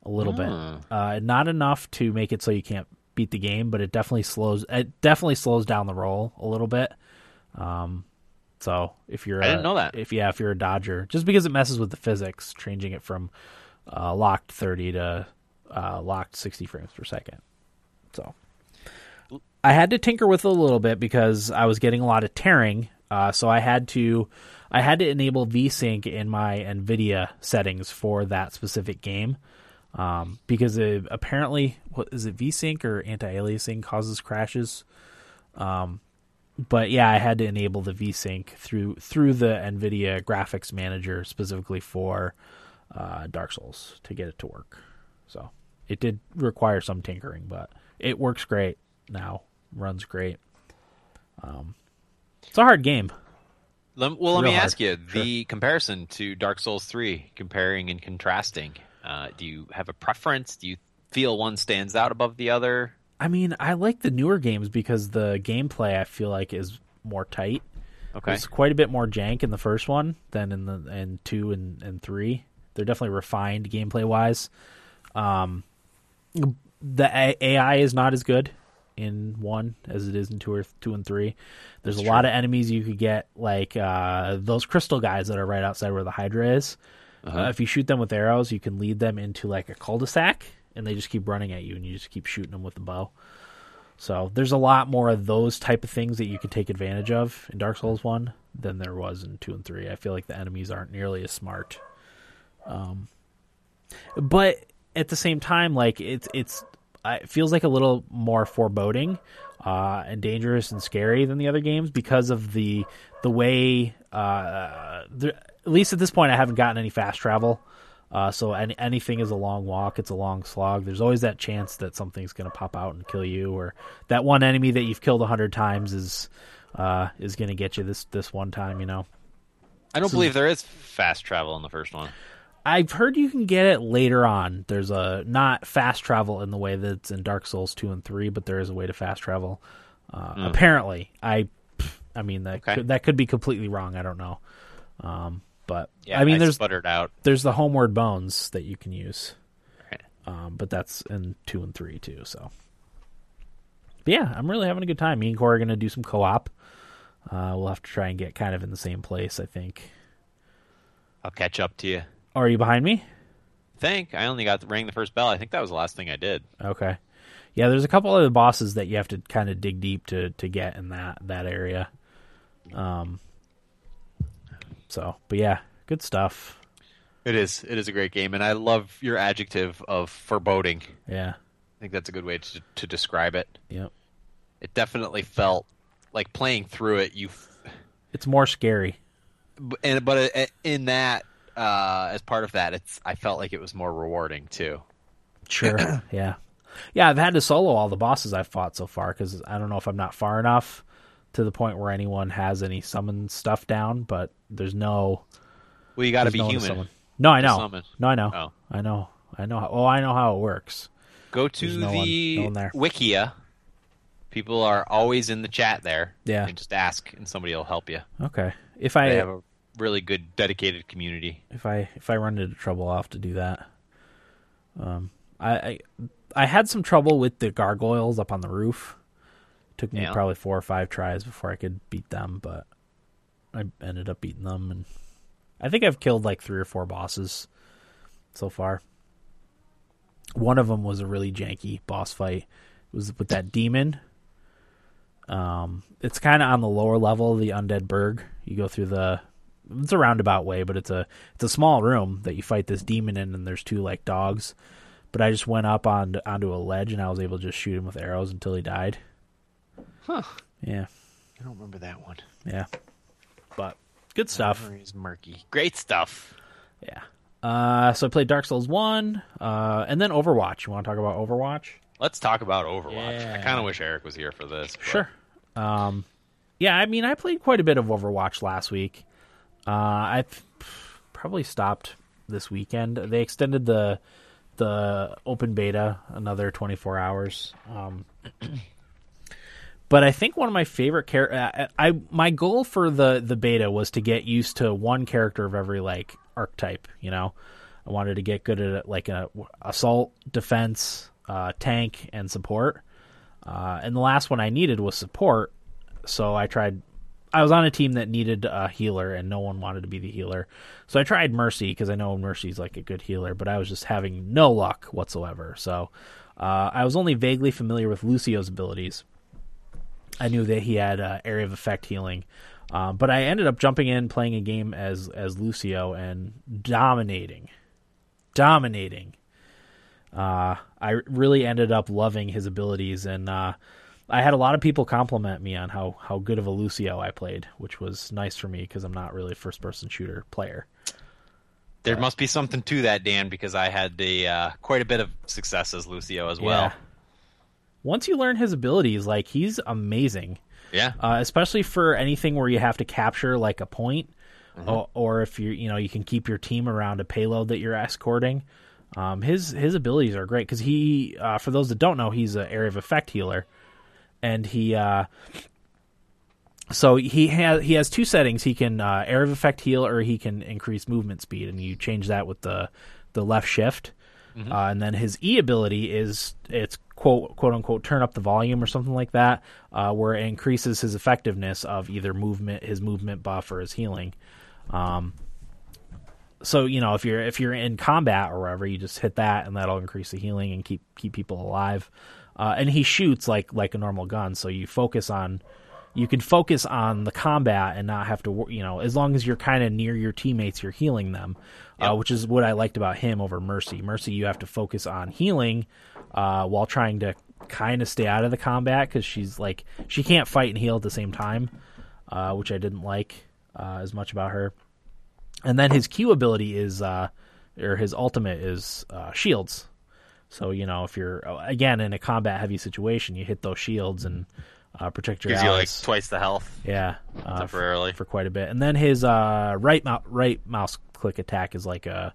a little bit. Hmm. Uh, not enough to make it so you can't beat the game, but it definitely slows. It definitely slows down the roll a little bit. Um, so if you're, I a- didn't know that. If yeah, if you're a dodger, just because it messes with the physics, changing it from uh, locked thirty to uh, locked sixty frames per second. So I had to tinker with it a little bit because I was getting a lot of tearing. Uh, so I had to, I had to enable VSync in my NVIDIA settings for that specific game, um, because it, apparently, what is it, VSync or anti-aliasing causes crashes. Um, but yeah, I had to enable the VSync through through the NVIDIA graphics manager specifically for uh, Dark Souls to get it to work. So it did require some tinkering, but it works great now. Runs great. Um, it's a hard game. Lem- well, let Real me hard. ask you the comparison to Dark Souls 3, comparing and contrasting. Uh, do you have a preference? Do you feel one stands out above the other? I mean, I like the newer games because the gameplay I feel like is more tight. Okay. There's quite a bit more jank in the first one than in the in two and, and three. They're definitely refined gameplay wise. Um, the A- AI is not as good in one as it is in two or two and three. There's That's a lot of enemies you could get, like uh, those crystal guys that are right outside where the Hydra is. Uh-huh. Uh, if you shoot them with arrows, you can lead them into like a cul-de-sac, and they just keep running at you, and you just keep shooting them with the bow. So there's a lot more of those type of things that you can take advantage of in Dark Souls One than there was in two and three. I feel like the enemies aren't nearly as smart. Um, but at the same time, like it's it's it feels like a little more foreboding uh, and dangerous and scary than the other games because of the the way. Uh, the, at least at this point, I haven't gotten any fast travel. Uh, so any, anything is a long walk. It's a long slog. There's always that chance that something's going to pop out and kill you, or that one enemy that you've killed a hundred times is uh, is going to get you this this one time. You know. I don't So- believe there is fast travel in the first one. I've heard you can get it later on. There's a not fast travel in the way that's in Dark Souls two and three, but there is a way to fast travel. Uh, Apparently, I, I mean that Okay. could, that could be completely wrong. I don't know. Um, but Yeah, I mean, there's sputtered out. there's the homeward bones that you can use, Right. um, but that's in two and three too. So, but yeah, I'm really having a good time. Me and Corey are gonna do some co-op. Uh, we'll have to try and get kind of in the same place, I think. I'll catch up to you. Are you behind me? Think I only got rang the first bell. I think that was the last thing I did. Okay. Yeah, there's a couple other bosses that you have to kind of dig deep to to get in that that area. Um. So, but yeah, good stuff. It is. It is a great game, and I love your adjective of foreboding. Yeah. I think that's a good way to to describe it. Yep. It definitely felt like playing through it. You, It's more scary. and but uh, in that, uh, as part of that, it's I felt like it was more rewarding too. Sure. yeah. Yeah, I've had to solo all the bosses I've fought so far because I don't know if I'm not far enough to the point where anyone has any summon stuff down, but there's no. Well, you got to be no human. No, I know. No, I know. Oh. I know. I know. How, oh, I know how it works. Go to no one- the no one. Wikia. People are always in the chat there. Yeah. and just ask, and somebody will help you. Okay. If I They have a really good, dedicated community. if I if I run into trouble, I'll have to do that. Um, I I, I had some trouble with the gargoyles up on the roof. Took me Yeah. probably four or five tries before I could beat them, but I ended up beating them, and I think I've killed like three or four bosses so far. One of them was a really janky boss fight. It was with that demon. Um, it's kind of on the lower level of the undead burg. You go through the it's a roundabout way, but it's a it's a small room that you fight this demon in, and there's two like dogs. But I just went up on onto a ledge, and I was able to just shoot him with arrows until he died. Huh. Yeah, I don't remember that one. yeah. But good stuff. Memory's murky. Great stuff. Yeah. Uh, so I played Dark Souls one, uh, and then Overwatch. You want to talk about Overwatch? Let's talk about Overwatch. I kind of wish Eric was here for this. but- Sure. Um, yeah, I mean, I played quite a bit of Overwatch last week. Uh, I probably stopped this weekend. They extended the the open beta another 24 hours. Um, but I think one of my favorite char- uh, I my goal for the the beta was to get used to one character of every like archetype. You know, I wanted to get good at like a assault, defense, uh, tank, and support. Uh, and the last one I needed was support, so I tried. I was on a team that needed a healer, and no one wanted to be the healer. So I tried Mercy because I know Mercy's like a good healer, but I was just having no luck whatsoever. So uh, I was only vaguely familiar with Lucio's abilities. I knew that he had uh, area of effect healing, um, but I ended up jumping in, playing a game as as Lucio, and dominating, dominating. Uh, I really ended up loving his abilities, and uh, I had a lot of people compliment me on how how good of a Lucio I played, which was nice for me because I'm not really a first person shooter player. There must be something to that, Dan, because I had the uh, quite a bit of success as Lucio as well. Yeah. Once you learn his abilities, like he's amazing. Yeah. uh, especially for anything where you have to capture like a point, or, or if you you know you can keep your team around a payload that you're escorting. Um, his his abilities are great because he, uh, for those that don't know, he's an area of effect healer, and he uh, so he has he has two settings. He can uh, area of effect heal, or he can increase movement speed, and you change that with the the left shift. Uh, and then his E ability is it's quote quote unquote turn up the volume or something like that, uh, where it increases his effectiveness of either movement, his movement buff, or his healing. Um, so you know if you're if you're in combat or wherever, you just hit that, and that'll increase the healing and keep keep people alive. Uh, and he shoots like like a normal gun, so you focus on you can focus on the combat and not have to you know as long as you're kind of near your teammates, you're healing them, uh, which is what I liked about him over Mercy. Mercy, you have to focus on healing uh, while trying to kind of stay out of the combat because she's like she can't fight and heal at the same time, uh, which I didn't like uh, as much about her. And then his Q ability is, uh, or his ultimate is uh, shields. So you know if you're again in a combat heavy situation, you hit those shields and uh, protect your Gives you like twice the health yeah, uh, for, temporarily. for quite a bit. And then his uh, right mou- right mouse click attack is like a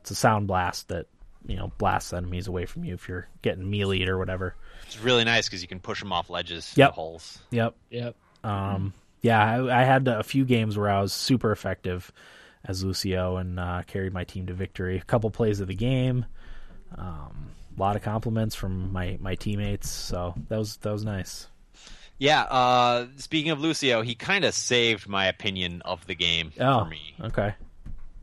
it's a sound blast that you know blasts enemies away from you if you're getting meleeed or whatever. It's really nice because you can push them off ledges, Yep. holes. Yep. Yep. Um, yeah, I, I had a few games where I was super effective as Lucio and uh, carried my team to victory. A couple plays of the game, um, a lot of compliments from my, my teammates. So that was that was nice. Yeah. Uh, speaking of Lucio, he kind of saved my opinion of the game Oh, for me. okay.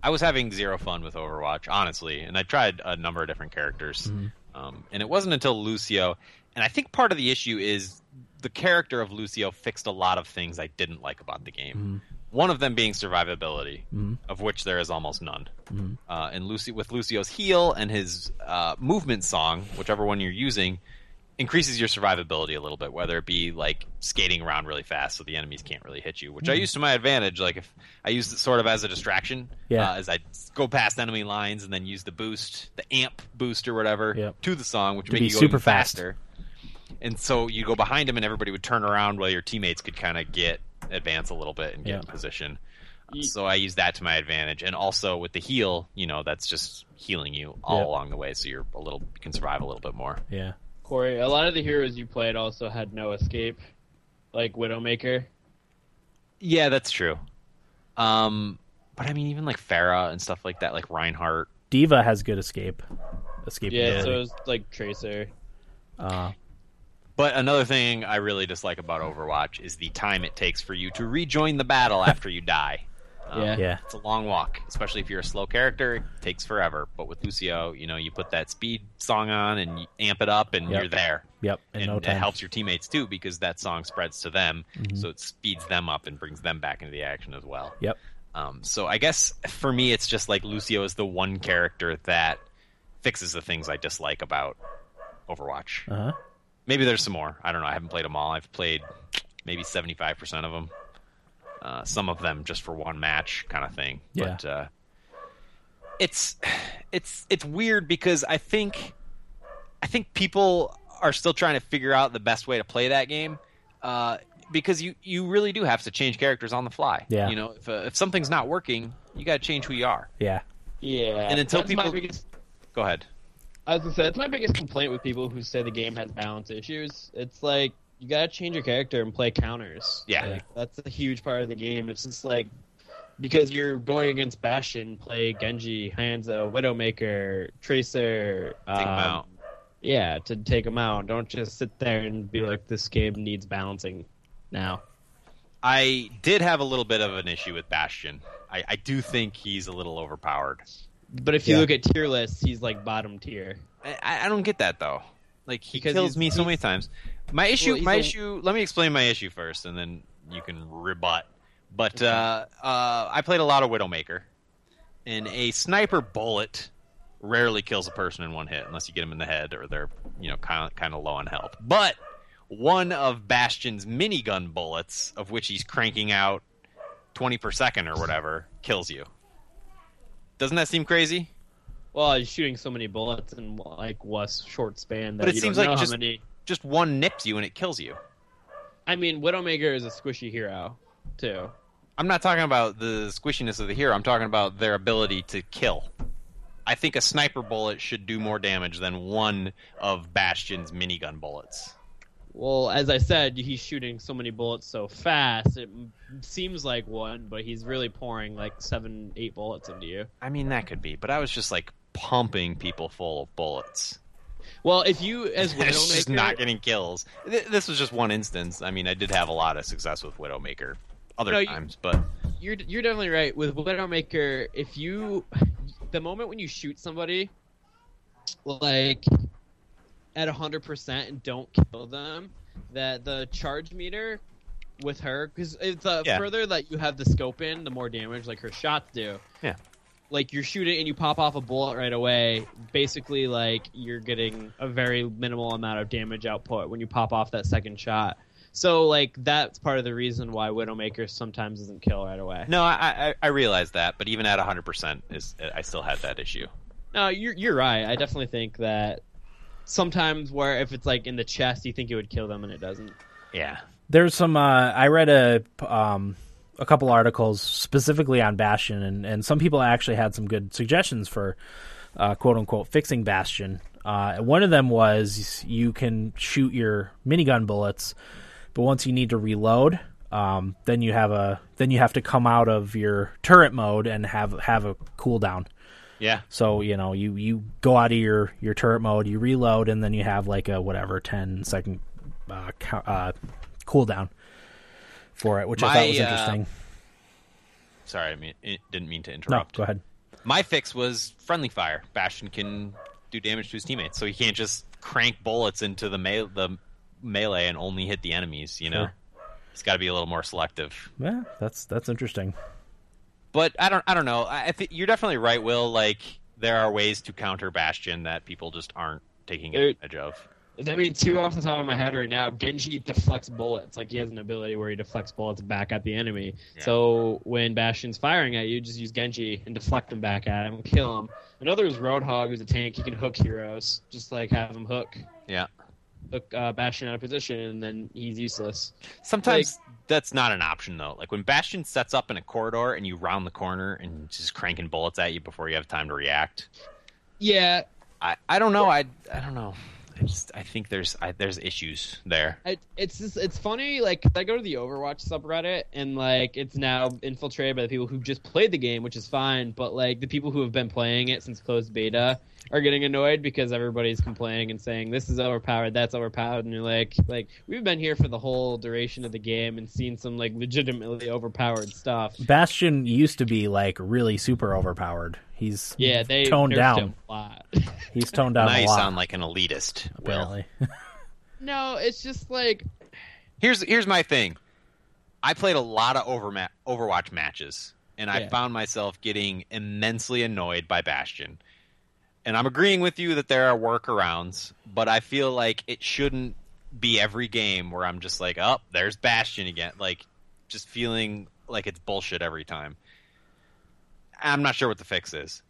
I was having zero fun with Overwatch, honestly, and I tried a number of different characters, Mm-hmm. um, and it wasn't until Lucio. And I think part of the issue is the character of Lucio fixed a lot of things I didn't like about the game. Mm-hmm. One of them being survivability, of which there is almost none. Mm-hmm. Uh, and Lucy, with Lucio's heal and his uh, movement song, whichever one you're using, increases your survivability a little bit. Whether it be like skating around really fast so the enemies can't really hit you, which I use to my advantage. Like if I use it sort of as a distraction, Yeah. uh, as I go past enemy lines and then use the boost, the amp boost or whatever, Yep. to the song, which To would make you go super even fast. faster. And so you go behind him, and everybody would turn around while your teammates could kind of get advance a little bit and get Yeah. in position. So I use that to my advantage, and also with the heal, you know, that's just healing you all Yeah. along the way, so you're a little you can survive a little bit more. Yeah. Corey, a lot of the heroes you played also had no escape, like Widowmaker. Yeah, that's true. Um, but I mean, even like Pharah and stuff like that, like Reinhardt. D.Va has good escape. Escape. Yeah, so it's like Tracer. uh, But another thing I really dislike about Overwatch is the time it takes for you to rejoin the battle after you die. Um, Yeah. yeah. It's a long walk, especially if you're a slow character. It takes forever. But with Lucio, you know, you put that speed song on and you amp it up, and Yep. you're there. Yep. In and no it helps your teammates too because that song spreads to them, Mhm. so it speeds them up and brings them back into the action as well. Yep. Um, so I guess for me, it's just like Lucio is the one character that fixes the things I dislike about Overwatch. Uh huh. Maybe there's some more. I don't know. I haven't played them all. I've played maybe 75% of them. Uh, some of them just for one match kind of thing. Yeah. But uh, it's it's it's weird because I think I think people are still trying to figure out the best way to play that game. Uh, because you, you really do have to change characters on the fly. Yeah. You know, if uh, if something's not working, you got to change who you are. Yeah. Yeah, And until that's people- biggest, Go ahead. As I was gonna say that's my biggest complaint with people who say the game has balance issues. It's like you gotta change your character and play counters. Yeah. Like, that's a huge part of the game. It's just like because you're going against Bastion, play Genji, Hanzo, Widowmaker, Tracer. Take 'em um, out. Yeah, to take them out. Don't just sit there and be like, this game needs balancing now. I did have a little bit of an issue with Bastion. I, I do think he's a little overpowered. But if you Yeah. look at tier lists, he's like bottom tier. I, I don't get that though. Like he Because kills me so many times. My issue, Well, my issue. Let me explain my issue first, and then you can rebut. But uh, uh, I played a lot of Widowmaker, and a sniper bullet rarely kills a person in one hit unless you get them in the head or they're you know kind of kind of low on health. But one of Bastion's minigun bullets, of which he's cranking out twenty per second or whatever, kills you. Doesn't that seem crazy? Well, he's shooting so many bullets in like what short span that But it you seems don't like know just- how many. Just one nips you and it kills you. I mean, Widowmaker is a squishy hero too. I'm not talking about the squishiness of the hero. I'm talking about their ability to kill. I think a sniper bullet should do more damage than one of Bastion's minigun bullets. Well, as I said, he's shooting so many bullets so fast. It seems like one, but he's really pouring like seven, eight bullets into you. I mean, that could be, but I was just like pumping people full of bullets. Well, if you as It's just Widowmaker, not getting kills. Th- This was just one instance. I mean, I did have a lot of success with Widowmaker other No, you- times, but you're you're definitely right with Widowmaker. If you, the moment when you shoot somebody, like at hundred percent and don't kill them, that the charge meter with her because the uh, Yeah. further that you have the scope in, the more damage like her shots do. Yeah. Like you're shooting and you pop off a bullet right away. Basically, like you're getting a very minimal amount of damage output when you pop off that second shot. So like that's part of the reason why Widowmaker sometimes doesn't kill right away. no, I I, I realize that. But even at 100, percent is I still had that issue. No, you're you're right. I definitely think that sometimes where if it's like in the chest, you think it would kill them and it doesn't. Yeah, There's some. Uh, I read a um, a couple articles specifically on Bastion, and, and some people actually had some good suggestions for uh, quote unquote fixing Bastion. Uh, one of them was you can shoot your minigun bullets, but once you need to reload, um, then you have a then you have to come out of your turret mode and have have a cooldown. Yeah. So you know you you go out of your your turret mode, you reload, and then you have like a whatever 10 second uh, uh, cooldown for it, which I thought was uh, interesting. Sorry, I mean, it didn't mean to interrupt. no, go ahead. My fix was friendly fire. Bastion can do damage to his teammates, so he can't just crank bullets into the me- the melee and only hit the enemies. You know, Sure. he's got to be a little more selective. Yeah, that's that's interesting. But I don't, I don't know. I, I think you're definitely right, Will. Like there are ways to counter Bastion that people just aren't taking It- advantage of. I mean, two off the top of my head right now. Genji deflects bullets. Like he has an ability where he deflects bullets back at the enemy. Yeah. So when Bastion's firing at you, just use Genji and deflect them back at him, and kill him. Another is Roadhog, who's a tank. He can hook heroes, just like have him hook Yeah. hook uh, Bastion out of position, and then he's useless. Sometimes that's not an option though. Like when Bastion sets up in a corridor and you round the corner and just cranking bullets at you before you have time to react. Yeah, I, I don't know. I I don't know. I just I think there's I, there's issues there. I, it's just it's funny. Like I go to the Overwatch subreddit, and like it's now infiltrated by the people who just played the game, which is fine. But like the people who have been playing it since closed beta are getting annoyed because everybody's complaining and saying this is overpowered, that's overpowered, and you're like, like we've been here for the whole duration of the game and seen some like legitimately overpowered stuff. Bastion used to be like really super overpowered. He's Yeah, they toned down. him a lot. He's toned down now a you lot. sound like an elitist. Will. apparently. no, it's just like Here's here's my thing. I played a lot of Overma- Overwatch matches, and I Yeah. found myself getting immensely annoyed by Bastion. And I'm agreeing with you that there are workarounds, but I feel like it shouldn't be every game where I'm just like, oh, there's Bastion again. Like, just feeling like it's bullshit every time. I'm not sure what the fix is.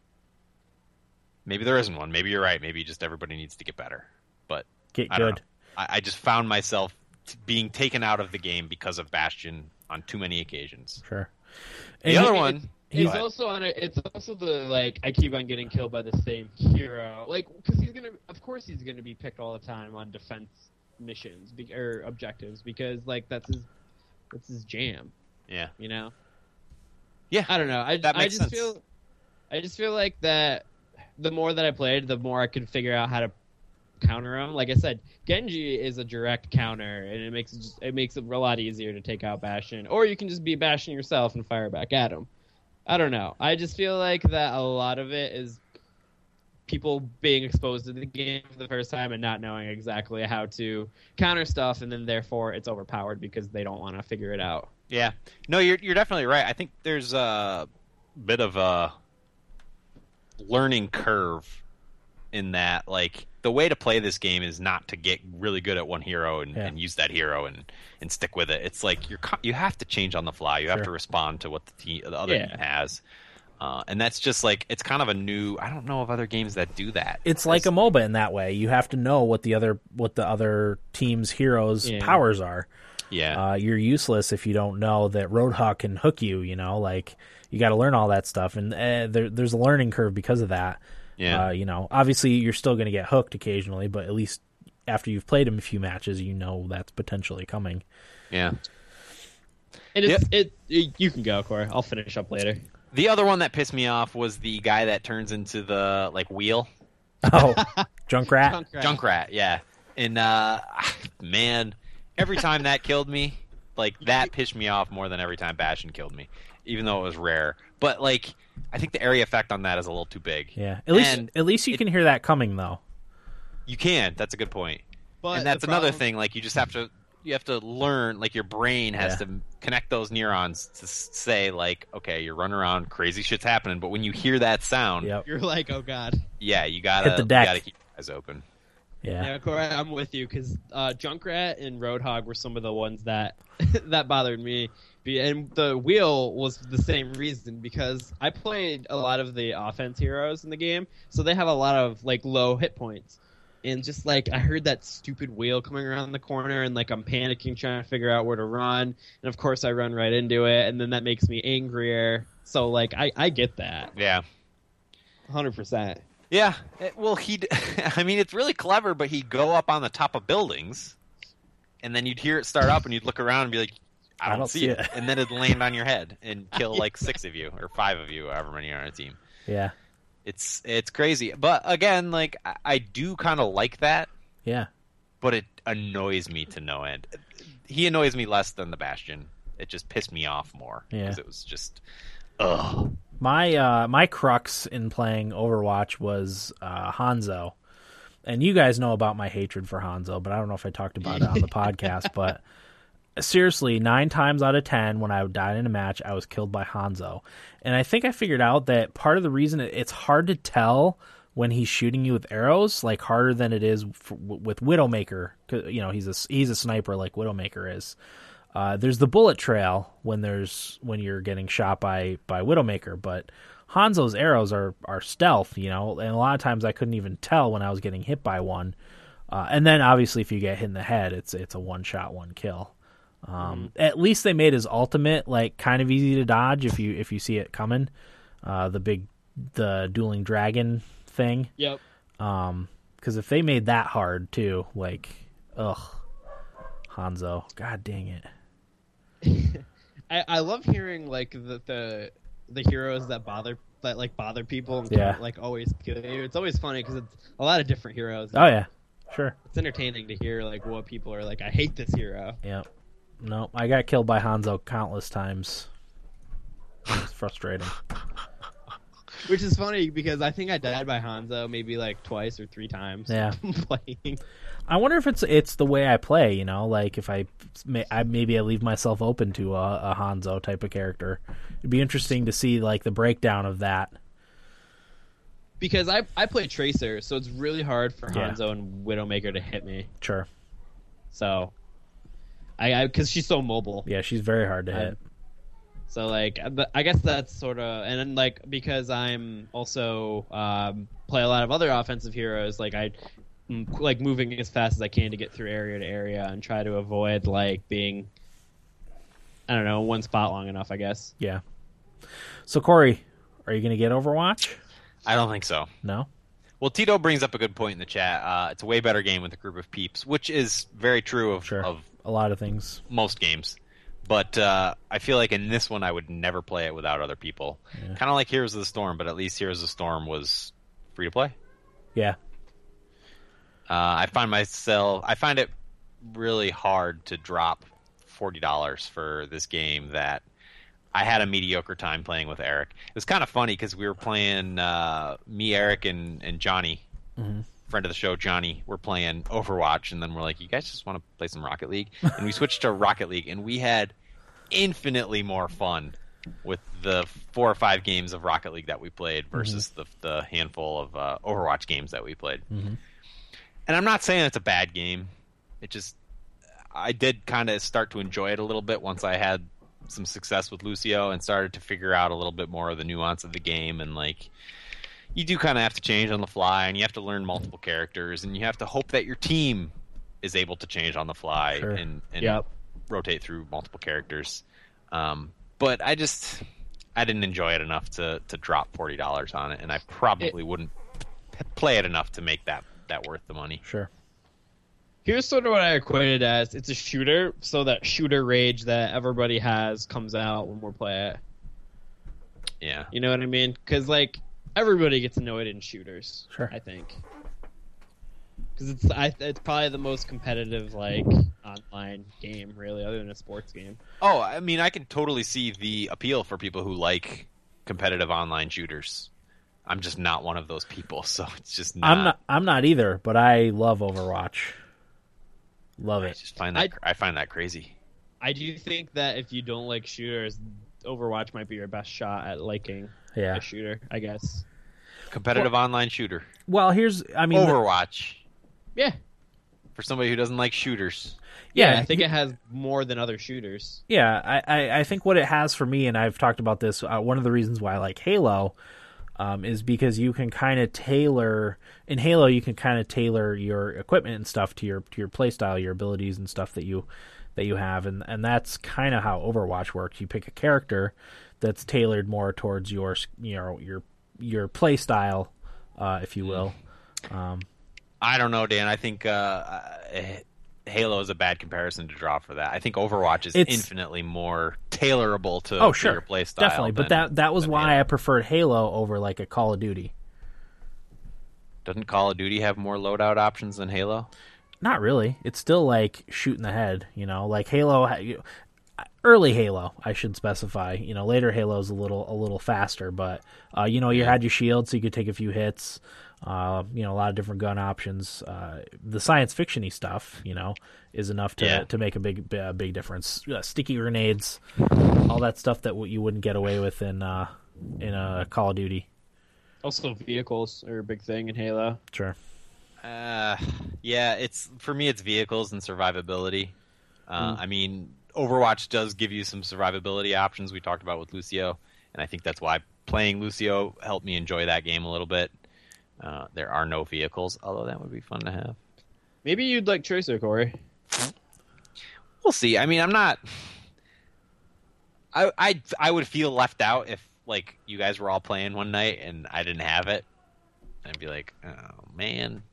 Maybe there isn't one. Maybe you're right. Maybe just everybody needs to get better. But Get I good. I, I just found myself t- being taken out of the game because of Bastion on too many occasions. Sure. The And other he- one, It's Go also on a, it's also the like I keep on getting killed by the same hero, like because he's gonna, of course he's gonna be picked all the time on defense missions be, or objectives because like that's his that's his jam, yeah, you know. Yeah, I don't know. I I just sense. feel I just feel like that the more that I played, the more I could figure out how to counter him. Like I said, Genji is a direct counter, and it makes it, just, it makes it a lot easier to take out Bastion. Or you can just be Bastion yourself and fire back at him. I don't know. I just feel like that a lot of it is people being exposed to the game for the first time and not knowing exactly how to counter stuff, and then therefore it's overpowered because they don't want to figure it out. yeah. No, you're you're definitely right. I think there's a bit of a learning curve in that. Like the way to play this game is not to get really good at one hero and, Yeah. and use that hero and, and stick with it. It's like you're you have to change on the fly. You have to respond to what the team, the other Yeah. team has. Uh, and that's just like it's kind of a new. I don't know of other games that do that. it's like a MOBA in that way. You have to know what the other what the other team's heroes' Yeah. powers are. yeah. Uh, you're useless if you don't know that Roadhog can hook you. You know, like you got to learn all that stuff, and uh, there, there's a learning curve because of that. Yeah. Uh, you know, obviously you're still going to get hooked occasionally, but at least after you've played him a few matches, you know that's potentially coming. yeah. And it's, it, it you can go, Corey. I'll finish up later. The other one that pissed me off was the guy that turns into the like wheel Oh, Junkrat. Junkrat. Junkrat, yeah. And uh man, every time that killed me, like that pissed me off more than every time Bastion killed me, even though it was rare. But like I think the area effect on that is a little too big. Yeah, at least And at least you it- can hear that coming though. You can. That's a good point. But and that's another problem- thing like you just have to you have to learn like your brain has Yeah. to connect those neurons to say like okay you're running around crazy shit's happening but when you hear that sound Yep. You're like, oh god. yeah you gotta Hit the deck. gotta keep your eyes open Yeah. Yeah, Corey, I'm with you because uh, Junkrat and Roadhog were some of the ones that that bothered me. Be- And the wheel was the same reason because I played a lot of the offense heroes in the game, so they have a lot of like low hit points. and just like I heard that stupid wheel coming around the corner, and like I'm panicking, trying to figure out where to run, and of course I run right into it, and then that makes me angrier. So like I I get that, Yeah. hundred percent. Yeah. It- well, he'd. I mean, it's really clever, but he'd go up on the top of buildings, and then you'd hear it start up, and you'd look around and be like, "I don't, see, it. and then it'd land on your head and kill like six of you or five of you, however many are on a team. Yeah. It's it's crazy, but again, like I, I do kind of like that, Yeah. but it annoys me to no end. He annoys me less than the Bastion. It just pissed me off more Yeah. because it was just, ugh. My uh my crux in playing Overwatch was uh Hanzo. And you guys know about my hatred for Hanzo, but I don't know if I talked about it on the podcast, but seriously, 9 times out of 10 when I died in a match, I was killed by Hanzo. And I think I figured out that part of the reason it's hard to tell when he's shooting you with arrows, like harder than it is for, with Widowmaker, you know, he's a he's a sniper like Widowmaker is. Uh, there's the bullet trail when there's when you're getting shot by by Widowmaker, but Hanzo's arrows are are stealth, you know, and a lot of times I couldn't even tell when I was getting hit by one. Uh, and then obviously if you get hit in the head, it's it's a one shot, one kill. Um, At least they made his ultimate like kind of easy to dodge if you if you see it coming. Uh, the big the dueling dragon thing. Yep. Um, because if they made that hard too, like, ugh, Hanzo, god dang it. I, I love hearing like the, the the heroes that bother that like bother people and Yeah. like always kill you. It's always funny because it's a lot of different heroes. Oh yeah, sure. It's entertaining to hear like what people are like. I hate this hero. Yeah. No, I got killed by Hanzo countless times. It's frustrating. Which is funny because I think I died by Hanzo maybe like twice or three times. Yeah. playing. I wonder if it's it's the way I play. You know, like if I, I maybe I leave myself open to a, a Hanzo type of character. It'd be interesting to see like the breakdown of that. Because I I play Tracer, so it's really hard for Yeah. Hanzo and Widowmaker to hit me. Sure. So I because she's so mobile. Yeah, she's very hard to I- hit. So like, I guess that's sort of, and then like because I'm also um, play a lot of other offensive heroes. Like I, like moving as fast as I can to get through area to area and try to avoid like being, I don't know, one spot long enough. I guess. Yeah. So Corey, are you going to get Overwatch? I don't think so. No. Well, Tito brings up a good point in the chat. Uh, it's a way better game with a group of peeps, which is very true of, Sure. of A lot of things. most games. But uh, I feel like in this one, I would never play it without other people. Yeah. Kind of like Heroes of the Storm, but at least Heroes of the Storm was free to play. Yeah. Uh, I find myself, I find it really hard to drop forty dollars for this game that I had a mediocre time playing with Eric. It was kind of funny because we were playing uh, me, Eric, and and Johnny, Mhm. Friend of the show, Johnny. We're playing Overwatch, and then we're like, "You guys just want to play some Rocket League?" and we switched to Rocket League, and we had infinitely more fun with the four or five games of Rocket League that we played versus the the handful of uh, Overwatch games that we played. Mhm. And I'm not saying it's a bad game. It just I did kind of start to enjoy it a little bit once I had some success with Lucio and started to figure out a little bit more of the nuance of the game and like you do kind of have to change on the fly and you have to learn multiple characters and you have to hope that your team is able to change on the fly Sure. and, and Yep. rotate through multiple characters. Um, but I just I didn't enjoy it enough to to drop forty dollars on it, and I probably wouldn't p- play it enough to make that that worth the money. Sure. Here's sort of what I equate it as. It's a shooter, so that shooter rage that everybody has comes out when we're playing it. Yeah, You know what I mean? Because like everybody gets annoyed in shooters. Sure. I think. Because it's I, it's probably the most competitive like online game, really, other than a sports game. Oh, I mean, I can totally see the appeal for people who like competitive online shooters. I'm just not one of those people, so it's just not. I'm not. I'm not either, but I love Overwatch. Love I it. just find that I, find that crazy. I do think that if you don't like shooters, Overwatch might be your best shot at liking Yeah. a shooter. I guess. Competitive online shooter, Well, here's. I mean, the- Overwatch Yeah. for somebody who doesn't like shooters. yeah, I think it has more than other shooters. Yeah, I, I, I think what it has for me, and I've talked about this. Uh, one of the reasons why I like Halo um, is because you can kind of tailor in Halo. You can kind of tailor your equipment and stuff to your to your playstyle, your abilities and stuff that you that you have, and and that's kind of how Overwatch works. You pick a character that's tailored more towards your you know your your play style, uh, if you will. Um, I don't know, Dan. I think uh, Halo is a bad comparison to draw for that. I think Overwatch is infinitely more tailorable to, oh to sure, your play style. definitely. But that that was why Halo. I preferred Halo over like a Call of Duty. Doesn't Call of Duty have more loadout options than Halo? Not really. It's still like shooting the head, you know. Like Halo, early Halo, I should specify. You know, later Halo's a little a little faster, but uh, you know, you had your shield, so you could take a few hits. Uh, you know, a lot of different gun options. Uh, the science fictiony stuff, you know, is enough to Yeah. to make a big a big difference. Uh, sticky grenades, all that stuff that w- you wouldn't get away with in uh, in a Call of Duty. Also, vehicles are a big thing in Halo. Sure. Uh, yeah, it's for me. It's vehicles and survivability. Uh, I mean, Overwatch does give you some survivability options. We talked about with Lucio, and I think that's why playing Lucio helped me enjoy that game a little bit. Uh, there are no vehicles, although that would be fun to have. Maybe you'd like Tracer, Corey. We'll see. I mean, I'm not. I I I would feel left out if like you guys were all playing one night and I didn't have it. I'd be like, oh man.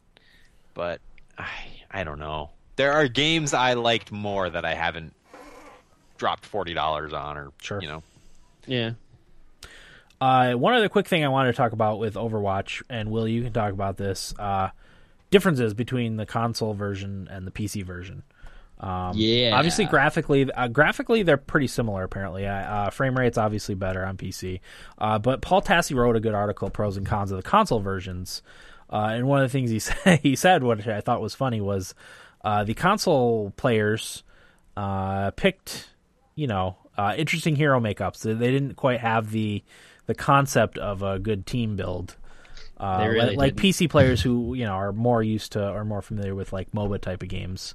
But I I don't know. There are games I liked more that I haven't dropped forty dollars on, or Sure. you know. Yeah. Uh, one other quick thing I wanted to talk about with Overwatch, and Will, you can talk about this. Uh, differences between the console version and the PC version. Um, Yeah. Obviously, graphically, uh, graphically they're pretty similar. Apparently, uh, uh, frame rate's obviously better on PC. Uh, but Paul Tassi wrote a good article, pros and cons of the console versions. Uh, and one of the things he said, he said, which I thought was funny, was uh, the console players uh, picked, you know, uh, interesting hero makeups. They, they didn't quite have the the concept of a good team build. Uh, really like, like. PC players who you know are more used to or more familiar with like MOBA type of games.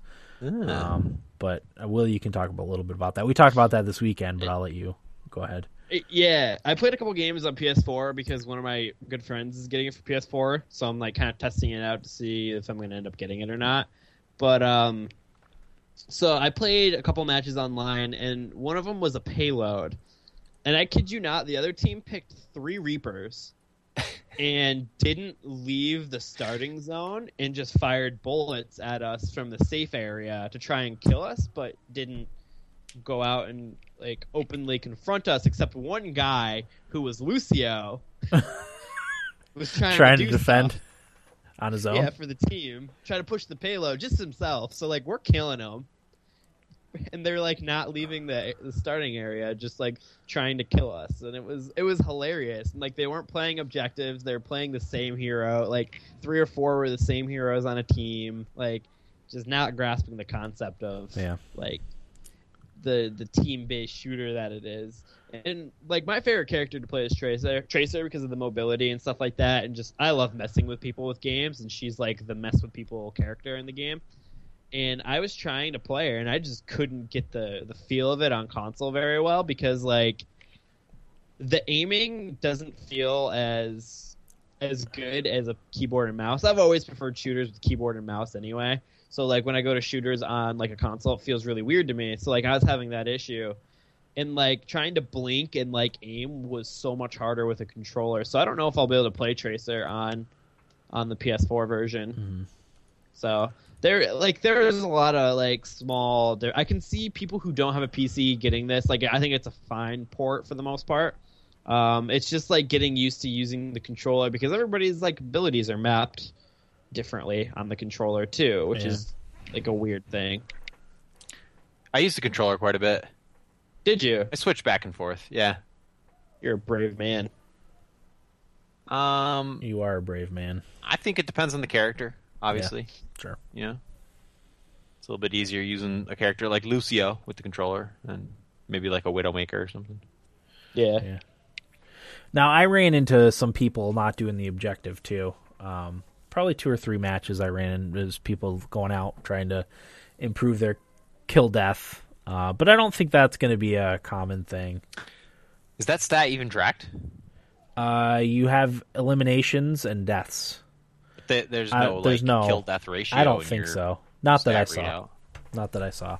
Um, but uh, Will, you can talk about, a little bit about that. We talked about that this weekend, but I'll let you go ahead. Yeah, I played a couple games on PS4 because one of my good friends is getting it for PS4, so I'm like kind of testing it out to see if I'm going to end up getting it or not. But um, so I played a couple matches online, and one of them was a payload, and I kid you not, the other team picked three Reapers. and didn't leave the starting zone and just fired bullets at us from the safe area to try and kill us, but didn't go out and like openly confront us except one guy who was Lucio was trying, Trying to, to defend stuff. on his own. yeah for the team try to push the payload just himself. So like we're killing him. And they're like not leaving the the starting area just like trying to kill us. And it was it was hilarious. And like they weren't playing objectives. They're playing the same hero. Like three or four were the same heroes on a team. Like just not grasping the concept of Yeah. like the the team based shooter that it is. And like my favorite character to play is Tracer, Tracer because of the mobility and stuff like that, and just I love messing with people with games, and she's like the mess with people character in the game. And I was trying to play her, and I just couldn't get the the feel of it on console very well because like the aiming doesn't feel as as good as a keyboard and mouse. I've always preferred shooters with keyboard and mouse anyway. So like when I go to shooters on like a console, it feels really weird to me. So like I was having that issue, and like trying to blink and like aim was so much harder with a controller. So I don't know if I'll be able to play Tracer on on the PS4 version. Mhm. So there like there's a lot of like small. There I can see people who don't have a PC getting this. Like I think it's a fine port for the most part. Um, it's just like getting used to using the controller because everybody's like abilities are mapped differently on the controller too, which Yeah. is like a weird thing. I use the controller quite a bit. Did you? I switch back and forth. Yeah. You're a brave man. Um, You are a brave man. I think it depends on the character. Obviously, Sure. you know, it's a little bit easier using a character like Lucio with the controller and maybe like a Widowmaker or something. Yeah. Yeah. Now I ran into some people not doing the objective too. Um, probably two or three matches I ran into is people going out trying to improve their kill death. Uh, but I don't think that's going to be a common thing. Is that stat even tracked? Uh, you have eliminations and deaths. Th- there's I- no there's like no- kill death ratio. I don't in think so. Not that I saw. readout. Not that I saw.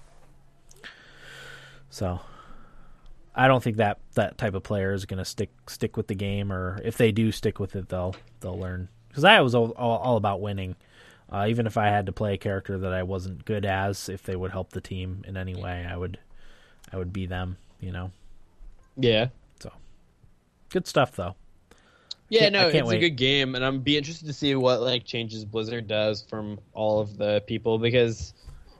So, I don't think that that type of player is going to stick stick with the game, or if they do stick with it, they'll they'll learn. Because I was all, all, all about winning, uh, even if I had to play a character that I wasn't good as. If they would help the team in any way, I would I would be them. You know, Yeah. So, good stuff though. Yeah, no, it's can't a wait. good game, and I'm be interested to see what like changes Blizzard does from all of the people because,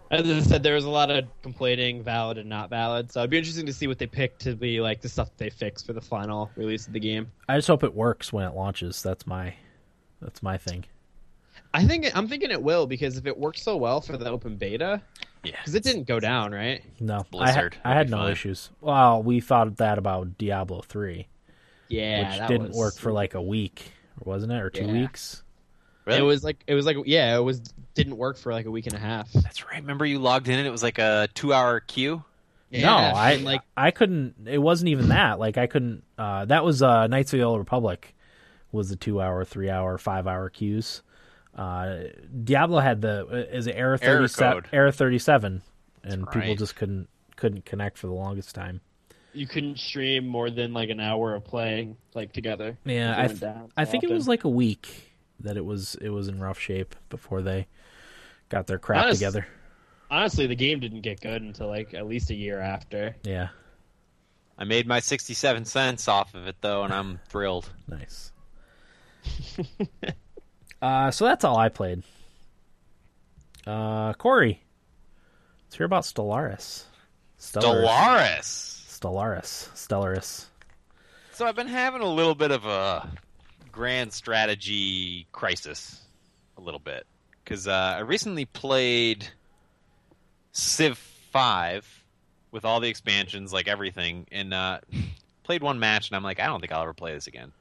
as I said, there was a lot of complaining, valid and not valid. So it'd be interesting to see what they pick to be like the stuff they fix for the final release of the game. I just hope it works when it launches. That's my that's my thing. I think I'm thinking it will because if it works so well for the open beta, Yeah, because it didn't go down, right? No, I, ha- Blizzard I had no fine. issues. Well, we thought that about Diablo three. Yeah, which that didn't was- work for like a week, wasn't it, or two Yeah. weeks? Really? It was like it was like yeah, it was didn't work for like a week and a half. That's right. Remember you logged in and it was like a two-hour queue. Yeah, no, I like I couldn't. It wasn't even that. Like I couldn't. Uh, that was uh, Knights of the Old Republic was the two hour, three hour, five hour queues. Uh, Diablo had the uh, is it error Error thirty seven code. error thirty seven, and That's people just couldn't couldn't connect for the longest time. you couldn't stream more than like an hour of playing like together. Yeah, I th- down I so think it was like a week that it was it was in rough shape before they got their crap Honest- together. honestly the game didn't get good until like at least a year after. Yeah, I made my 67 cents off of it though, and I'm thrilled. nice. uh, so that's all I played. Uh, Corey, let's hear about Stellaris. Stellaris. Stellaris. Stellaris. Stellaris. So I've been having a little bit of a grand strategy crisis, a little bit, because uh, I recently played Civ Five with all the expansions, like everything, and uh, played one match, and I'm like, I don't think I'll ever play this again.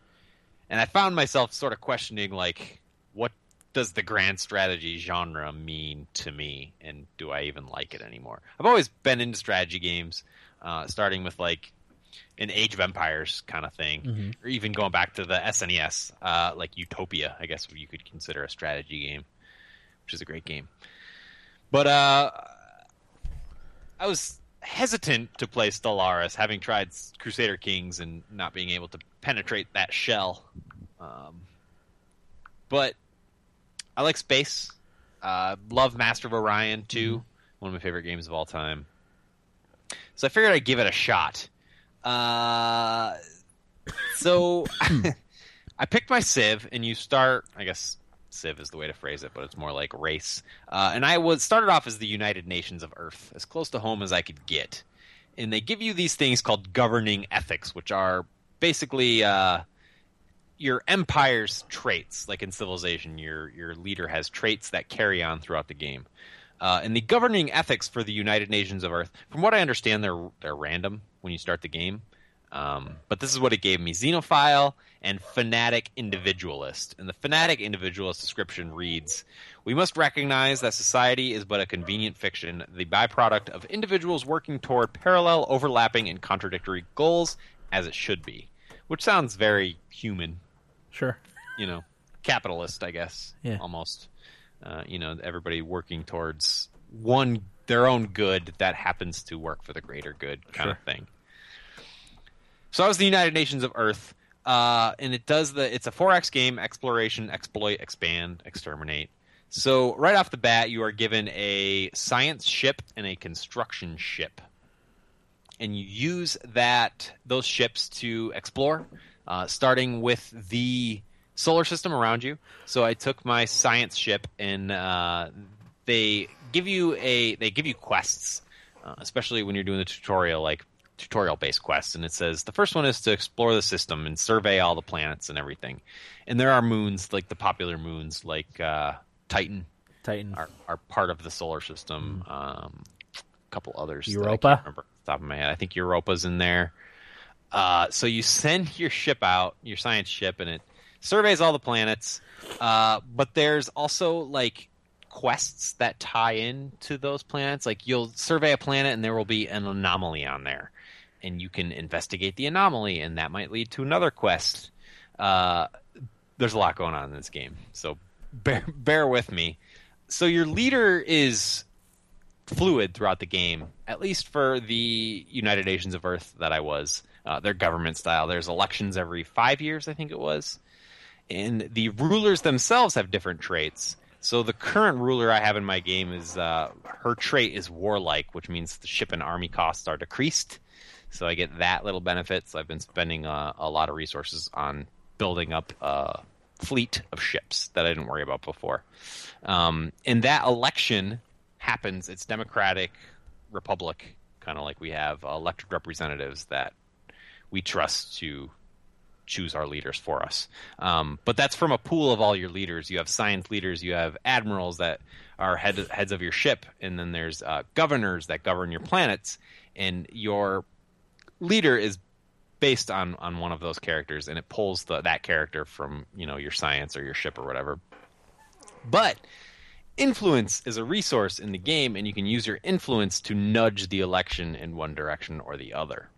And I found myself sort of questioning, like, what does the grand strategy genre mean to me, and do I even like it anymore? I've always been into strategy games, uh, starting with like an Age of Empires kind of thing, Mhm. or even going back to the SNES, uh, like Utopia, I guess you could consider a strategy game, which is a great game. But uh, I was hesitant to play Stellaris, having tried Crusader Kings and not being able to penetrate that shell. Um, but I like space. Uh, love Master of Orion too, one of my favorite games of all time. So I figured I'd give it a shot. Uh, so I picked my Civ, and you start. I guess Civ is the way to phrase it, but it's more like race. Uh, and I was started off as the United Nations of Earth, as close to home as I could get. And they give you these things called governing ethics, which are basically uh, your empire's traits. Like in Civilization, your your leader has traits that carry on throughout the game. Uh, and the governing ethics for the United Nations of Earth, from what I understand, they're they're random when you start the game. Um, but this is what it gave me: xenophile and fanatic individualist. And the fanatic individualist description reads: We must recognize that society is but a convenient fiction, the byproduct of individuals working toward parallel, overlapping, and contradictory goals, as it should be. Which sounds very human, Sure. you know, capitalist, I guess. Yeah. Almost. Uh, you know, everybody working towards one their own good that happens to work for the greater good kind of thing. So I was the United Nations of Earth, uh, and it does the it's a 4X game: exploration, exploit, expand, exterminate. So right off the bat, you are given a science ship and a construction ship, and you use that those ships to explore, uh, starting with the solar system around you. So I took my science ship, and uh, they give you a they give you quests, uh, especially when you're doing the tutorial, like tutorial based quests. And it says the first one is to explore the system and survey all the planets and everything. And there are moons, like the popular moons, like uh, Titan, Titan. are, are part of the solar system. Um, a couple others. that I Europa? Top of my head. I think Europa's in there. Uh, so you send your ship out, your science ship, and it surveys all the planets. Uh, but there's also like quests that tie in to those planets. Like you'll survey a planet, and there will be an anomaly on there, and you can investigate the anomaly, and that might lead to another quest. Uh, there's a lot going on in this game, so bear bear with me. So your leader is fluid throughout the game, at least for the United Nations of Earth that I was. Uh, their government style. There's elections every five years, I think it was, and the rulers themselves have different traits. So the current ruler I have in my game is uh, her trait is warlike, which means the ship and army costs are decreased. So I get that little benefit. So I've been spending uh, a lot of resources on building up a fleet of ships that I didn't worry about before. Um, and that election happens. It's democratic republic, kind of like we have elected representatives that we trust to choose our leaders for us. Um, but that's from a pool of all your leaders. You have science leaders, you have admirals that are head, heads of your ship, and then there's uh, governors that govern your planets. And your leader is based on on one of those characters, and it pulls the, that character from you know your science or your ship or whatever. But influence is a resource in the game, and you can use your influence to nudge the election in one direction or the other.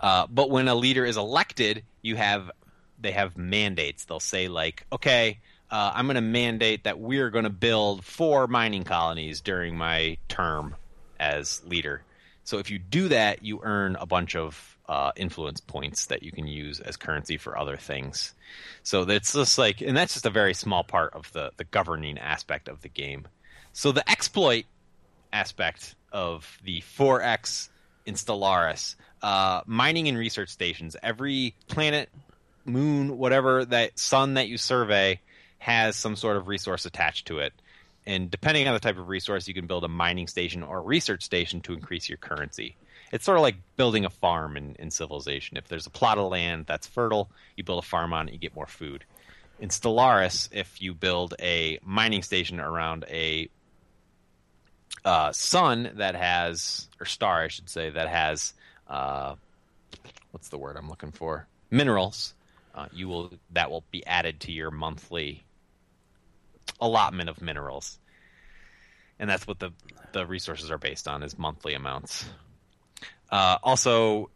Uh, but when a leader is elected, you have they have mandates. They'll say like, okay, uh, I'm going to mandate that we're going to build four mining colonies during my term as leader. So if you do that, you earn a bunch of uh, influence points that you can use as currency for other things. So that's just like, and that's just a very small part of the the governing aspect of the game. So the exploit aspect of the 4X in Stellaris, uh, mining and research stations. Every planet, moon, whatever that sun that you survey has some sort of resource attached to it. And depending on the type of resource, you can build a mining station or research station to increase your currency. It's sort of like building a farm in, in Civilization. If there's a plot of land that's fertile, you build a farm on it, you get more food. In Stellaris, if you build a mining station around a uh, sun that has, or star, I should say, that has, uh, what's the word I'm looking for? Minerals. Uh, you will that will be added to your monthly allotment of minerals, and that's what the the resources are based on is monthly amounts. Uh, also,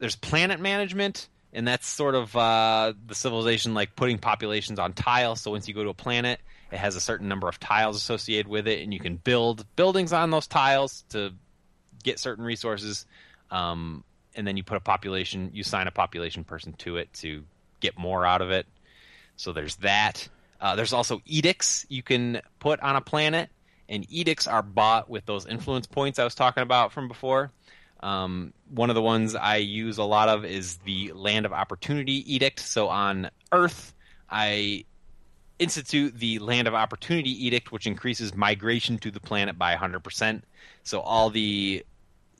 there's planet management, and that's sort of uh, the civilization like putting populations on tiles. So once you go to a planet, it has a certain number of tiles associated with it, and you can build buildings on those tiles to get certain resources. Um, and then you put a population, you sign a population person to it to get more out of it. So there's that. Uh, there's also edicts you can put on a planet, and edicts are bought with those influence points I was talking about from before. Um, one of the ones I use a lot of is the Land of Opportunity Edict. So on Earth, I institute the Land of Opportunity Edict, which increases migration to the planet by 100%. So all the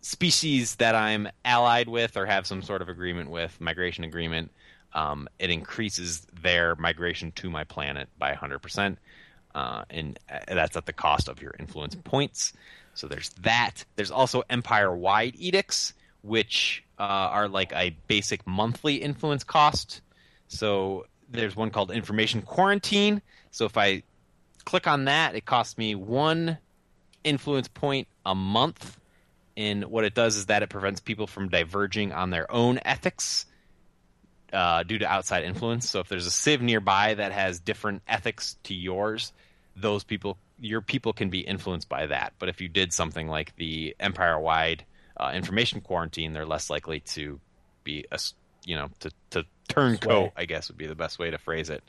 species that I'm allied with or have some sort of agreement with, migration agreement, um, it increases their migration to my planet by 100%. Uh, and that's at the cost of your influence points. So there's that. There's also empire wide edicts, which uh, are like a basic monthly influence cost. So there's one called information quarantine. So if I click on that, it costs me one influence point a month. And what it does is that it prevents people from diverging on their own ethics uh, due to outside influence. So if there's a civ nearby that has different ethics to yours, those people, your people, can be influenced by that. But if you did something like the empire-wide uh, information quarantine, they're less likely to be, a, you know, to to turncoat. I guess would be the best way to phrase it.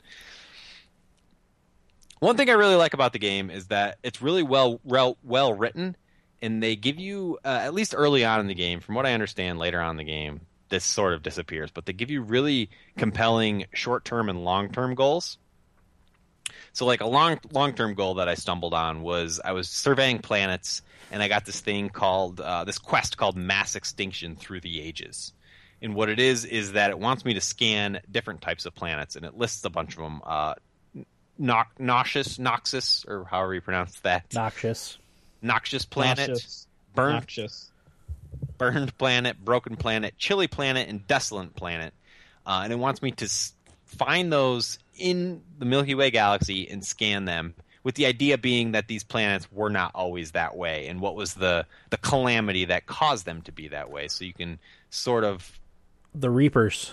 One thing I really like about the game is that it's really well well, well written, and they give you uh, at least early on in the game, from what I understand, later on in the game, this sort of disappears. But they give you really compelling short term and long term goals. So, like a long long term goal that I stumbled on was I was surveying planets, and I got this thing called uh, this quest called Mass Extinction Through the Ages. And what it is is that it wants me to scan different types of planets, and it lists a bunch of them. Uh, no- nauseous, noxus, or however you pronounce that. Noxious. Noxious planet, Noxious. burned Noxious. burned planet, broken planet, chilly planet, and desolate planet. Uh, and it wants me to s- find those in the Milky Way galaxy and scan them. With the idea being that these planets were not always that way, and what was the the calamity that caused them to be that way. So you can sort of The Reapers.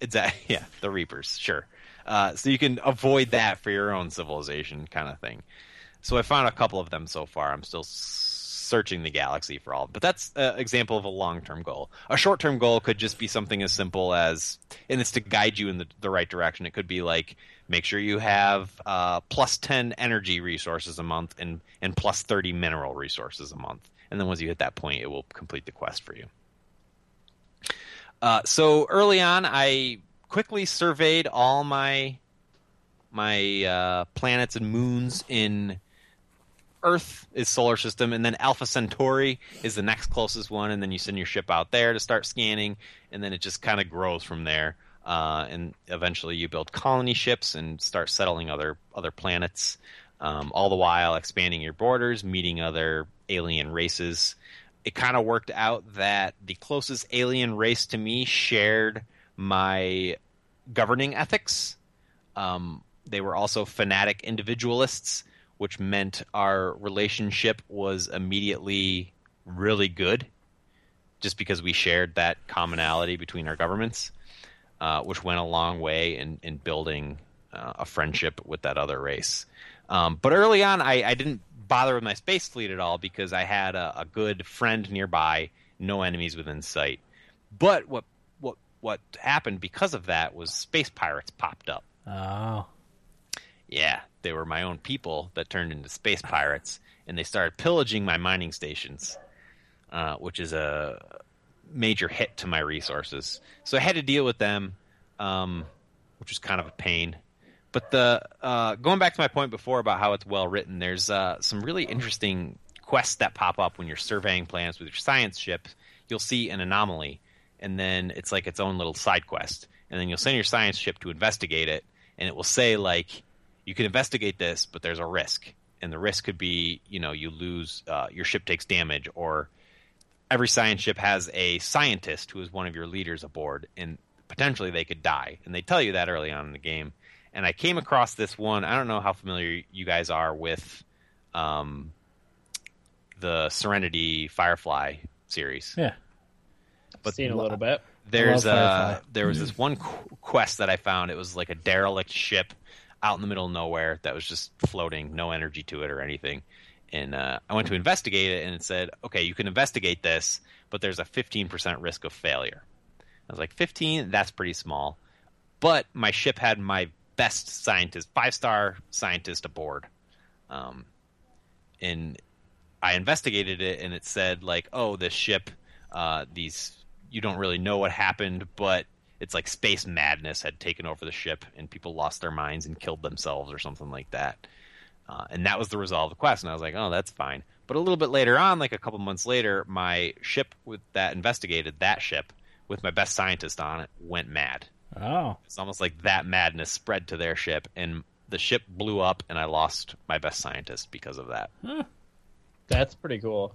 Exactly. Yeah, the Reapers. Sure. Uh, so you can avoid that for your own civilization, kind of thing. So I found a couple of them so far. I'm still searching the galaxy for all. But that's an example of a long-term goal. A short-term goal could just be something as simple as, and it's to guide you in the, the right direction. It could be like make sure you have uh, plus 10 energy resources a month and and plus 30 mineral resources a month. And then once you hit that point, it will complete the quest for you. Uh, so early on, I quickly surveyed all my my uh, planets and moons in Earth is solar system, and then Alpha Centauri is the next closest one, and then you send your ship out there to start scanning, and then it just kind of grows from there. Uh, and eventually, you build colony ships and start settling other other planets, um, all the while expanding your borders, meeting other alien races. It kind of worked out that the closest alien race to me shared my governing ethics. Um, they were also fanatic individualists which meant our relationship was immediately really good just because we shared that commonality between our governments, uh, which went a long way in, in building uh, a friendship with that other race. Um, but early on, I, I, didn't bother with my space fleet at all because I had a, a, good friend nearby, no enemies within sight. But what what what happened because of that was space pirates popped up. Oh. Yeah, they were my own people that turned into space pirates, and they started pillaging my mining stations, uh, which is a major hit to my resources. So I had to deal with them, um, which was kind of a pain. But the uh, going back to my point before about how it's well written, there's uh, some really interesting quests that pop up when you're surveying planets with your science ship. You'll see an anomaly, and then it's like its own little side quest. And then you'll send your science ship to investigate it, and it will say like you can investigate this, but there's a risk, and the risk could be you know you lose uh, your ship takes damage, or every science ship has a scientist who is one of your leaders aboard, and potentially they could die, and they tell you that early on in the game. And I came across this one. I don't know how familiar you guys are with um, the Serenity Firefly series. Yeah, but seen a little bit. There's uh, there was this one quest that I found. It was like a derelict ship out in the middle of nowhere that was just floating, no energy to it or anything. And uh, I went to investigate it, and it said, "Okay, you can investigate this, but there's a 15% risk of failure." I was like, "15? That's pretty small." But my ship had my best scientist, five star scientist aboard, um, and I investigated it, and it said like, "Oh, this ship, uh, these you don't really know what happened, but it's like space madness had taken over the ship and people lost their minds and killed themselves or something like that. Uh, and that was the result of the quest. And I was like, oh, that's fine. But a little bit later on, like a couple months later, my ship with that investigated that ship with my best scientist on it went mad. Oh, it's almost like that madness spread to their ship, and the ship blew up, and I lost my best scientist because of that. Huh. That's pretty cool.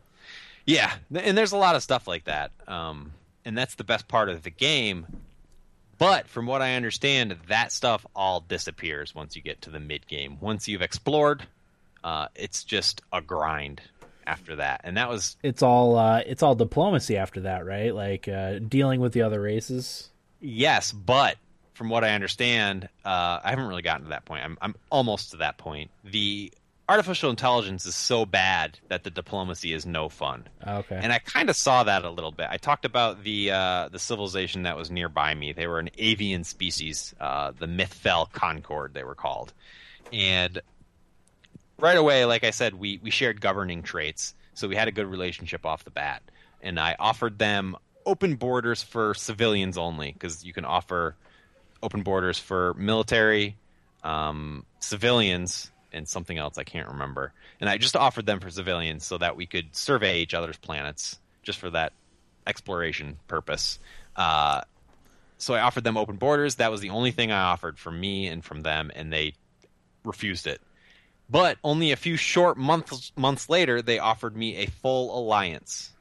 Yeah, and there's a lot of stuff like that. Um, and that's the best part of the game but from what I understand, that stuff all disappears once you get to the mid game. Once you've explored, uh, it's just a grind after that. And that was it's all uh, it's all diplomacy after that, right? Like uh, dealing with the other races. Yes, but from what I understand, uh, I haven't really gotten to that point. I'm I'm almost to that point. The artificial intelligence is so bad that the diplomacy is no fun. Okay. And I kind of saw that a little bit. I talked about the uh, the civilization that was nearby me. They were an avian species, uh, the Mythfell Concord, they were called. And right away, like I said, we we shared governing traits, so we had a good relationship off the bat. And I offered them open borders for civilians only, because you can offer open borders for military, um, civilians, and something else I can't remember. And I just offered them for civilians so that we could survey each other's planets just for that exploration purpose. Uh, so I offered them open borders. That was the only thing I offered from me and from them, and they refused it. But only a few short months months later, they offered me a full alliance,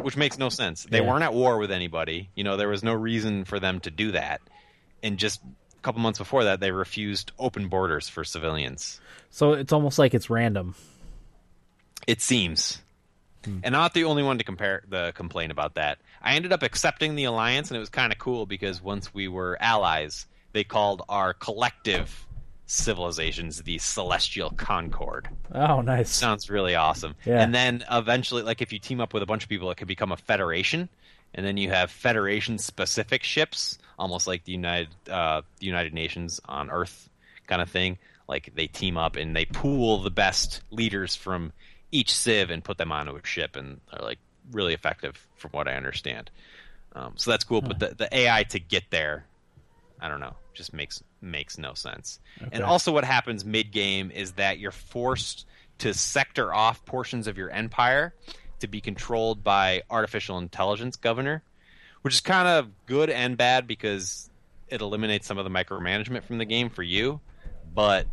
which makes no sense. They yeah. weren't at war with anybody. You know, there was no reason for them to do that, and just couple months before that, they refused open borders for civilians. So it's almost like it's random. It seems. Hmm. And not the only one to compare the complain about that. I ended up accepting the alliance, and it was kind of cool because once we were allies, they called our collective civilizations the Celestial Concord. Oh, nice. Sounds really awesome. Yeah. And then eventually, like if you team up with a bunch of people, it could become a federation, and then you have federation specific ships, almost like the United uh, the United Nations on Earth kind of thing. Like they team up and they pool the best leaders from each civ and put them onto a ship, and they're like really effective, from what I understand. Um, so that's cool. But the, the AI to get there, I don't know, just makes makes no sense. And also, what happens mid game is that you're forced to sector off portions of your empire to be controlled by artificial intelligence governor, which is kind of good and bad because it eliminates some of the micromanagement from the game for you, but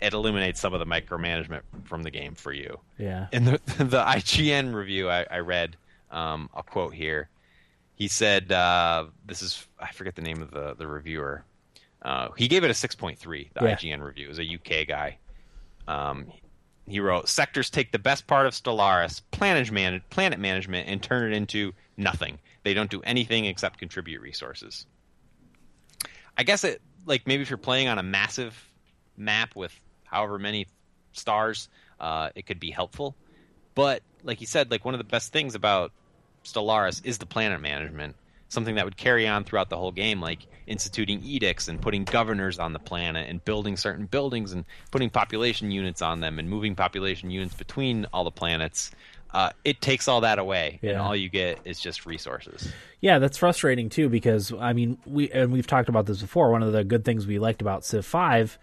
it eliminates some of the micromanagement from the game for you Yeah. in the the IGN review I, I read, um, a quote here. He said, uh, "This is I forget the name of the the reviewer. Uh, he gave it a six point three. The Yeah. IGN review is a UK guy. Um, he wrote, "Sectors take the best part of Stellaris, planet, man- planet management, and turn it into nothing. They don't do anything except contribute resources." I guess it like maybe if you're playing on a massive map with however many stars, uh, it could be helpful. But like you said, like one of the best things about Stellaris is the planet management, something that would carry on throughout the whole game, like instituting edicts and putting governors on the planet and building certain buildings and putting population units on them and moving population units between all the planets. Uh, it takes all that away, and all you get is just resources. Yeah, that's frustrating too because I mean we and we've talked about this before. One of the good things we liked about Civ Five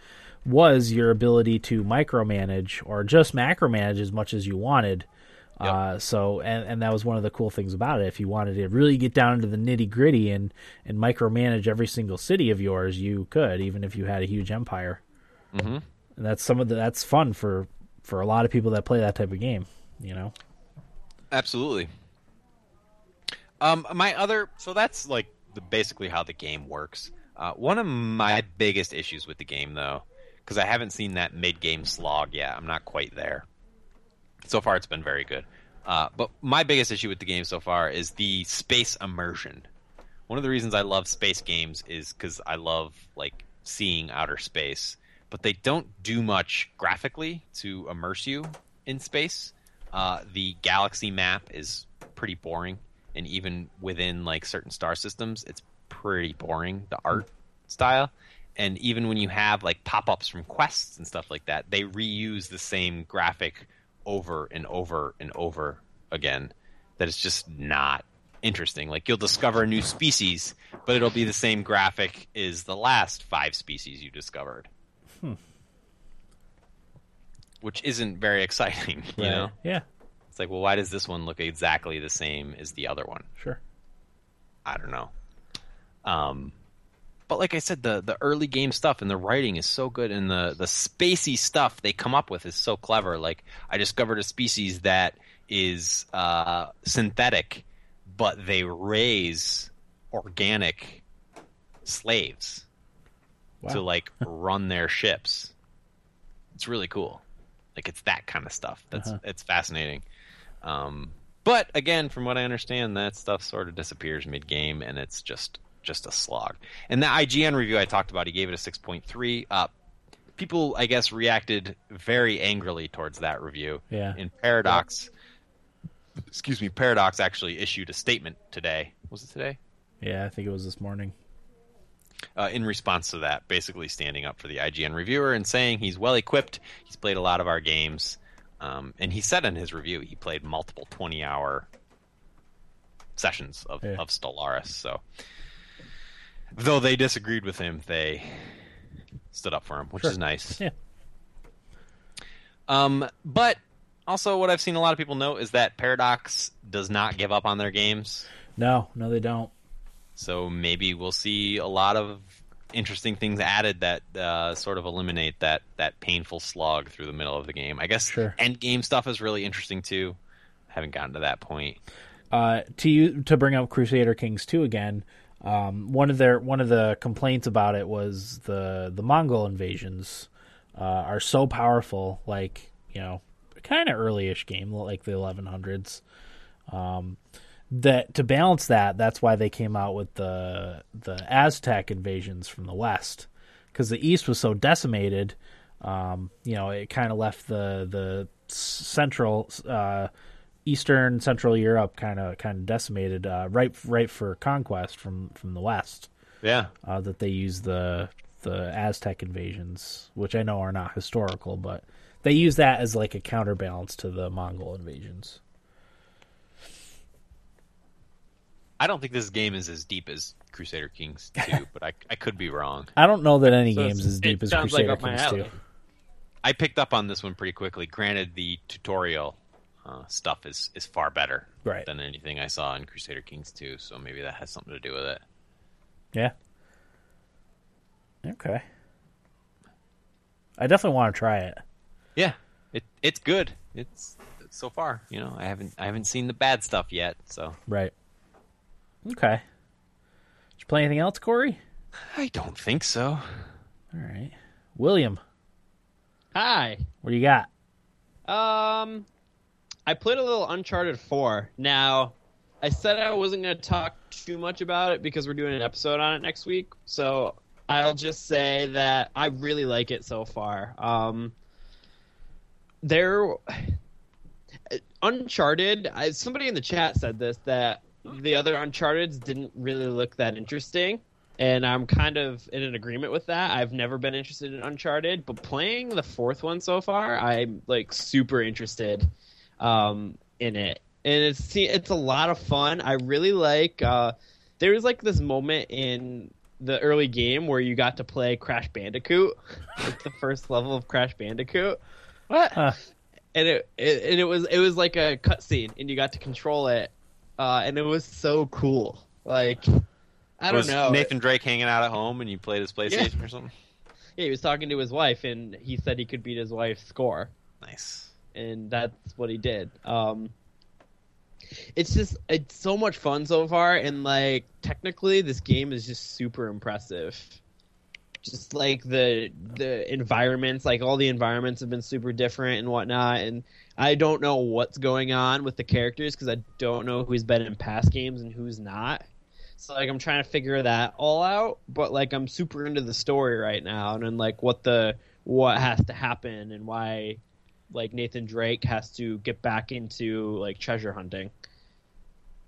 was your ability to micromanage or just macromanage as much as you wanted. Uh, so and and that was one of the cool things about it. If you wanted to really get down into the nitty gritty and and micromanage every single city of yours, you could, even if you had a huge empire. Mm-hmm. And that's some of the that's fun for for a lot of people that play that type of game. You know. Absolutely. Um, my other so that's like the, basically how the game works. Uh, one of my biggest issues with the game, though, because I haven't seen that mid-game slog yet. I'm not quite there. So far, it's been very good. Uh, but my biggest issue with the game so far is the space immersion. One of the reasons I love space games is because I love like seeing outer space, but they don't do much graphically to immerse you in space. Uh, the galaxy map is pretty boring, and even within like certain star systems, it's pretty boring. The art style, and even when you have like pop-ups from quests and stuff like that, they reuse the same graphic over and over and over again. that it's just not interesting. Like you'll discover a new species, but it'll be the same graphic as the last five species you discovered. Which isn't very exciting, you know? Yeah. It's like, well, why does this one look exactly the same as the other one? Sure. I don't know. Um, but like I said, the the early game stuff and the writing is so good, and the the spacey stuff they come up with is so clever. Like I discovered a species that is uh, synthetic, but they raise organic slaves Wow. to like run their ships. It's really cool. Like it's that kind of stuff. That's Uh-huh. it's fascinating. Um, but again, from what I understand, that stuff sort of disappears mid game, and it's just just a slog. And the IGN review I talked about, he gave it a six point three. Uh, people, I guess, reacted very angrily towards that review. Yeah. In Paradox, excuse me, Paradox actually issued a statement today. Was it today? Yeah, I think it was this morning. uh, in response to that, basically standing up for the IGN reviewer and saying he's well equipped. He's played a lot of our games, um, and he said in his review he played multiple twenty-hour sessions of, Yeah. of Stellaris. So, though they disagreed with him, they stood up for him, which Sure. is nice. Yeah. Um, but also, what I've seen a lot of people note is that Paradox does not give up on their games. No, no, they don't. So maybe we'll see a lot of interesting things added that uh, sort of eliminate that that painful slog through the middle of the game. I guess Sure. end game stuff is really interesting too. Haven't gotten to that point. uh, to you to bring up Crusader Kings two again. Um, one of their one of the complaints about it was the the Mongol invasions uh, are so powerful. Like you know, kind of early-ish game, like the 1100s. Um, that to balance that, that's why they came out with the the Aztec invasions from the west, because the east was so decimated. Um, you know, it kind of left the the central, uh, eastern, central Europe kind of kind of decimated, uh, right right for conquest from from the west. Yeah, uh, that they use the the Aztec invasions, which I know are not historical, but they use that as like a counterbalance to the Mongol invasions. I don't think this game is as deep as Crusader Kings 2, but I, I could be wrong. I don't know that any So game's it's- as deep as Crusader like Kings 2. I picked up on this one pretty quickly. Granted, the tutorial uh, stuff is, is far better Right. than anything I saw in Crusader Kings 2, so maybe that has something to do with it. Yeah. Okay. I definitely want to try it. Yeah, it it's good. It's so far, you know, I haven't I haven't seen the bad stuff yet, so Right. Okay. Did you play anything else, Corey? I don't think so. All right. William, Hi. what do you got? Um, I played a little Uncharted 4. Now, I said I wasn't going to talk too much about it because we're doing an episode on it next week. So I'll just say that I really like it so far. Um, there, Uncharted. I, somebody in the chat said this that the other Uncharted's didn't really look that interesting. And I'm kind of in an agreement with that. I've never been interested in Uncharted, but playing the fourth one so far, I'm like super interested um, in it, and it's see, it's a lot of fun. I really like. Uh, there was like this moment in the early game where you got to play Crash Bandicoot, like the first level of Crash Bandicoot. What? Huh. And it, it and it was it was like a cutscene, and you got to control it, uh, and it was so cool. Like I don't Was know. Nathan Drake hanging out at home and you played his PlayStation or something? Yeah, he was talking to his wife, and he said he could beat his wife's score, Nice. And that's what he did. Um, it's just it's so much fun so far, and like technically, this game is just super impressive. Just like the the environments, like all the environments have been super different and whatnot, and I don't know what's going on with the characters because I don't know who's been in past games and who's not. So like I'm trying to figure that all out, but like I'm super into the story right now and then like what the what has to happen and why like Nathan Drake has to get back into like treasure hunting.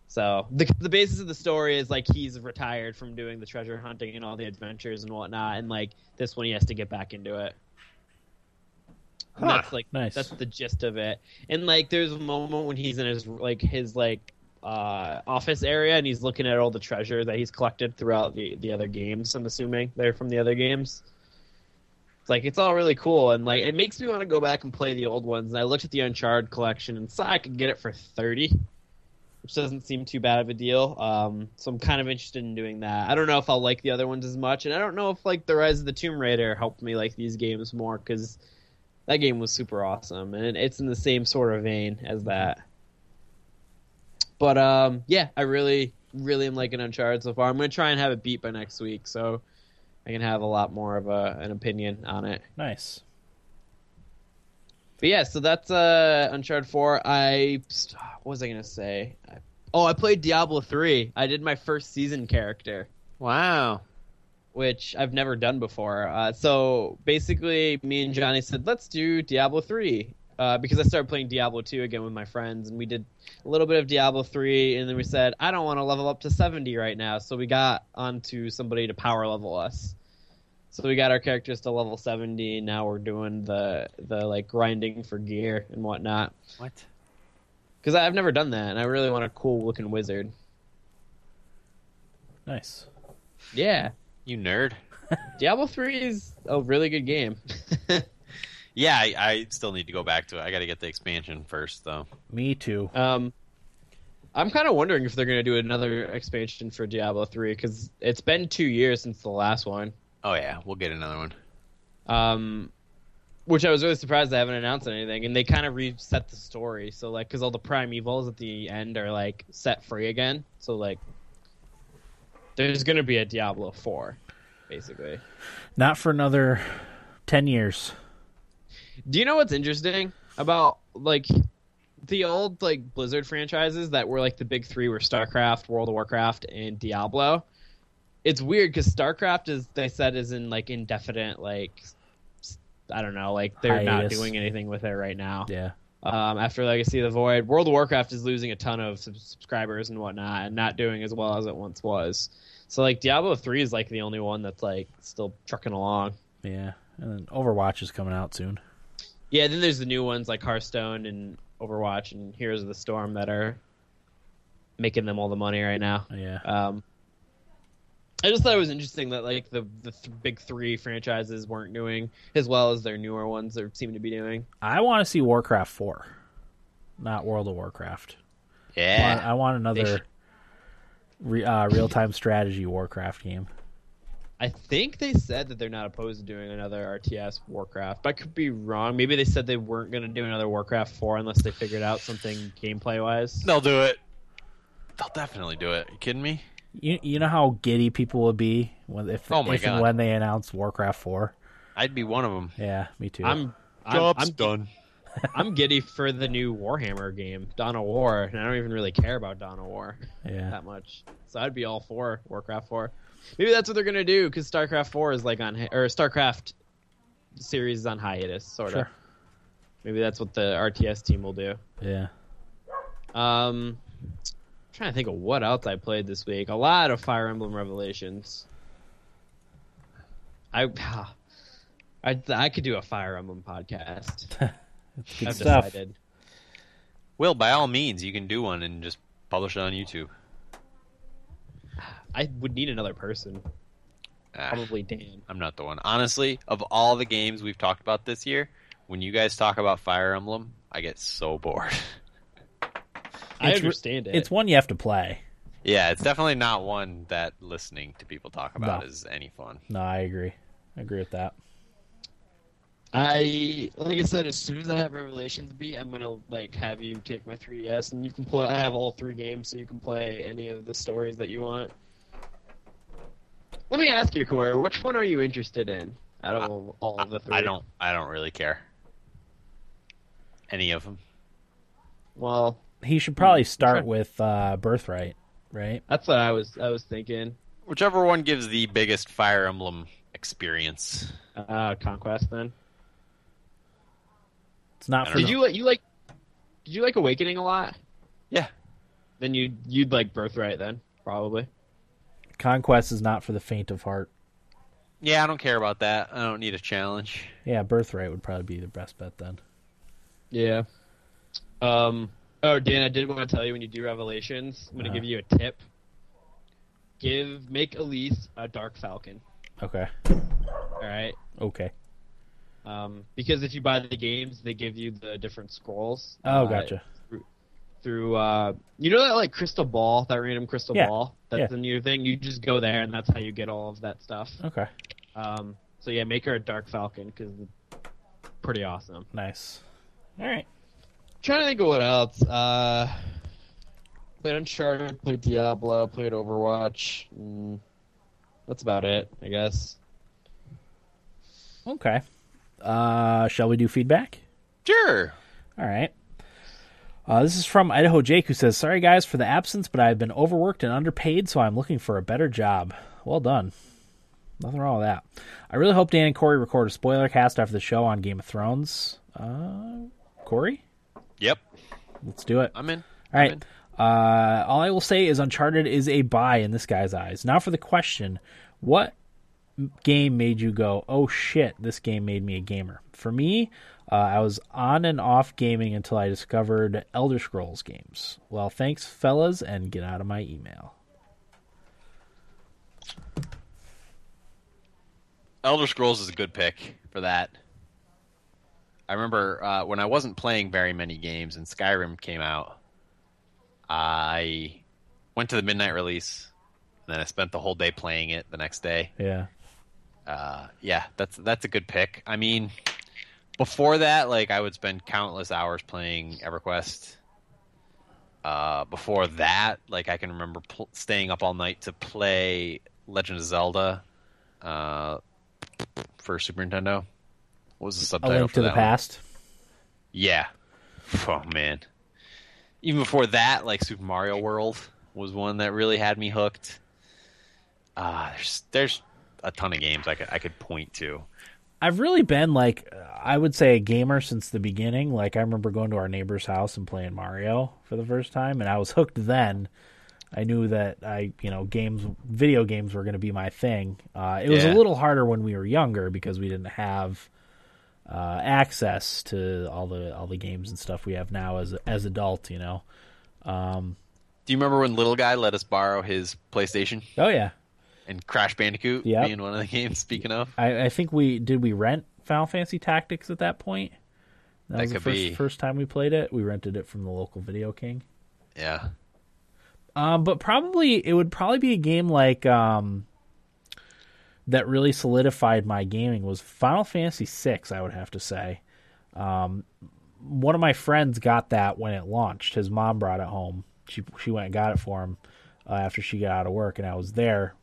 So the the basis of the story is like he's retired from doing the treasure hunting and all the adventures and whatnot, and like this one he has to get back into it. Huh. That's like Nice. that's the gist of it. And like there's a moment when he's in his like his like uh, office area and he's looking at all the treasure that he's collected throughout the the other games. I'm assuming they're from the other games. Like it's all really cool and like it makes me want to go back and play the old ones. And I looked at the Uncharted collection and saw I could get it for thirty, which doesn't seem too bad of a deal. Um, so I'm kind of interested in doing that. I don't know if I'll like the other ones as much, and I don't know if like the Rise of the Tomb Raider helped me like these games more because that game was super awesome and it's in the same sort of vein as that. But um, yeah, I really, really am liking Uncharted so far. I'm gonna try and have it beat by next week, so I can have a lot more of a, an opinion on it. Nice. But yeah, so that's uh, Uncharted 4. I what was I gonna say? I, oh, I played Diablo 3. I did my first season character. Wow. which I've never done before. Uh, so basically, me and Johnny said, let's do Diablo 3. Uh, because I started playing Diablo 2 again with my friends, and we did a little bit of Diablo 3, and then we said, I don't want to level up to 70 right now. So we got onto somebody to power level us. So we got our characters to level 70, and now we're doing the, the like, grinding for gear and whatnot. What? Because I've never done that, and I really want a cool looking wizard. Nice. Yeah. You nerd. Diablo 3 is a really good game. Yeah, I, I still need to go back to it. I got to get the expansion first, though. Me too. Um, I'm kind of wondering if they're going to do another expansion for Diablo 3 because it's been two years since the last one. Oh yeah, we'll get another one. Um, which I was really surprised they haven't announced anything, and they kind of reset the story. So like, because all the Prime Evils at the end are like set free again. So like, there's going to be a Diablo 4, basically. Not for another ten years. Do you know what's interesting? about like the old like Blizzard franchises that were like the big three were StarCraft, World of Warcraft, and Diablo. It's weird because StarCraft is they said is in like indefinite like I don't know like they're not doing anything with it right now. Yeah. Um, after Legacy of the Void, World of Warcraft is losing a ton of sub- subscribers and whatnot, and not doing as well as it once was. So like Diablo three is like the only one that's like still trucking along. Yeah. And then Overwatch is coming out soon. Yeah, then there's the new ones like Hearthstone and Overwatch and Heroes of the Storm that are making them all the money right now. Yeah. Um, I just thought it was interesting that like the the th- big three franchises weren't doing as well as their newer ones are seem to be doing. I want to see Warcraft 4, not World of Warcraft. I want, Yeah. I want another re, uh, real time strategy Warcraft game. I think they said that they're not opposed to doing another RTS Warcraft, but I could be wrong. Maybe they said they weren't going to do another Warcraft four unless they figured out something gameplay wise. They'll do it. They'll definitely do it. You kidding me? You you know how giddy people would be when if, Oh my if and God. when they announce Warcraft 4? I'd be one of them. Yeah, me too. I'm I'm, I'm, done. I'm giddy for the new Warhammer game, Dawn of War, and I don't even really care about Dawn of War yeah. that much. So I'd be all for Warcraft 4. Maybe that's what they're gonna do because StarCraft 4 is like on hi- or StarCraft series is on hiatus, sort of. Sure. Maybe that's what the RTS team will do. Yeah. Um, trying to think of what else I played this week. A lot of Fire Emblem Revelations. I, I, I could do a Fire Emblem podcast. It's good I've stuff. decided. Will, by all means, you can do one and just publish it on YouTube. I would need another person. Ah, Probably Dan. I'm not the one. Honestly, of all the games we've talked about this year, when you guys talk about Fire Emblem, I get so bored. I understand it. It's one you have to play. yeah, it's definitely not one that listening to people talk about No. is any fun. No, I agree. I agree with that. I like I said, as soon as I have Revelations beat, I'm gonna like have you take my 3DS and you can play. I have all three games, so you can play any of the stories that you want. Let me ask you, Corey, which one are you interested in out of all, all of the three? I don't. I don't really care. Any of them. Well, He should probably Hmm, start with uh, Birthright, right? that's what I was. I was thinking. Whichever one gives the biggest Fire Emblem experience. Uh, Conquest. Then It's not for don't did the, you like you like did you like Awakening a lot? Yeah. Then you you'd like Birthright then probably. Conquest is not for the faint of heart. Yeah, I don't care about that. I don't need a challenge. Yeah, Birthright would probably be the best bet then. Yeah. Um. Oh, Dan, I did want to tell you when you do Revelations, I'm gonna Uh-huh. give you a tip. Give make Elise a Dark Falcon. Okay. All right. Okay. Um, because if you buy the games, they give you the different scrolls. Oh, uh, gotcha. Through uh, you know that like crystal ball, that random crystal Yeah. ball. That's Yeah. the new thing. You just go there, and that's how you get all of that stuff. Okay. Um, so yeah, make her a Dark Falcon because pretty awesome. Nice. All right. trying to think of what else. Uh, played Uncharted, played Diablo, played Overwatch. Mm, that's about it, I guess. Okay. Uh, shall we do feedback? Sure. All right. Uh, this is from Idaho Jake, who says, "Sorry guys for the absence, but I've been overworked and underpaid, so I'm looking for a better job." Well done. Nothing wrong with that. I really hope Dan and Corey record a spoiler cast after the show on Game of Thrones. Uh, Corey, Yep. let's do it. I'm in. All right. Uh, all I will say is Uncharted is a buy in this guy's eyes. Now for the question: What game made you go, "Oh shit, this game made me a gamer"? For me, uh, I was on and off gaming until I discovered Elder Scrolls games. Well, thanks, fellas, and get out of my email. Elder Scrolls is a good pick for that. I remember uh, when I wasn't playing very many games and Skyrim came out, I went to the midnight release, and then I spent the whole day playing it the next day. Yeah, Uh, yeah, that's that's a good pick. I mean, before that, like I would spend countless hours playing EverQuest. Uh, before that, like I can remember pl- staying up all night to play Legend of Zelda uh, for Super Nintendo. What was the subtitle? A Link to the one? Past. Yeah. Oh man. Even before that, like Super Mario World was one that really had me hooked. Uh, there's there's a ton of games I could I could point to. I've really been like I would say a gamer since the beginning. Like I remember going to our neighbor's house and playing Mario for the first time, and I was hooked then. I knew that I, you know, games, video games were going to be my thing. Uh, it was Yeah. a little harder when we were younger because we didn't have uh, access to all the all the games and stuff we have now as as adult. You know. Um, Do you remember when little guy let us borrow his PlayStation oh yeah, and Crash Bandicoot Yep. being one of the games? Speaking of, I, I think we did. We rent Final Fantasy Tactics at that point. That, That was the first be. first time we played it. We rented it from the local Video King. yeah, Um, but probably it would probably be a game like um that really solidified my gaming was Final Fantasy VI. I would have to say. Um, one of my friends got that when it launched. His mom brought it home. She she went and got it for him uh, after she got out of work, and I was there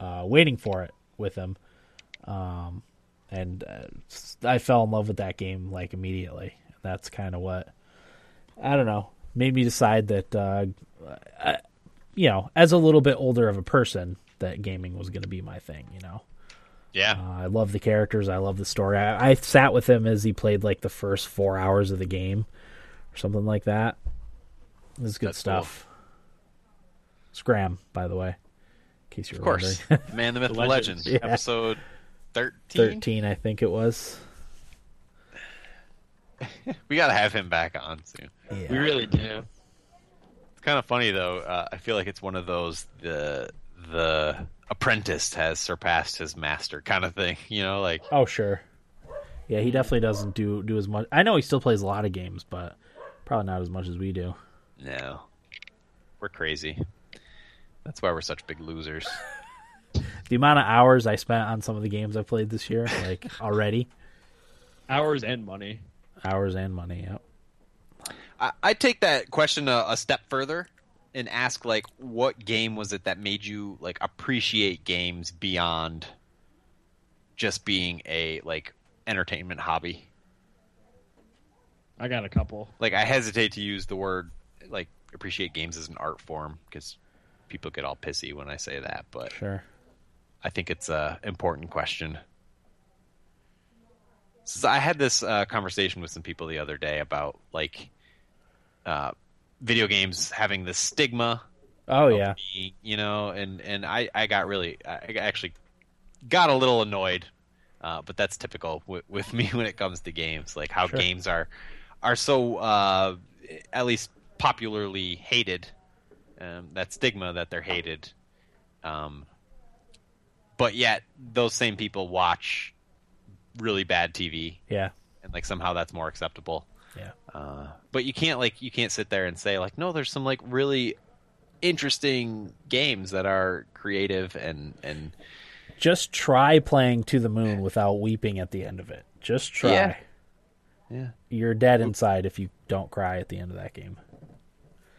uh, waiting for it with him. Um, and uh, I fell in love with that game like immediately. That's kind of what I don't know made me decide that uh, I, you know, as a little bit older of a person, that gaming was going to be my thing. You know, yeah. uh, I love the characters, I love the story. I, I sat with him as he played like the first four hours of the game, or something like that. This was good That's stuff. Scram, by the way, case you're of course. wondering. Man, the myth, the legend. legend. Yeah. Episode thirteen. Thirteen, I think it was. We got to have him back on soon. Yeah. We really do. It's kind of funny though. Uh, I feel like it's one of those the the apprentice has surpassed his master kind of thing. You know, like Oh sure. Yeah, he definitely doesn't do do as much. I know he still plays a lot of games, but probably not as much as we do. no, we're crazy. That's why we're such big losers. The amount of hours I spent on some of the games I played this year, like already, Hours and money. hours and money. Yep. I, I take that question a, a step further and ask like, what game was it that made you like appreciate games beyond just being a like entertainment hobby? I got a couple. Like, I hesitate to use the word like appreciate games as an art form because people get all pissy when I say that, but Sure. I think it's a important question. So I had this uh, conversation with some people the other day about like uh, video games having this stigma. Oh yeah. being, you know, and and I I got really I actually got a little annoyed, uh, but that's typical with, with me when it comes to games. Like how Sure. games are are so uh, at least popularly hated. Um, that stigma that they're hated. Um, but yet those same people watch really bad TV, Yeah. and like somehow that's more acceptable. Yeah. Uh, but you can't like you can't sit there and say like no, there's some like really interesting games that are creative and and Just try playing to the moon without weeping at the end of it. Just try. Yeah. yeah. You're dead inside if you don't cry at the end of that game.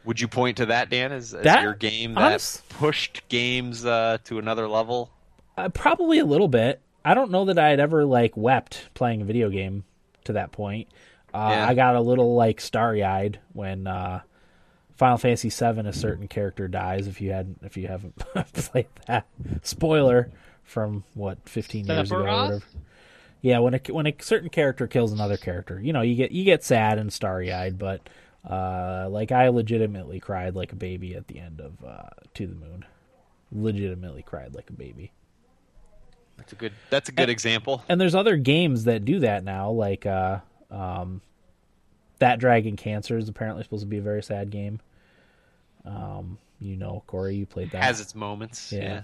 Would you point to that, Dan, as, as That- your game that honest- pushed games uh, to another level? Uh, probably a little bit. I don't know that I'd ever like wept playing a video game to that point. Uh, Yeah. I got a little like starry eyed when uh, Final Fantasy VII a certain character dies. If you hadn't, if you haven't played that, spoiler from what fifteen years ago. Or whatever. Yeah, when a when a certain character kills another character, you know, you get you get sad and starry eyed, but uh, like I legitimately cried like a baby at the end of uh, To the Moon. Legitimately cried like a baby. That's a good. That's a good example. and there's other games that do that now like uh um that dragon cancer is apparently supposed to be a very sad game um you know corey you played that Has its moments. Yeah. Yeah.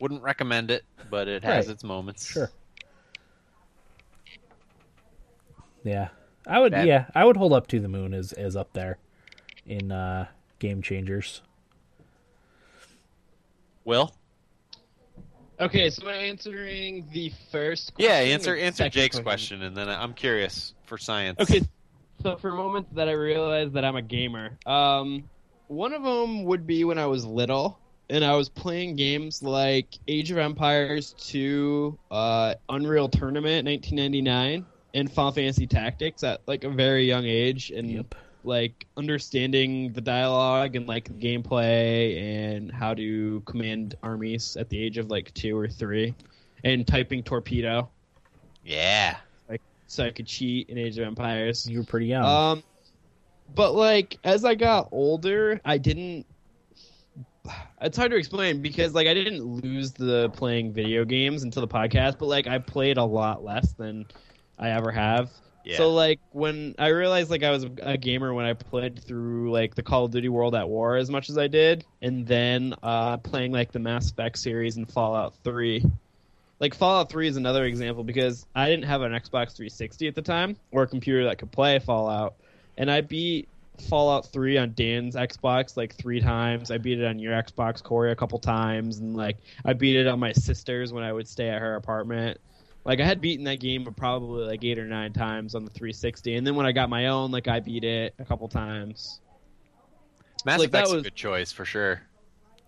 Wouldn't recommend it, but it has Right. its moments. sure yeah i would That- yeah i would hold up to the moon as as up there in uh game changers Will? Okay, so answering the first question. Yeah, answer answer second Jake's question, and then I'm curious for science. Okay, so for moments that I realized that I'm a gamer, um, one of them would be when I was little and I was playing games like Age of Empires 2, uh, Unreal Tournament 1999. In Final Fantasy Tactics at like a very young age, and Yep. like understanding the dialogue and like the gameplay and how to command armies at the age of like two or three, and typing torpedo Yeah. so I could cheat in Age of Empires. You were pretty young. Um, but like as I got older, I didn't. It's hard to explain because like I didn't lose the playing video games until the podcast, but like I played a lot less than I ever have. Yeah. So like when I realized like I was a gamer when I played through like the Call of Duty World at War as much as I did, and then uh, playing like the Mass Effect series and Fallout Three. Like Fallout Three is another example because I didn't have an Xbox 360 at the time or a computer that could play Fallout, and I beat Fallout 3 on Dan's Xbox like three times. I beat it on your Xbox, Corey, a couple times, and like I beat it on my sister's when I would stay at her apartment. Like I had beaten that game probably like eight or nine times on the 360, and then when I got my own, like I beat it a couple times. Mass like, that Effect's was- a good choice for sure.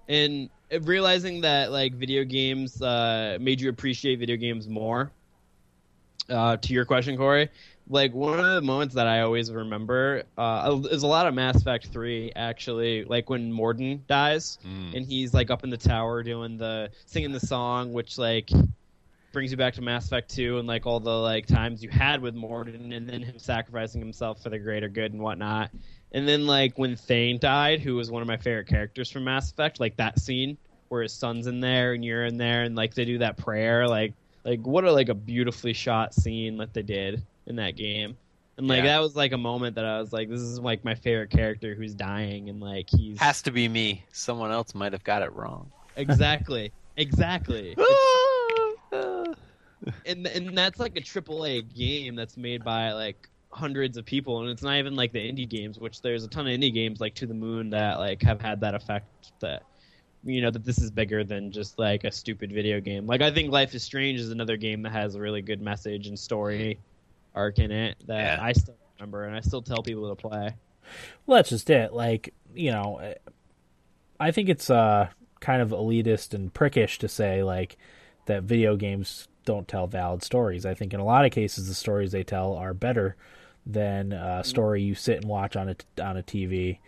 And realizing that like video games uh, made you appreciate video games more. Uh, to your question, Corey, like one of the moments that I always remember uh, is a lot of Mass Effect 3. Actually, like when Mordin dies, Mm. and he's like up in the tower doing the singing the song, which like brings you back to Mass Effect 2 and like all the like times you had with Mordin, and then him sacrificing himself for the greater good and whatnot. And then like when Thane died, who was one of my favorite characters from Mass Effect, like that scene where his son's in there and you're in there, and like they do that prayer, like like what a like a beautifully shot scene that they did in that game. And like Yeah. that was like a moment that I was like, this is like my favorite character who's dying, and like he's Has to be me. Someone else might have got it wrong. exactly, exactly. and and that's like a triple A game that's made by like hundreds of people, and it's not even like the indie games, which there's a ton of indie games like To the Moon that like have had that effect that you know that this is bigger than just like a stupid video game. Like I think Life is Strange is another game that has a really good message and story arc in it that Yeah. I still remember and I still tell people to play. Well, that's just it. Like, you know, I think it's uh, kind of elitist and prickish to say like that video games don't tell valid stories. I think in a lot of cases the stories they tell are better than a story you sit and watch on a on a TV.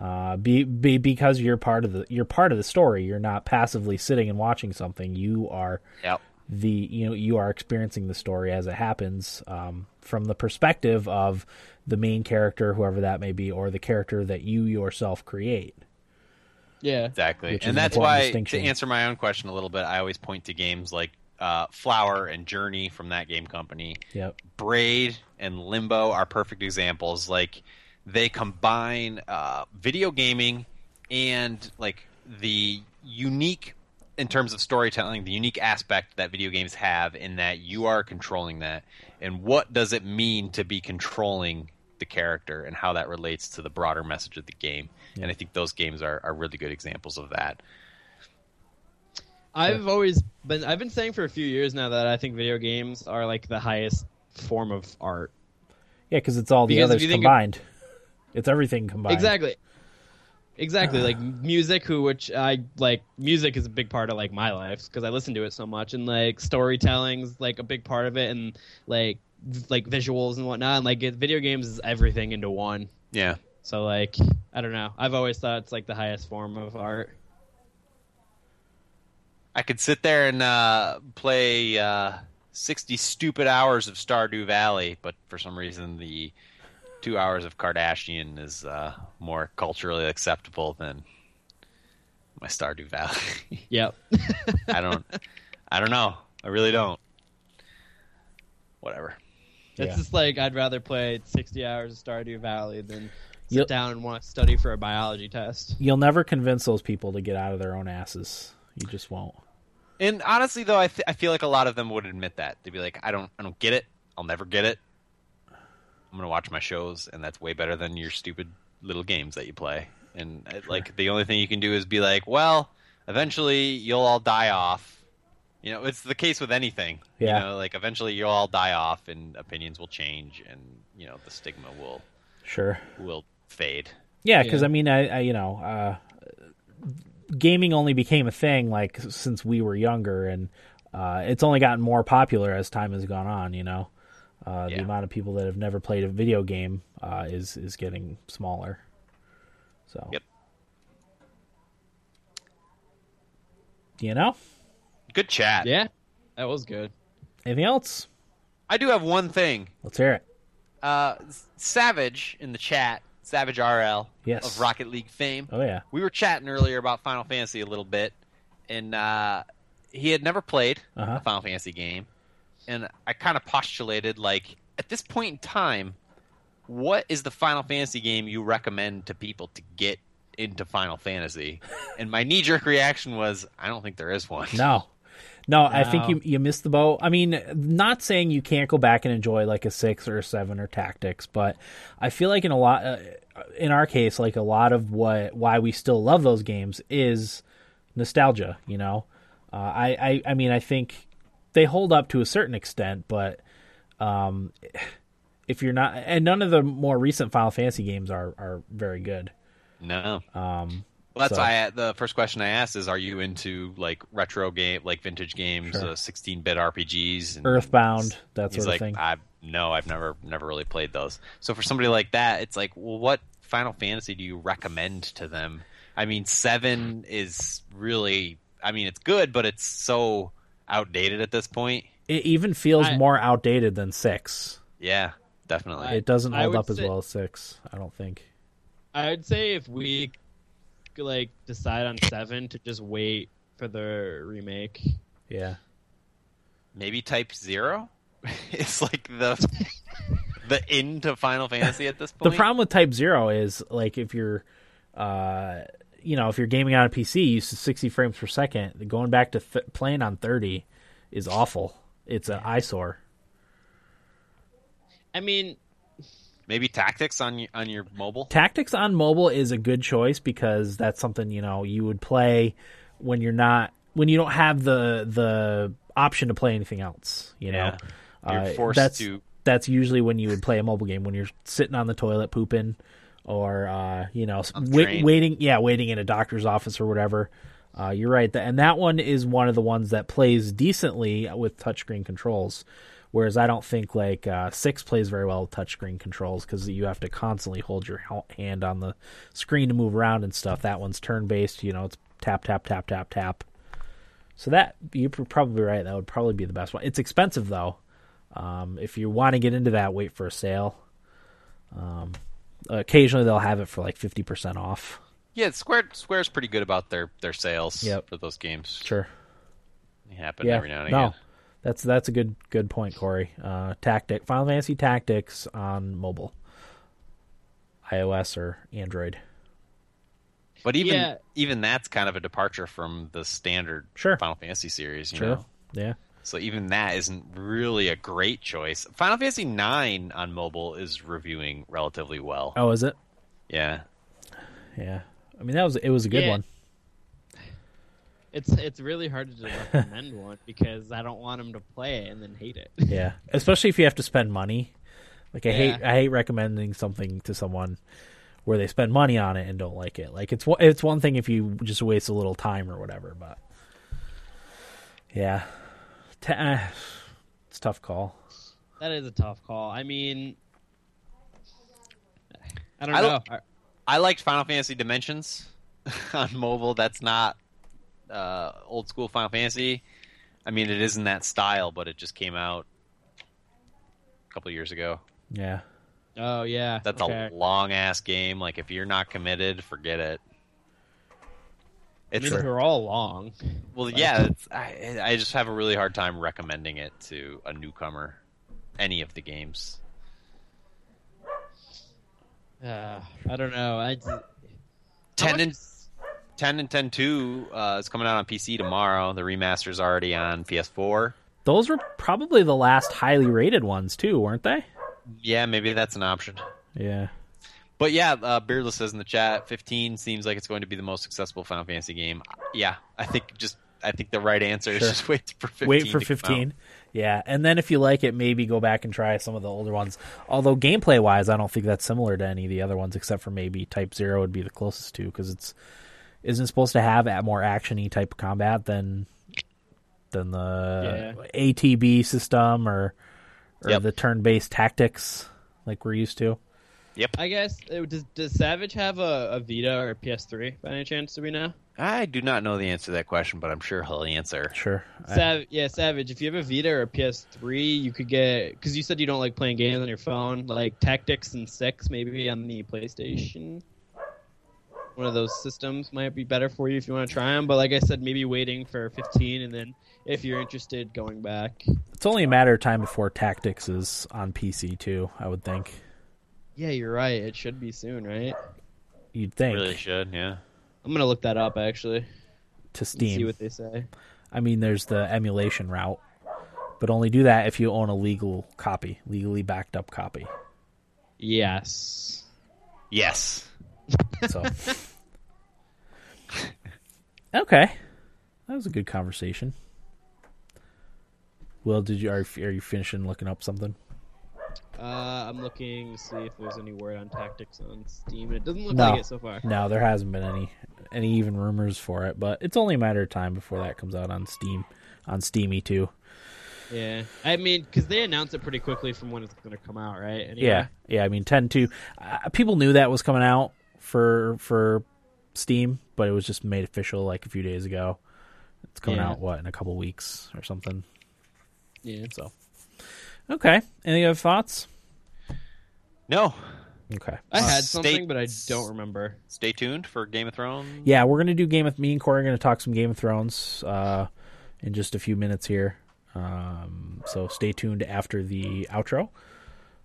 Uh, be, be because you're part of the you're part of the story. You're not passively sitting and watching something. You are Yep. the you know you are experiencing the story as it happens um, from the perspective of the main character, whoever that may be, or the character that you yourself create. Yeah. Exactly. And that's why, to answer my own question a little bit, I always point to games like uh, Flower and Journey from that game company. Yep. Braid and Limbo are perfect examples. Like they combine uh, video gaming and like the unique in terms of storytelling, the unique aspect that video games have in that you are controlling that, and what does it mean to be controlling the character and how that relates to the broader message of the game. And I think those games are, are really good examples of that. I've always been I've been saying for a few years now that I think video games are like the highest form of art. Yeah, because it's all the Because if others you think of- combined. It's everything combined. Exactly. Exactly, like music, who which I like. Music is a big part of like my life because I listen to it so much, and like storytelling's like a big part of it, and like like visuals and whatnot. And like it, video games is everything into one. Yeah. So like I don't know. I've always thought it's like the highest form of art. I could sit there and uh, play uh, 60 stupid hours of Stardew Valley, but for some reason the two hours of Kardashian is uh, more culturally acceptable than my Stardew Valley. Yep. I don't, I don't know. I really don't. Whatever. It's Yeah. just like I'd rather play 60 hours of Stardew Valley than sit Yep. down and want to study for a biology test. You'll never convince those people to get out of their own asses. You just won't. And honestly, though, I, th- I feel like a lot of them would admit that they'd be like, "I don't, I don't get it. I'll never get it. I'm gonna watch my shows, and that's way better than your stupid little games that you play." And uh, like, the only thing you can do is be like, "Well, eventually you'll all die off." You know, it's the case with anything. Yeah. You know, like eventually you'll all die off, and opinions will change, and you know, the stigma will Sure. will fade. Yeah, because Yeah. I mean, I, I you know, uh, gaming only became a thing like since we were younger, and uh, it's only gotten more popular as time has gone on. You know, Uh, The amount of people that have never played a video game uh, is is getting smaller. So, Yep. you know, Good chat. Yeah, that was good. anything else? I do have one thing. Let's hear it. Uh, Savage in the chat, Savage RL Yes. of Rocket League fame. Oh yeah, We were chatting earlier about Final Fantasy a little bit, and uh, he had never played Uh-huh. a Final Fantasy game, and I kind of postulated like at this point in time, what is the Final Fantasy game you recommend to people to get into Final Fantasy? and my knee jerk reaction was, I don't think there is one. no, no. I think you you missed the boat. I mean, not saying you can't go back and enjoy like a six or a seven or tactics, but I feel like in a lot, uh, in our case, like a lot of what why we still love those games is nostalgia. You know, uh, I, I I mean, I think they hold up to a certain extent, but um, if you're not, and none of the more recent Final Fantasy games are are very good. No. Um, Well, that's So- why I, the first question I asked is, are you into like retro game, like vintage games, Sure. uh, 16-bit RPGs, and Earthbound, that He's sort like, of thing. I no, I've never never really played those. So for somebody like that, it's like, well, what Final Fantasy do you recommend to them? I mean, seven is really, I mean, it's good, but it's so outdated at this point. It even feels I- more outdated than six. Yeah, definitely. It doesn't hold would up as well as six. I don't think. I would say if we like decide on seven to just wait for the remake. Yeah, Maybe Type Zero. it's like the the into Final Fantasy at this point. the problem with Type Zero is like if you're, uh, you know, if you're gaming on a PC used to 60 frames per second, going back to th- playing on 30 is awful. It's an eyesore. I mean, Maybe Tactics on on your mobile. Tactics on mobile is a good choice because that's something you know you would play when you're not when you don't have the the option to play anything else. You know, Yeah. You're Uh, forced that's, to That's usually when you would play a mobile game when you're sitting on the toilet pooping, or uh, you know, wait, waiting. Yeah, waiting in a doctor's office or whatever. Uh, you're right, and that one is one of the ones that plays decently with touchscreen controls. Whereas I don't think like uh, six plays very well with touchscreen controls because you have to constantly hold your hand on the screen to move around and stuff. That one's turn based. You know, it's tap tap tap tap tap. So that you're probably right. That would probably be the best one. It's expensive though. Um, if you want to get into that, wait for a sale. Um, occasionally they'll have it for like fifty percent off. Yeah, Square Square's pretty good about their their sales Yep. for those games. Sure. They happen Yeah. every now and no, again. That's that's a good good point, Corey. Uh, tactic Final Fantasy Tactics on mobile, iOS or Android. But even Yeah. even that's kind of a departure from the standard Sure. Final Fantasy series. You Sure. know? Yeah. So even that isn't really a great choice. Final Fantasy Nine on mobile is reviewing relatively well. Oh, is it? Yeah. Yeah. I mean that was it was a good Yeah. one. It's it's really hard to recommend one because I don't want them to play it and then hate it. Yeah, especially if you have to spend money. Like I hate I hate recommending something to someone where they spend money on it and don't like it. Like it's one- it's one thing if you just waste a little time or whatever, but yeah, Ta- uh, it's a tough call. That is a tough call. I mean, I don't I know. don't- I- I liked Final Fantasy Dimensions on mobile. That's not uh, old school Final Fantasy. I mean, it isn't that style, but it just came out a couple years ago. Yeah, oh yeah, That's okay. a long ass game. Like if you're not committed, forget it. I It's mean, they're all long. well, yeah. It's, I I just have a really hard time recommending it to a newcomer. Any of the games. Uh, I don't know. I just, 10 and 10 2 uh, is coming out on PC tomorrow. The remaster's already on PS4. those were probably the last highly rated ones too, weren't they? Yeah, maybe that's an option. Yeah, But yeah, uh, Beardless says in the chat, 15 seems like it's going to be the most successful Final Fantasy game. Yeah, I think just I think the right answer is Sure. just wait for 15. wait for to come out. fifteen. Yeah, and then if you like it, maybe go back and try some of the older ones. Although gameplay wise, I don't think that's similar to any of the other ones, except for maybe Type Zero would be the closest to because it's isn't supposed to have a more actiony type of combat than than the ATB system or or Yep. the turn-based tactics like we're used to. Yep. I guess uh, does does Savage have a, a Vita or a PS3 by any chance? Do we know? I do not know the answer to that question, but I'm sure he'll answer. Sure. I- Sav- yeah, Savage. If you have a Vita or a PS3, you could get because you said you don't like playing games on your phone, like Tactics and Six, maybe on the PlayStation. One of those systems might be better for you if you want to try them. But like I said, maybe waiting for 15, and then if you're interested, going back. it's only a matter of time before tactics is on PC too. I would think. Yeah, you're right. It should be soon, right? You'd think Really should, yeah. I'm gonna look that up actually. to and See what they say. I mean, there's the emulation route, but only do that if you own a legal copy, legally backed up copy. Yes. Yes. So, okay, that was a good conversation. Will, did you are, are you finishing looking up something? Uh, I'm looking to see if there's any word on Tactics on Steam. It doesn't look No. like it so far. No, there hasn't been any any even rumors for it, but it's only a matter of time before that comes out on Steam, on Steamy too. Yeah, I mean, because they announced it pretty quickly from when it's going to come out, right? Anyway. Yeah, yeah. I mean, ten two. Uh, people knew that was coming out for for Steam, but it was just made official like a few days ago. It's coming Yeah. out what in a couple weeks or something. yeah. So, okay. Any other thoughts? No. Okay. I Uh, had state- something, but I don't remember. Stay tuned for Game of Thrones. Yeah, we're gonna do Game of me and Corey are gonna talk some Game of Thrones uh, in just a few minutes here. Um, so stay tuned after the outro.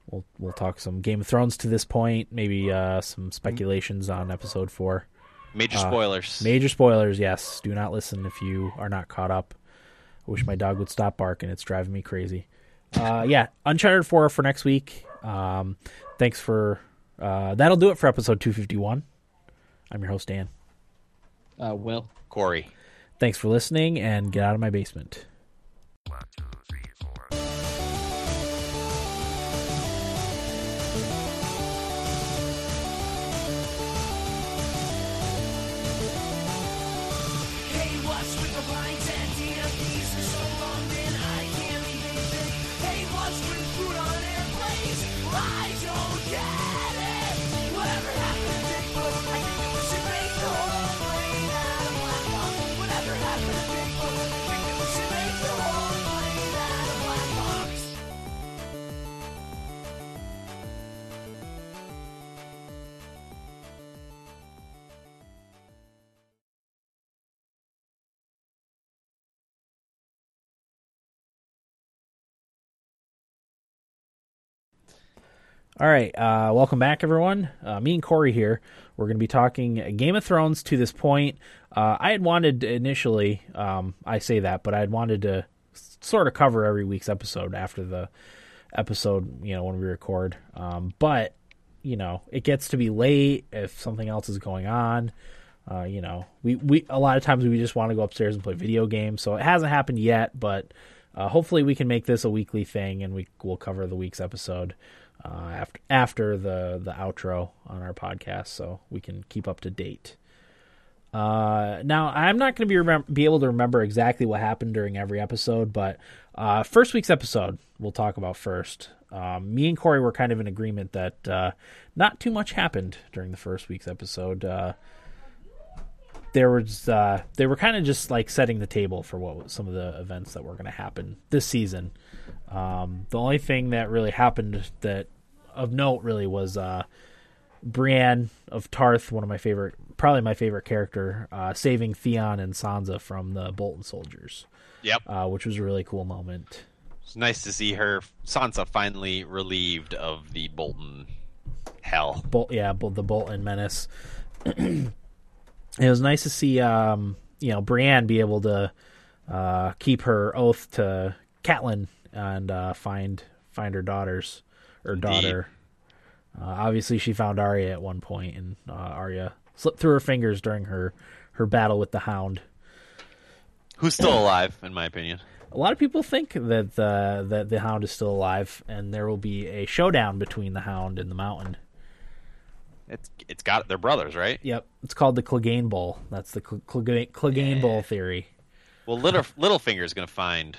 We'll we'll talk some Game of Thrones to this point, maybe uh, some speculations on episode four. Major Uh, spoilers. Major spoilers, yes. Do not listen if you are not caught up. I wish my dog would stop barking. It's driving me crazy. Uh, yeah, Uncharted 4 for next week. Um, thanks for. Uh, that'll do it for episode 251. I'm your host, Dan. Uh, Will. Corey. Thanks for listening and get out of my basement. All right, uh, welcome back, everyone. Uh, me and Corey here. We're going to be talking Game of Thrones to this point. Uh, I had wanted initially, um, I say that, but I had wanted to sort of cover every week's episode after the episode, you know, when we record. Um, but you know, it gets to be late if something else is going on. Uh, you know, we, we a lot of times we just want to go upstairs and play video games, so it hasn't happened yet. But uh, hopefully, we can make this a weekly thing, and we will cover the week's episode uh, after after the the outro on our podcast, so we can keep up to date. Uh, now I'm not going to be remem- be able to remember exactly what happened during every episode, but uh, first week's episode we'll talk about first. Um, me and Corey were kind of in agreement that uh, not too much happened during the first week's episode. Uh, there was uh, they were kind of just like setting the table for what some of the events that were going to happen this season. Um, the only thing that really happened that of note really was uh, Brienne of Tarth, one of my favorite, probably my favorite character, uh, saving Theon and Sansa from the Bolton soldiers, Yep. uh, which was a really cool moment. It's nice to see her Sansa finally relieved of the Bolton hell. Bol- yeah, Bol- the Bolton menace. it was nice to see, um, you know, Brienne be able to uh, keep her oath to Catelyn and uh, find find her daughters or daughter. Uh, obviously, she found Arya at one point, and uh, Arya slipped through her fingers during her her battle with the Hound. Who's still alive, in my opinion. A lot of people think that the that the Hound is still alive, and there will be a showdown between the Hound and the Mountain. It's it's got they're brothers, right? Yep, it's called the Clegane Bowl. That's the Cl- Clegane, Clegane Bowl theory. Well, Little Littlefinger's gonna find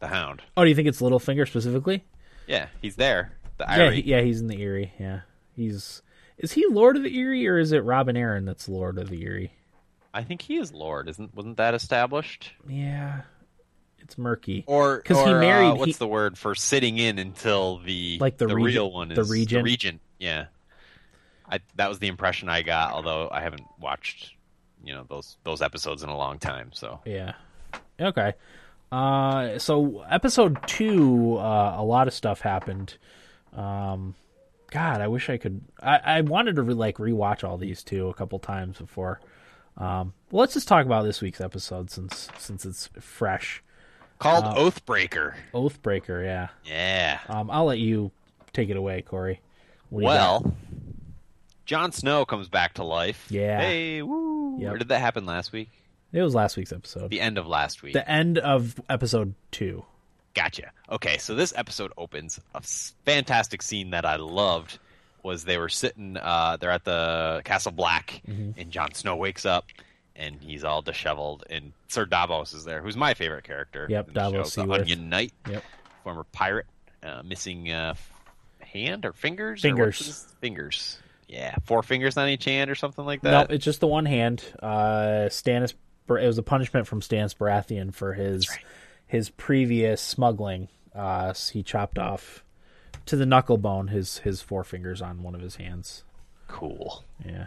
the Hound. Oh, do you think it's Littlefinger specifically? Yeah, he's there. The Yeah, he- yeah, he's in the Eyrie. Yeah, he's is he Lord of the Eyrie or is it Robin Arryn that's Lord of the Eyrie? I think he is Lord. Isn't wasn't that established? Yeah, it's murky. Or because he or, uh, married- what's he- the word for sitting in until the Like the the regent- real one the is regent? The regent. Yeah. I that was the impression I got. Although I haven't watched you know those those episodes in a long time. So Yeah. Okay. Uh, so episode two, uh, a lot of stuff happened. Um, God, I wish I could. I, I wanted to re- like rewatch all these two a couple times before. Um, well, let's just talk about this week's episode since since it's fresh. called Uh, Oathbreaker. Oathbreaker, yeah. Yeah. Um, I'll let you take it away, Corey. What do you got? Well, Jon Snow comes back to life. Yeah. Hey, woo. Yep. Or did that happen last week? It was last week's episode. The end of last week. The end of episode two. Gotcha. Okay, so this episode opens a fantastic scene that I loved. Was they were sitting, uh, they're at the Castle Black, Mm-hmm. and Jon Snow wakes up, and he's all disheveled, and Sir Davos is there, who's my favorite character. Yep, Davos show, the. Onion Knight, Yep. former pirate, uh, missing uh, hand or fingers. Fingers. his- fingers. Yeah, four fingers on each hand or something like that. No, it's just the one hand. Uh, Stannis. It was a punishment from Stannis Baratheon for his right. his previous smuggling. Uh, he chopped off to the knuckle bone his his forefingers on one of his hands. cool. Yeah.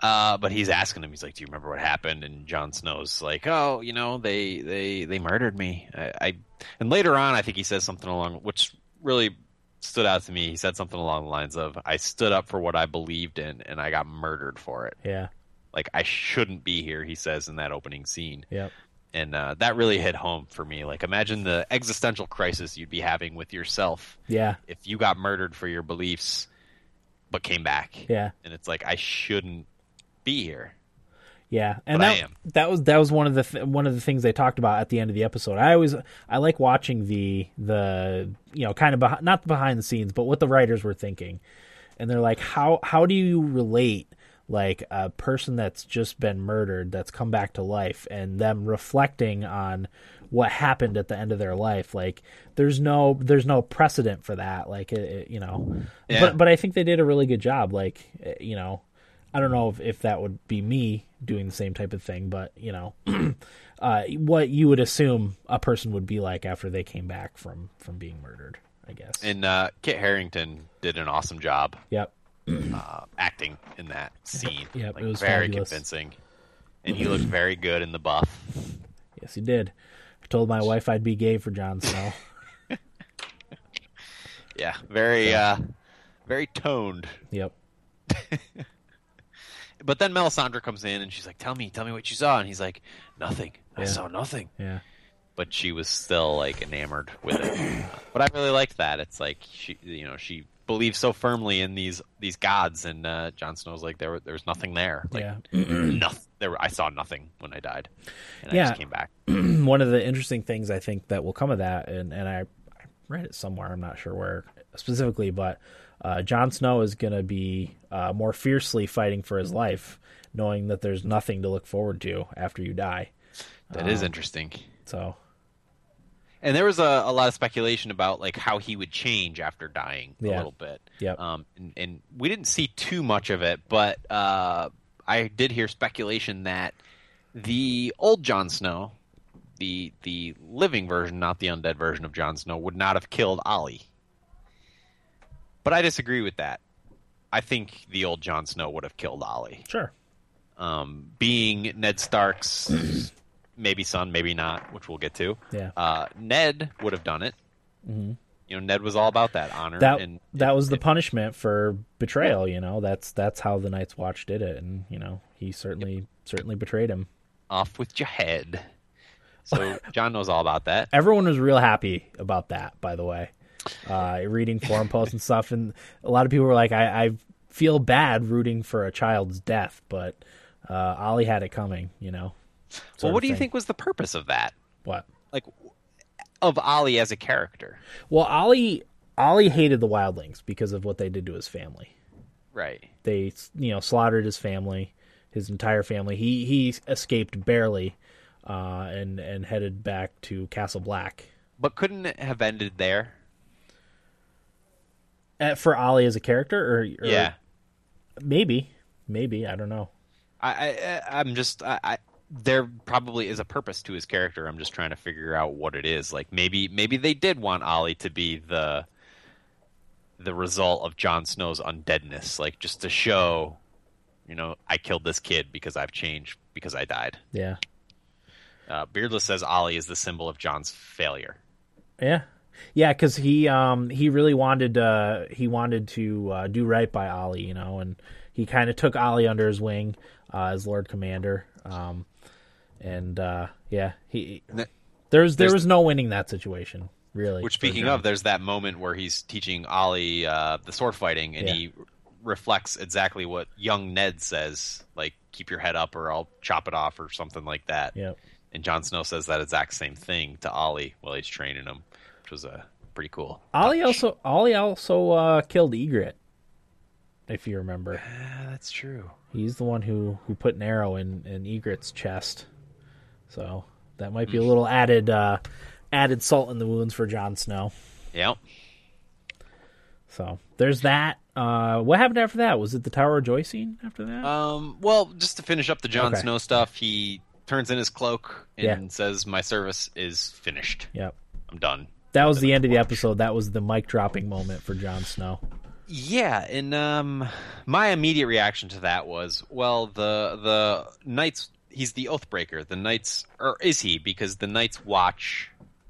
Uh, but he's asking him. He's like, "Do you remember what happened?" And Jon Snow's like, "Oh, you know, they they they murdered me." I, I and later on, I think he says something along, which really stood out to me. He said something along the lines of, "I stood up for what I believed in, and I got murdered for it. Yeah. Like I shouldn't be here." He says in that opening scene, Yep. and uh, that really hit home for me. Like, imagine the existential crisis you'd be having with yourself Yeah. if you got murdered for your beliefs, but came back. Yeah. and it's like I shouldn't be here. Yeah, and But that that was that was one of the th- one of the things they talked about at the end of the episode. I always I like watching the the you know kind of beh- not behind the scenes, but what the writers were thinking, and they're like, how how do you relate like a person that's just been murdered that's come back to life and them reflecting on what happened at the end of their life like there's no there's no precedent for that like it, it- you know Yeah. but but i think they did a really good job like eh, you know I don't know if, if that would be me doing the same type of thing, but you know, uh, what you would assume a person would be like after they came back from from being murdered, I guess. And uh, Kit Harington did an awesome job yep. Uh, acting in that scene. Yep, like, it was very fabulous. convincing, and he looked very good in the buff. Yes, he did. I told my wife I'd be gay for Jon Snow. Yeah, very, uh, very toned. yep. But then Melisandre comes in and she's like, "Tell me, tell me what you saw," and he's like, "Nothing. I Yeah. saw nothing." Yeah. But she was still like enamored with it. but I really liked that. It's like she, you know, she believes so firmly in these these gods, and uh, Jon Snow's like, there, there was nothing there. Like, Yeah. nothing. There, I saw nothing when I died, and I Yeah. just came back. one of the interesting things I think that will come of that, and, and I, I read it somewhere, I'm not sure where specifically, but uh, Jon Snow is going to be uh, more fiercely fighting for his life, knowing that there's nothing to look forward to after you die. That is Um, interesting. So, And there was a, a lot of speculation about like how he would change after dying a little bit. Yep. Um, and, and we didn't see too much of it, but uh, I did hear speculation that the old Jon Snow, the the living version, not the undead version of Jon Snow, would not have killed Ollie. But I disagree with that. I think the old Jon Snow would have killed Ollie. sure. Um, being Ned Stark's maybe son, maybe not, which we'll get to. Yeah. Uh, Ned would have done it. Mm-hmm. You know, Ned was all about that honor. That and that was the punishment for betrayal. You know, that's that's how the Night's Watch did it, and you know he certainly certainly betrayed him. off with your head. So Jon knows all about that. everyone was real happy about that by the way uh reading forum posts and stuff and a lot of people were like i, I feel bad rooting for a child's death but uh ollie had it coming you know Well, what do you think was the purpose of that? what Like, of Ollie as a character? well ollie ollie hated the wildlings because of what they did to his family Right. they you know slaughtered his family his entire family he he escaped barely uh and and headed back to castle black But couldn't it have ended there? Uh, for Ollie as a character, or, or yeah. maybe, maybe I don't know. I, I I'm just I, I there probably is a purpose to his character. I'm just trying to figure out what it is. Like maybe maybe they did want Ollie to be the the result of Jon Snow's undeadness, like just to show, you know, I killed this kid because I've changed because I died. Yeah, Uh, Beardless says Ollie is the symbol of Jon's failure. yeah, yeah. Because he um he really wanted uh he wanted to uh, do right by Ollie, you know, and he kind of took Ollie under his wing uh, as Lord Commander. Um, and uh, yeah, he there's there there's- was no winning that situation really. Which, speaking of, there's that moment where he's teaching Ollie uh, the sword fighting, and Yeah. he reflects exactly what young Ned says, like "keep your head up, or I'll chop it off," or something like that. Yep. And Jon Snow says that exact same thing to Ollie while he's training him, which was uh, pretty cool. Ollie touch. also Ollie also uh, killed Ygritte, if you remember. Yeah, that's true. He's the one who who put an arrow in in Ygritte's chest. So that might be a little added uh, added salt in the wounds for Jon Snow. Yep. So there's that. Uh, what happened after that? Was it the Tower of Joy scene after that? Um, well, just to finish up the Jon Okay. Snow stuff, he turns in his cloak and Yeah. says, "My service is finished. yep. I'm done." That was the end of the episode. That was the mic dropping moment for Jon Snow. Yeah, and um, my immediate reaction to that was, well, the the knights. He's the Oathbreaker. The knights, or is he? Because the Night's Watch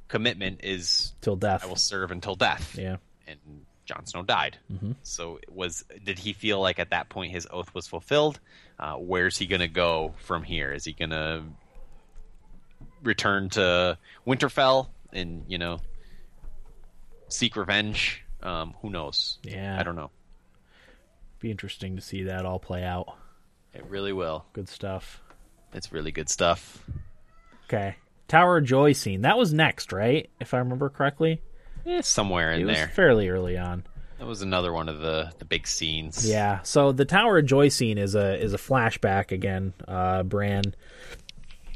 commitment is, Till death. I will serve until death. Yeah. And Jon Snow died. Mhm. So was did he feel like at that point his oath was fulfilled? Uh, where's he going to go from here? Is he going to return to Winterfell and you know seek revenge? Um, who knows? Yeah. I don't know. Be interesting to see that all play out. It really will. Good stuff. It's really good stuff. Okay. Tower of Joy scene. That was next, right? If I remember correctly. Eh, somewhere in it was there. fairly early on. That was another one of the the big scenes. Yeah. So the Tower of Joy scene is a is a flashback again. Uh, Bran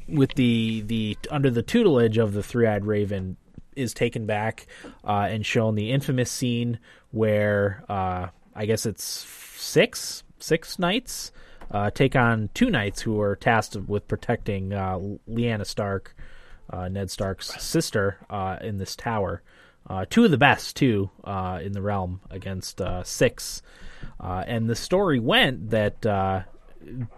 with the the under the tutelage of the three eyed raven is taken back uh, and shown the infamous scene where uh, I guess it's six six knights uh, take on two knights who are tasked with protecting uh, Lyanna Stark, uh, Ned Stark's sister, uh, in this tower. Uh, two of the best too uh, in the realm against six, and the story went that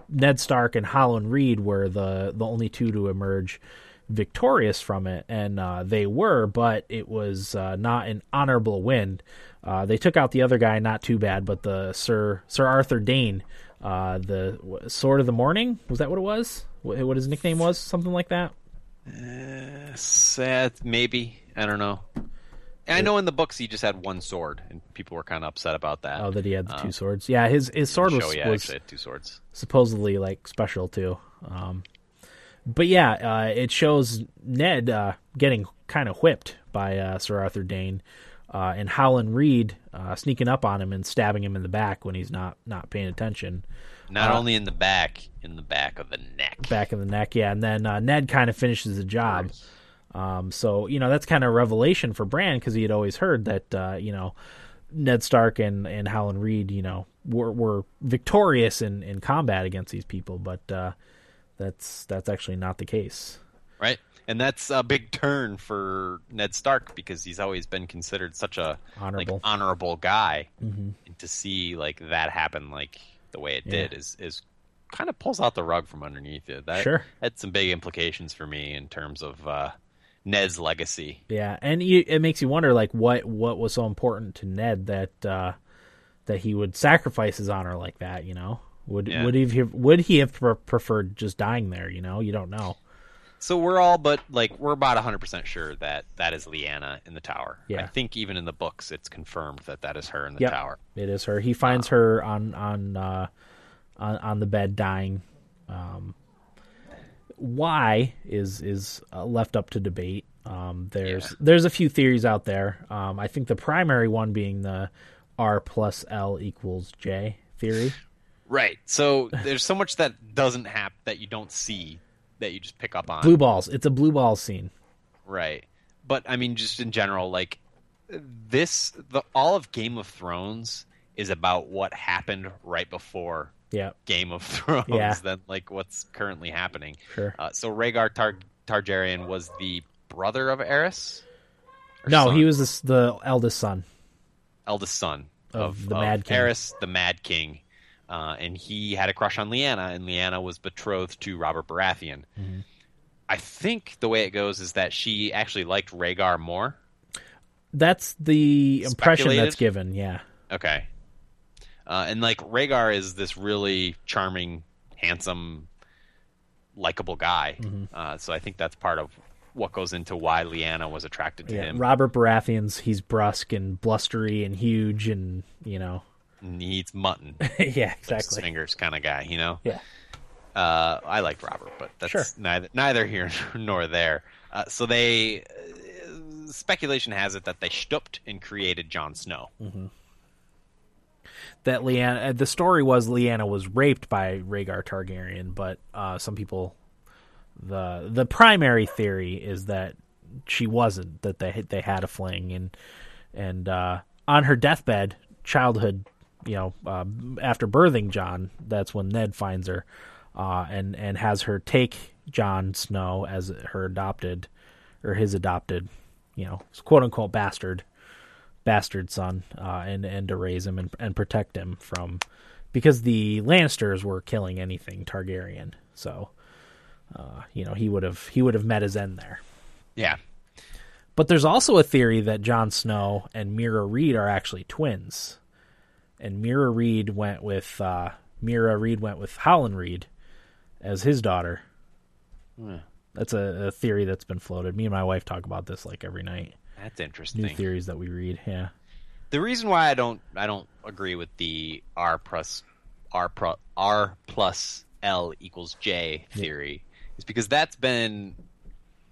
Ned Stark and Howland Reed were the the only two to emerge victorious from it, and uh, they were, but it was uh, not an honorable win. Uh, they took out the other guy, not too bad, but the Sir Sir Arthur Dayne, uh, the Sword of the Morning, was that what it was? What, what his nickname was? Something like that. Sad, maybe. I don't know. I know in the books he just had one sword, and people were kind of upset about that. Oh, that he had the Uh, two swords. Yeah, his his sword the was, show, yeah, was actually had two swords. supposedly like special too. Um, but yeah, uh, it shows Ned uh, getting kind of whipped by uh, Sir Arthur Dayne, uh, and Howland Reed uh, sneaking up on him and stabbing him in the back when he's not not paying attention, Not Uh, only in the back, in the back of the neck. back in the neck. Yeah, and then uh, Ned kind of finishes the job. Um, so you know that's kind of a revelation for Bran because he had always heard that uh, you know Ned Stark and and Howland Reed you know were were victorious in in combat against these people, but uh, that's that's actually not the case. right? And that's a big turn for Ned Stark because he's always been considered such a Honorable. like honorable guy. hmm And to see like that happen like the way it Yeah. did is is kind of pulls out the rug from underneath you. That Sure. had some big implications for me in terms of uh, Ned's legacy. Yeah, and you, it makes you wonder like what what was so important to Ned that uh, that he would sacrifice his honor like that. You know, would Yeah. would he have, would he have preferred just dying there? You know, you don't know. So we're all but like we're about 100% sure that that is Lyanna in the tower. Yeah. I think even in the books it's confirmed that that is her in the Yep. tower. It is her. He finds her on on uh, on on the bed dying. Um, why is is uh, left up to debate. Um, there's Yeah. there's a few theories out there. Um, I think the primary one being the R plus L equals J theory. Right. So there's so much that doesn't happen that you don't see that you just pick up on. Blue balls. It's a blue ball scene. Right. But I mean, just in general, like this the all of Game of Thrones is about what happened right before Yeah, Game of Thrones Yeah. than like what's currently happening. sure. Uh, so Rhaegar Tar- Targaryen was the brother of Aerys. No, son? he was this, the eldest son. eldest son Of of, the Mad King. Aerys, the Mad King, uh, and he had a crush on Lyanna, and Lyanna was betrothed to Robert Baratheon. Mm-hmm. I think the way it goes is that she actually liked Rhaegar more. That's the impression that's given. Yeah, Okay, uh, and like Rhaegar is this really charming, handsome, likable guy. Mm-hmm. Uh, so I think that's part of what goes into why Lyanna was attracted to yeah. him. Robert Baratheon's he's brusque and blustery and huge and you know. And he eats mutton. yeah, exactly. fingers kind of guy, you know. Yeah. Uh, I liked Robert, but that's Sure. neither neither here nor there. Uh, so they uh, speculation has it that they stooped and created Jon Snow. that Lyanna. uh, The story was Lyanna was raped by Rhaegar Targaryen, but uh, some people, the the primary theory is that she wasn't. That they they had a fling, and and uh, on her deathbed, childhood, you know, uh, after birthing Jon, that's when Ned finds her, uh, and and has her take Jon Snow as her adopted, or his adopted, you know, quote unquote bastard bastard son uh, and and to raise him and, and protect him from because the Lannisters were killing anything Targaryen. So uh, you know he would have he would have met his end there. Yeah, But there's also a theory that Jon Snow and Meera Reed are actually twins, and Meera Reed went with uh, Meera Reed went with Howland Reed as his daughter. Hmm. That's a, a theory that's been floated. Me and my wife talk about this like every night. that's interesting. New theories that we read. Yeah. The reason why I don't I don't agree with the R plus R pro, R plus L equals J theory is because that's been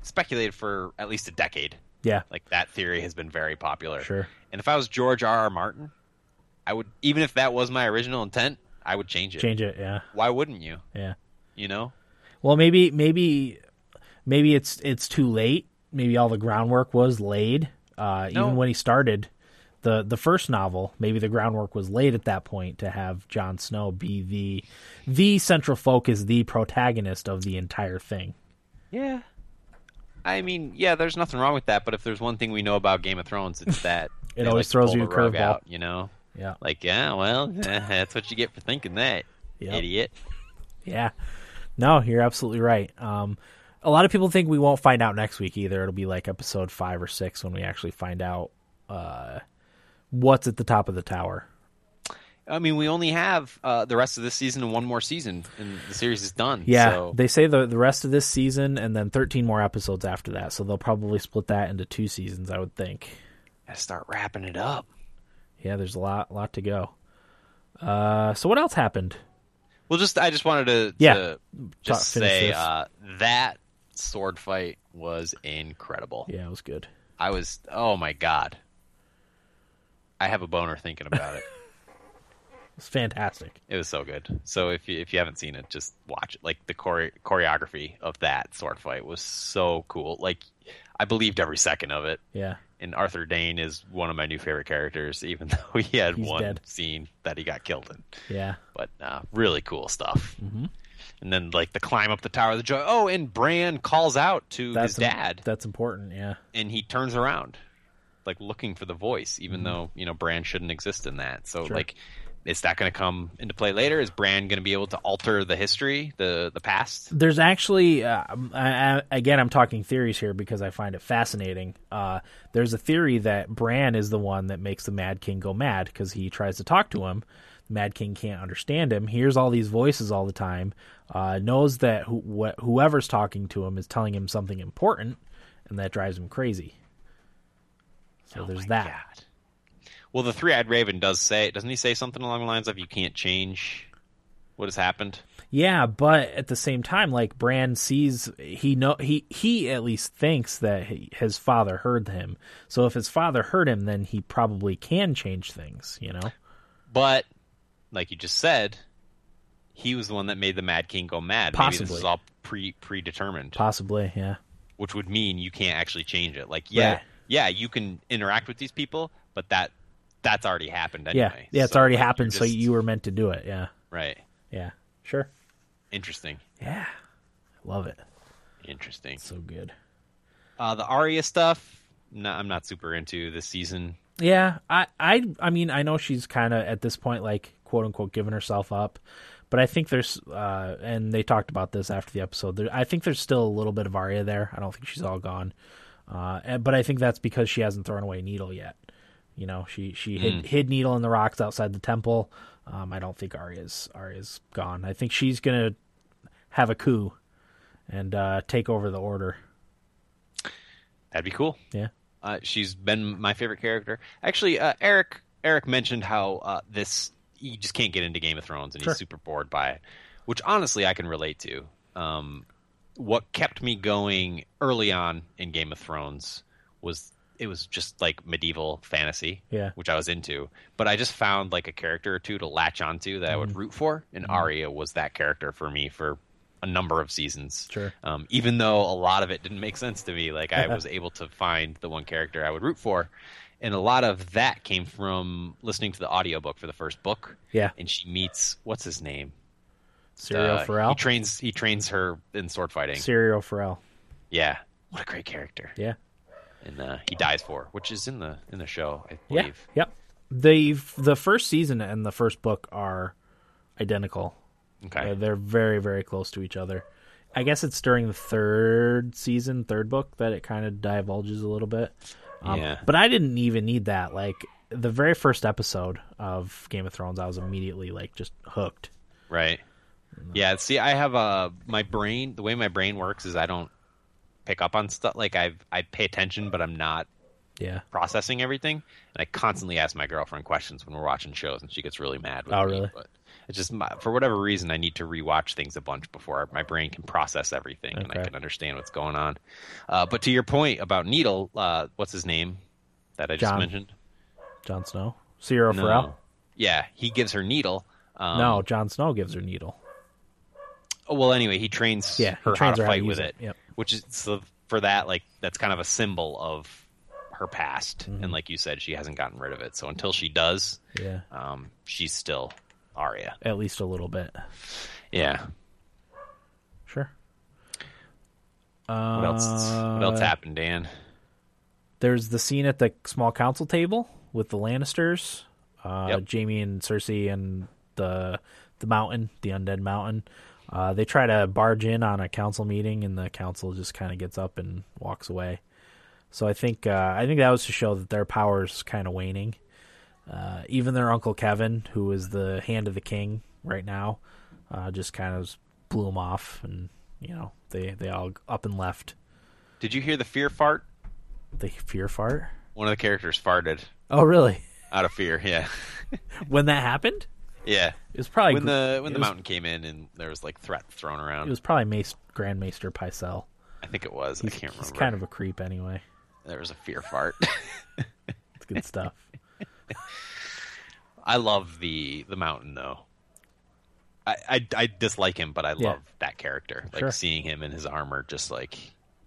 speculated for at least a decade. Yeah. Like that theory has been very popular. Sure. And if I was George R. R. Martin, I would even if that was my original intent, I would change it. Change it. Yeah. Why wouldn't you? Yeah. You know? Well, maybe maybe maybe it's it's too late. Maybe all the groundwork was laid. Uh, No. Even when he started the the first novel, maybe the groundwork was laid at that point to have Jon Snow be the the central focus, the protagonist of the entire thing. Yeah. I mean, yeah, there's nothing wrong with that, but if there's one thing we know about Game of Thrones, it's that It always like throws you a curveball. you know? Yeah. Like, yeah, well, that's what you get for thinking that, Yep. idiot. Yeah. No, you're absolutely right. Um, a lot of people think we won't find out next week either. It'll be like episode five or six when we actually find out uh, what's at the top of the tower. I mean, we only have uh, the rest of this season and one more season, and the series is done. Yeah, so, they say the the rest of this season and then 13 more episodes after that. So they'll probably split that into two seasons, I would think. gotta start wrapping it up. Yeah, there's a lot lot to go. Uh, so what else happened? Well, just I just wanted to, Yeah. to just say uh, that sword fight was incredible. Yeah, it was good. I was, oh my god, I have a boner thinking about it. It was fantastic. It was so good. So if you if you haven't seen it, just watch it. Like the chore- choreography of that sword fight was so cool. Like I believed every second of it. Yeah, And Arthur Dayne is one of my new favorite characters, even though he had He's one dead. scene that he got killed in. yeah, But uh, really cool stuff. Mm-hmm. And then like the climb up the Tower of the Joy. Oh, and Bran calls out to that's his dad, That's important. Yeah, and he turns around, like looking for the voice, even though you know Bran shouldn't exist in that. So Mm-hmm. Sure. like, is that going to come into play later? Is Bran going to be able to alter the history, the the past? there's actually uh, I, I, again I'm talking theories here because I find it fascinating. Uh, there's a theory that Bran is the one that makes the Mad King go mad because he tries to talk to him. The Mad King can't understand him. Hears all these voices all the time. Uh, knows that wh- whoever's talking to him is telling him something important, and that drives him crazy. So Oh there's that. God. Well, the three-eyed raven does say, doesn't he say something along the lines of "You can't change what has happened"? Yeah, but at the same time, like Bran sees, he know he he at least thinks that he, his father heard him. So if his father heard him, then he probably can change things. You know? But like you just said, he was the one that made the Mad King go mad. Maybe this Possibly. is all pre predetermined, Possibly. Yeah. which would mean you can't actually change it. Like, yeah, Right. yeah, you can interact with these people, but that that's already happened Yeah, anyway. yeah, yeah it's So, already like, happened, so you were meant to do it. Yeah, right. yeah, sure. Interesting. Yeah, I love it. Interesting. So good. Uh, the Arya stuff, no, I'm not super into this season. Yeah, I, I, I mean, I know she's kind of at this point, like quote unquote, giving herself up, but I think there's, uh, and they talked about this after the episode. There, I think there's still a little bit of Arya there. I don't think she's all gone, uh, but I think that's because she hasn't thrown away Needle yet. You know, she she hid, hid Needle in the rocks outside the temple. Um, I don't think Arya's Arya's gone. I think she's gonna have a coup and uh, take over the order. That'd be cool. Yeah. Uh, she's been my favorite character. Actually, uh, Eric Eric mentioned how uh, this you just can't get into Game of Thrones, and Sure. he's super bored by it, which honestly I can relate to. Um, what kept me going early on in Game of Thrones was it was just like medieval fantasy, Yeah. which I was into. But I just found like a character or two to latch onto that I Mm. would root for, and Arya was that character for me for a number of seasons. Sure. Um, even though a lot of it didn't make sense to me, like I was able to find the one character I would root for. And a lot of that came from listening to the audiobook for the first book. Yeah. And she meets what's his name? Syrio Uh, Forel. He trains he trains her in sword fighting. Syrio Forel. yeah. What a great character. Yeah. And uh, he dies for, which is in the in the show, I Yeah. believe. Yep. The the first season and the first book are identical. Okay. Uh, they're very very close to each other. I guess it's during the third season, third book that it kind of divulges a little bit. Um, Yeah. But I didn't even need that. Like the very first episode of Game of Thrones, I was immediately like just hooked. Right. Yeah. See, I have a my brain. The way my brain works is I don't pick up on stuff. Like I I pay attention, but I'm not Yeah. processing everything. And I constantly ask my girlfriend questions when we're watching shows, and she gets really mad with Oh, me. really? But it's just my, for whatever reason, I need to rewatch things a bunch before my brain can process everything and I can understand what's going on. Uh, but to your point about Needle, uh, what's his name that I just Jon. mentioned? Jon Snow. Syrio No. Forel. Yeah, he gives her Needle. Um, no, Jon Snow gives her needle. Oh, well, anyway, he trains Yeah, he her trains how her to how to fight with it. it. Yep. Which is so for that, like that's kind of a symbol of her past, Mm-hmm. and like you said, she hasn't gotten rid of it. So until she does, Yeah. um, she's still Arya. At least a little bit. Yeah. Sure. What else? What else Uh, happened, Dan? There's the scene at the small council table with the Lannisters, uh, Yep. Jaime and Cersei, and the the mountain, the undead mountain. Uh, they try to barge in on a council meeting, and the council just kind of gets up and walks away. So I think uh, I think that was to show that their power's kind of waning. Uh, even their uncle Kevan, who is the hand of the king right now, uh, just kind of blew them off, and you know they they all up and left. Did you hear the fear fart? The fear fart. One of the characters farted Oh, really? out of fear. Yeah, When that happened, yeah. it was probably When the when the was- mountain came in and there was like threat thrown around. It was probably Mace, Grand Maester Pycelle. I think it was. He's, I can't he's remember. kind of a creep anyway. there was a fear fart. It's good stuff. I love the the mountain though. I, I, I dislike him, but I Yeah. love that character. Like Sure. seeing him in his armor, just like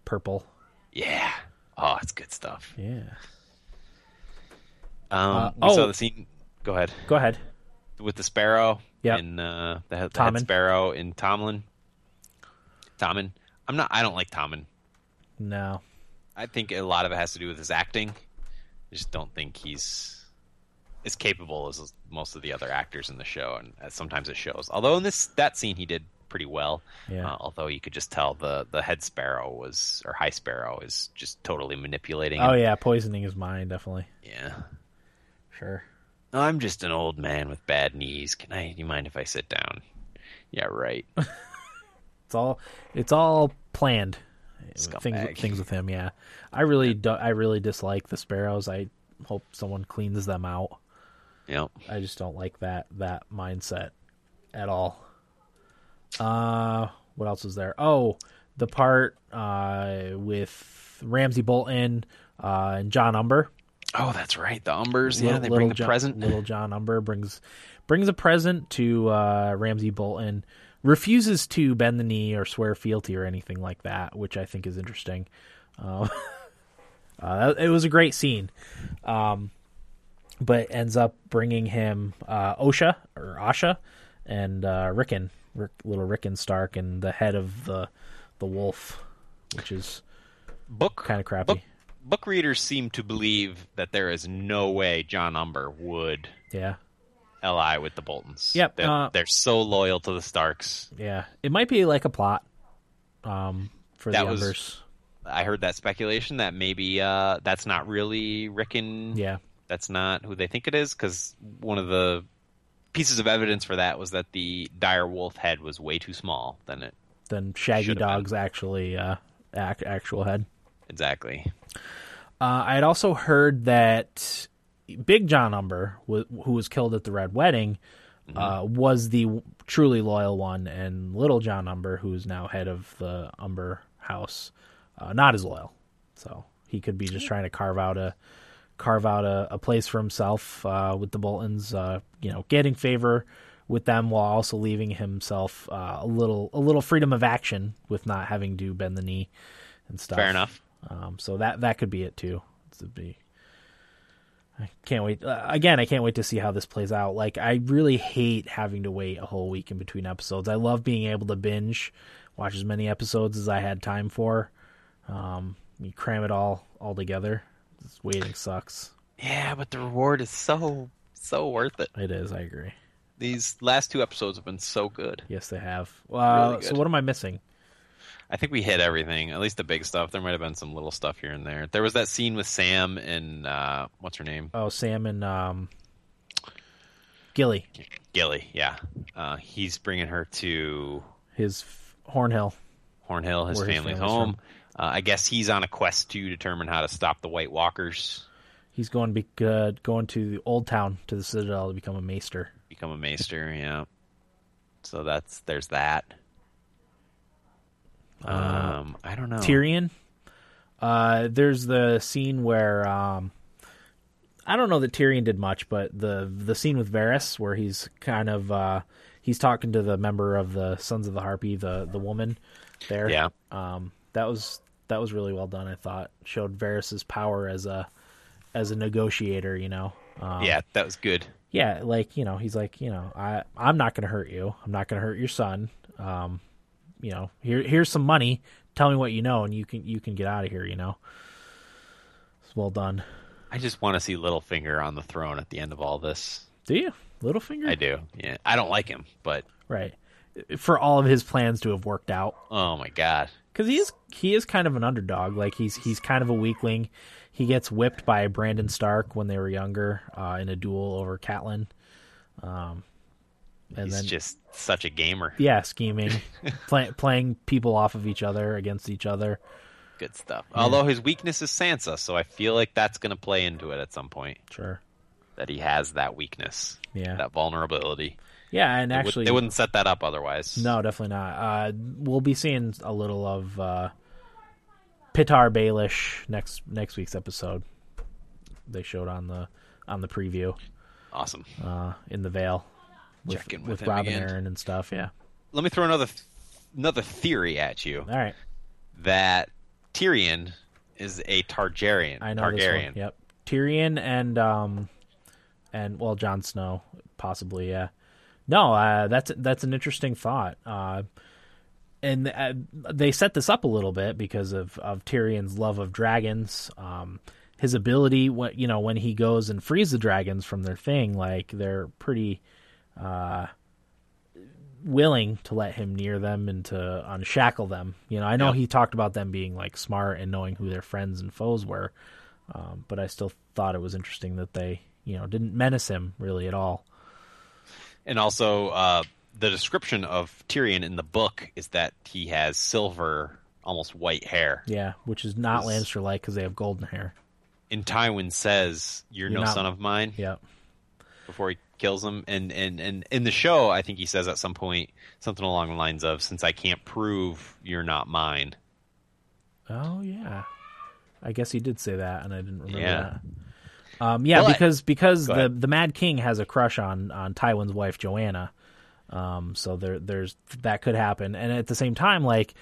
Purple. yeah, oh, it's good stuff. Yeah. Um, Uh, oh. the scene. Go ahead Go ahead. With the sparrow. Yep. and uh, the, head- the head sparrow in Tomlin. Tommen. I'm not. I don't like Tommen. No. I think a lot of it has to do with his acting. I just don't think he's as capable as most of the other actors in the show, and uh, sometimes it shows. Although in this that scene he did pretty well. Yeah. Uh, although you could just tell the the head sparrow was or high sparrow is just totally manipulating. Oh him. yeah, poisoning his mind definitely. yeah. Sure. I'm just an old man with bad knees. Can I? You mind if I sit down? Yeah, right. It's all it's all planned. Things things with him. Yeah. I really do, I really dislike the sparrows. I hope someone cleans them out. yep. I just don't like that that mindset at all. Uh, what else is there? Oh, the part uh with Ramsay Bolton uh, and John Umber. Oh, that's right. The Umbers. Yeah, they bring the John, present. Little John Umber brings brings a present to uh, Ramsay Bolton. Refuses to bend the knee or swear fealty or anything like that, which I think is interesting. Uh, Uh, it was a great scene, um, but ends up bringing him uh, Osha or Asha and uh, Rickon, Rick, little Rickon Stark, and the head of the the wolf, which is Book kind of crappy. Book, book readers seem to believe that there is no way John Umber would Yeah, li with the Boltons. Yep, they're, uh, they're so loyal to the Starks. yeah. It might be like a plot um, for That the was- Umbers. I heard that speculation that maybe uh, that's not really Rickon. Yeah, that's not who they think it is because one of the pieces of evidence for that was that the dire wolf head was way too small than it than Shaggy Should've been. Dog's actually uh, act, actual head. Exactly. Uh, I had also heard that Big John Umber, wh- who was killed at the Red Wedding, uh, was the w- truly loyal one, and Little John Umber, who's now head of the Umber House, uh, not as loyal. So he could be just trying to carve out a carve out a, a place for himself uh, with the Boltons. Uh, you know, getting favor with them while also leaving himself uh, a little a little freedom of action with not having to bend the knee and stuff. Fair enough. Um, so that that could be it too. To be, I can't wait. Uh, again, I can't wait to see how this plays out. Like, I really hate having to wait a whole week in between episodes. I love being able to binge, watch as many episodes as I had time for. Um, you cram it all all together. Waiting sucks. Yeah, but the reward is so so worth it. It is. I agree. These last two episodes have been so good. Yes, they have. Uh, Really so what am I missing? I think we hit everything, at least the big stuff. There might have been some little stuff here and there. There was that scene with Sam and uh, what's her name, Oh, Sam and um, Gilly, Gilly. Yeah, uh, he's bringing her to his f- Horn Hill. Hornhill, his Where his family's family's home. Uh, I guess he's on a quest to determine how to stop the White Walkers, He's going to be uh, going to the old town to the Citadel to become a maester. become a maester. Yeah. So that's there's that. Um, I don't know. Tyrion. Uh, there's the scene where um, I don't know that Tyrion did much, but the the scene with Varys where he's kind of uh, he's talking to the member of the Sons of the Harpy, the the woman there. Yeah. Um, that was that was really well done. I thought showed Varys's power as a as a negotiator. You know. Um, Yeah, that was good. yeah, like you know, he's like, you know, I I'm not going to hurt you. I'm not going to hurt your son. Um, you know, here here's some money. Tell me what you know, and you can you can get out of here. You know, it's well done. I just want to see Littlefinger on the throne at the end of all this. Do you, Littlefinger? I do. Yeah, I don't like him, but Right. For all of his plans to have worked out, oh my god, because he is he is kind of an underdog. Like he's he's kind of a weakling. He gets whipped by Brandon Stark when they were younger uh, in a duel over Catelyn. Um, and he's then just such a gamer. yeah, scheming, play, playing people off of each other against each other. Good stuff. Although his weakness is Sansa, so I feel like that's going to play into it at some point. Sure. That he has that weakness, Yeah. that vulnerability. Yeah, and They would- actually, they wouldn't set that up otherwise. no, definitely not. Uh, we'll be seeing a little of uh, Petyr Baelish next next week's episode. They showed on the on the preview Awesome. uh, in the Vale with, Check in with with him Robin again. Arryn and stuff. Yeah. Let me throw another another theory at you All right, that Tyrion is a Targaryen. I know Targaryen. this one. Yep, Tyrion and um and well, Jon Snow possibly. Yeah. No, uh, that's that's an interesting thought. Uh, and uh, they set this up a little bit because of, of Tyrion's love of dragons, um, his ability. What you know when he goes and frees the dragons from their thing, like they're pretty uh, willing to let him near them and to unshackle them. You know, I know Yep. he talked about them being like smart and knowing who their friends and foes were, um, but I still thought it was interesting that they you know didn't menace him really at all. And also, uh, the description of Tyrion in the book is that he has silver, almost white hair. Yeah, which is not Lannister like because they have golden hair. And Tywin says, "You're, You're no not- son of mine." Yep. Before he kills him, and, and and in the show, I think he says at some point something along the lines of, "Since I can't prove you're not mine." Oh yeah, I guess he did say that, and I didn't remember Yeah. that. Um, yeah, But- because because the ahead. the Mad King has a crush on on Tywin's wife Joanna, um, so there there's that could happen, and at the same time, like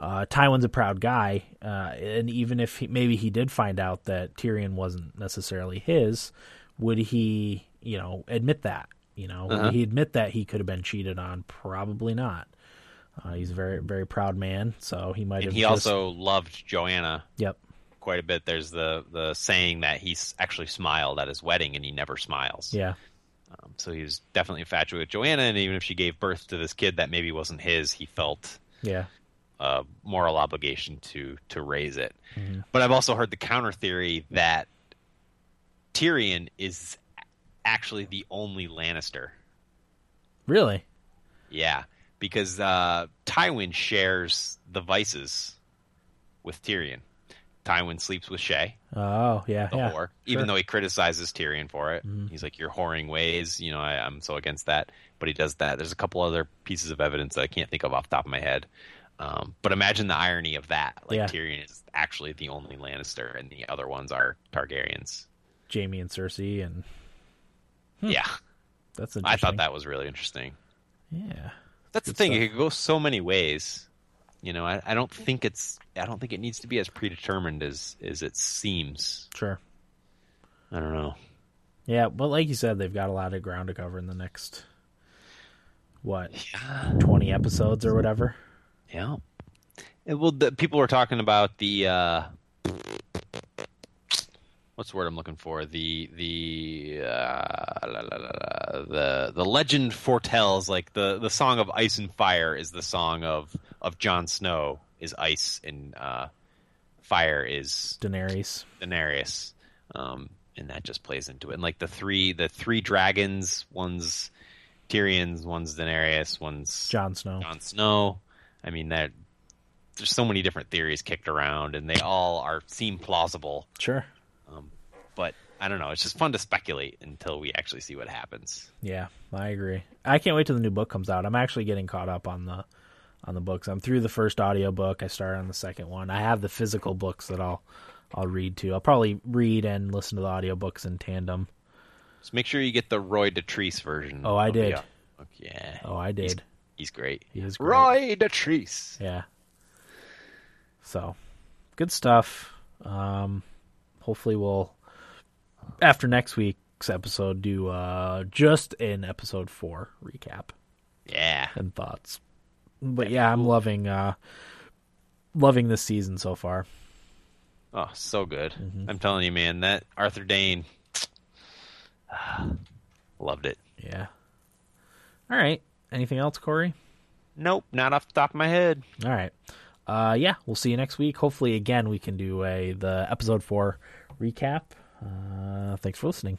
uh, Tywin's a proud guy, uh, and even if he, maybe he did find out that Tyrion wasn't necessarily his, would he, you know, admit that? You know, Uh-huh. he admit that he could have been cheated on? Probably not. Uh, he's a very, very proud man, so he might And have. he just- also loved Joanna yep, quite a bit. There's the the saying that he actually smiled at his wedding, and he never smiles. yeah, Um, so he was definitely infatuated with Joanna, and even if she gave birth to this kid that maybe wasn't his, he felt yeah, a moral obligation to to raise it. Mhm. But I've also heard the counter theory that Tyrion is actually the only Lannister. really, Yeah, because uh, Tywin shares the vices with Tyrion. Tywin sleeps with Shae, oh yeah, the yeah, whore, even sure. though he criticizes Tyrion for it. Mhm. He's like, "You're whoring ways." You know, I, I'm so against that. But he does that. There's a couple other pieces of evidence that I can't think of off the top of my head. Um, but imagine the irony of that. Like Yeah. Tyrion is actually the only Lannister, and the other ones are Targaryens. Jaime and Cersei, and Yeah, that's interesting. I thought that was really interesting. Yeah, That's the thing; stuff. it could go so many ways. You know, I, I don't think it's. I don't think it needs to be as predetermined as as it seems. sure. I don't know. Yeah, but like you said, they've got a lot of ground to cover in the next what Yeah. twenty episodes or whatever. Yeah. And, well, the, people were talking about the uh, what's the word I'm looking for? The the uh, la, la, la, the the legend foretells like the the song of ice and fire is the song of of Jon Snow is ice and uh, fire is Daenerys. Daenerys, um, and that just plays into it. And like the three the three dragons, one's Tyrion's, one's Daenerys, one's Jon Snow. Jon Snow. I mean that there's so many different theories kicked around, and they all are seem plausible. Sure. But I don't know. It's just fun to speculate until we actually see what happens. Yeah, I agree. I can't wait till the new book comes out. I'm actually getting caught up on the on the books. I'm through the first audiobook. I started on the second one. I have the physical books that I'll I'll read too. I'll probably read and listen to the audiobooks in tandem. So make sure you get the Roy Dotrice version. Oh, I did. Yeah. Oh, I did. He's great. He is great. Roy Dotrice. Yeah. So, good stuff. Um, hopefully, we'll after next week's episode do uh just an episode four recap Yeah. and thoughts. But yeah, I'm loving uh loving this season so far. Oh, so good. Mm-hmm. I'm telling you, man, that Arthur Dayne loved it. Yeah. All right. Anything else, Corey? Nope, not off the top of my head. All right. Uh, yeah, we'll see you next week. Hopefully, again, we can do a the episode four recap. Uh, thanks for listening.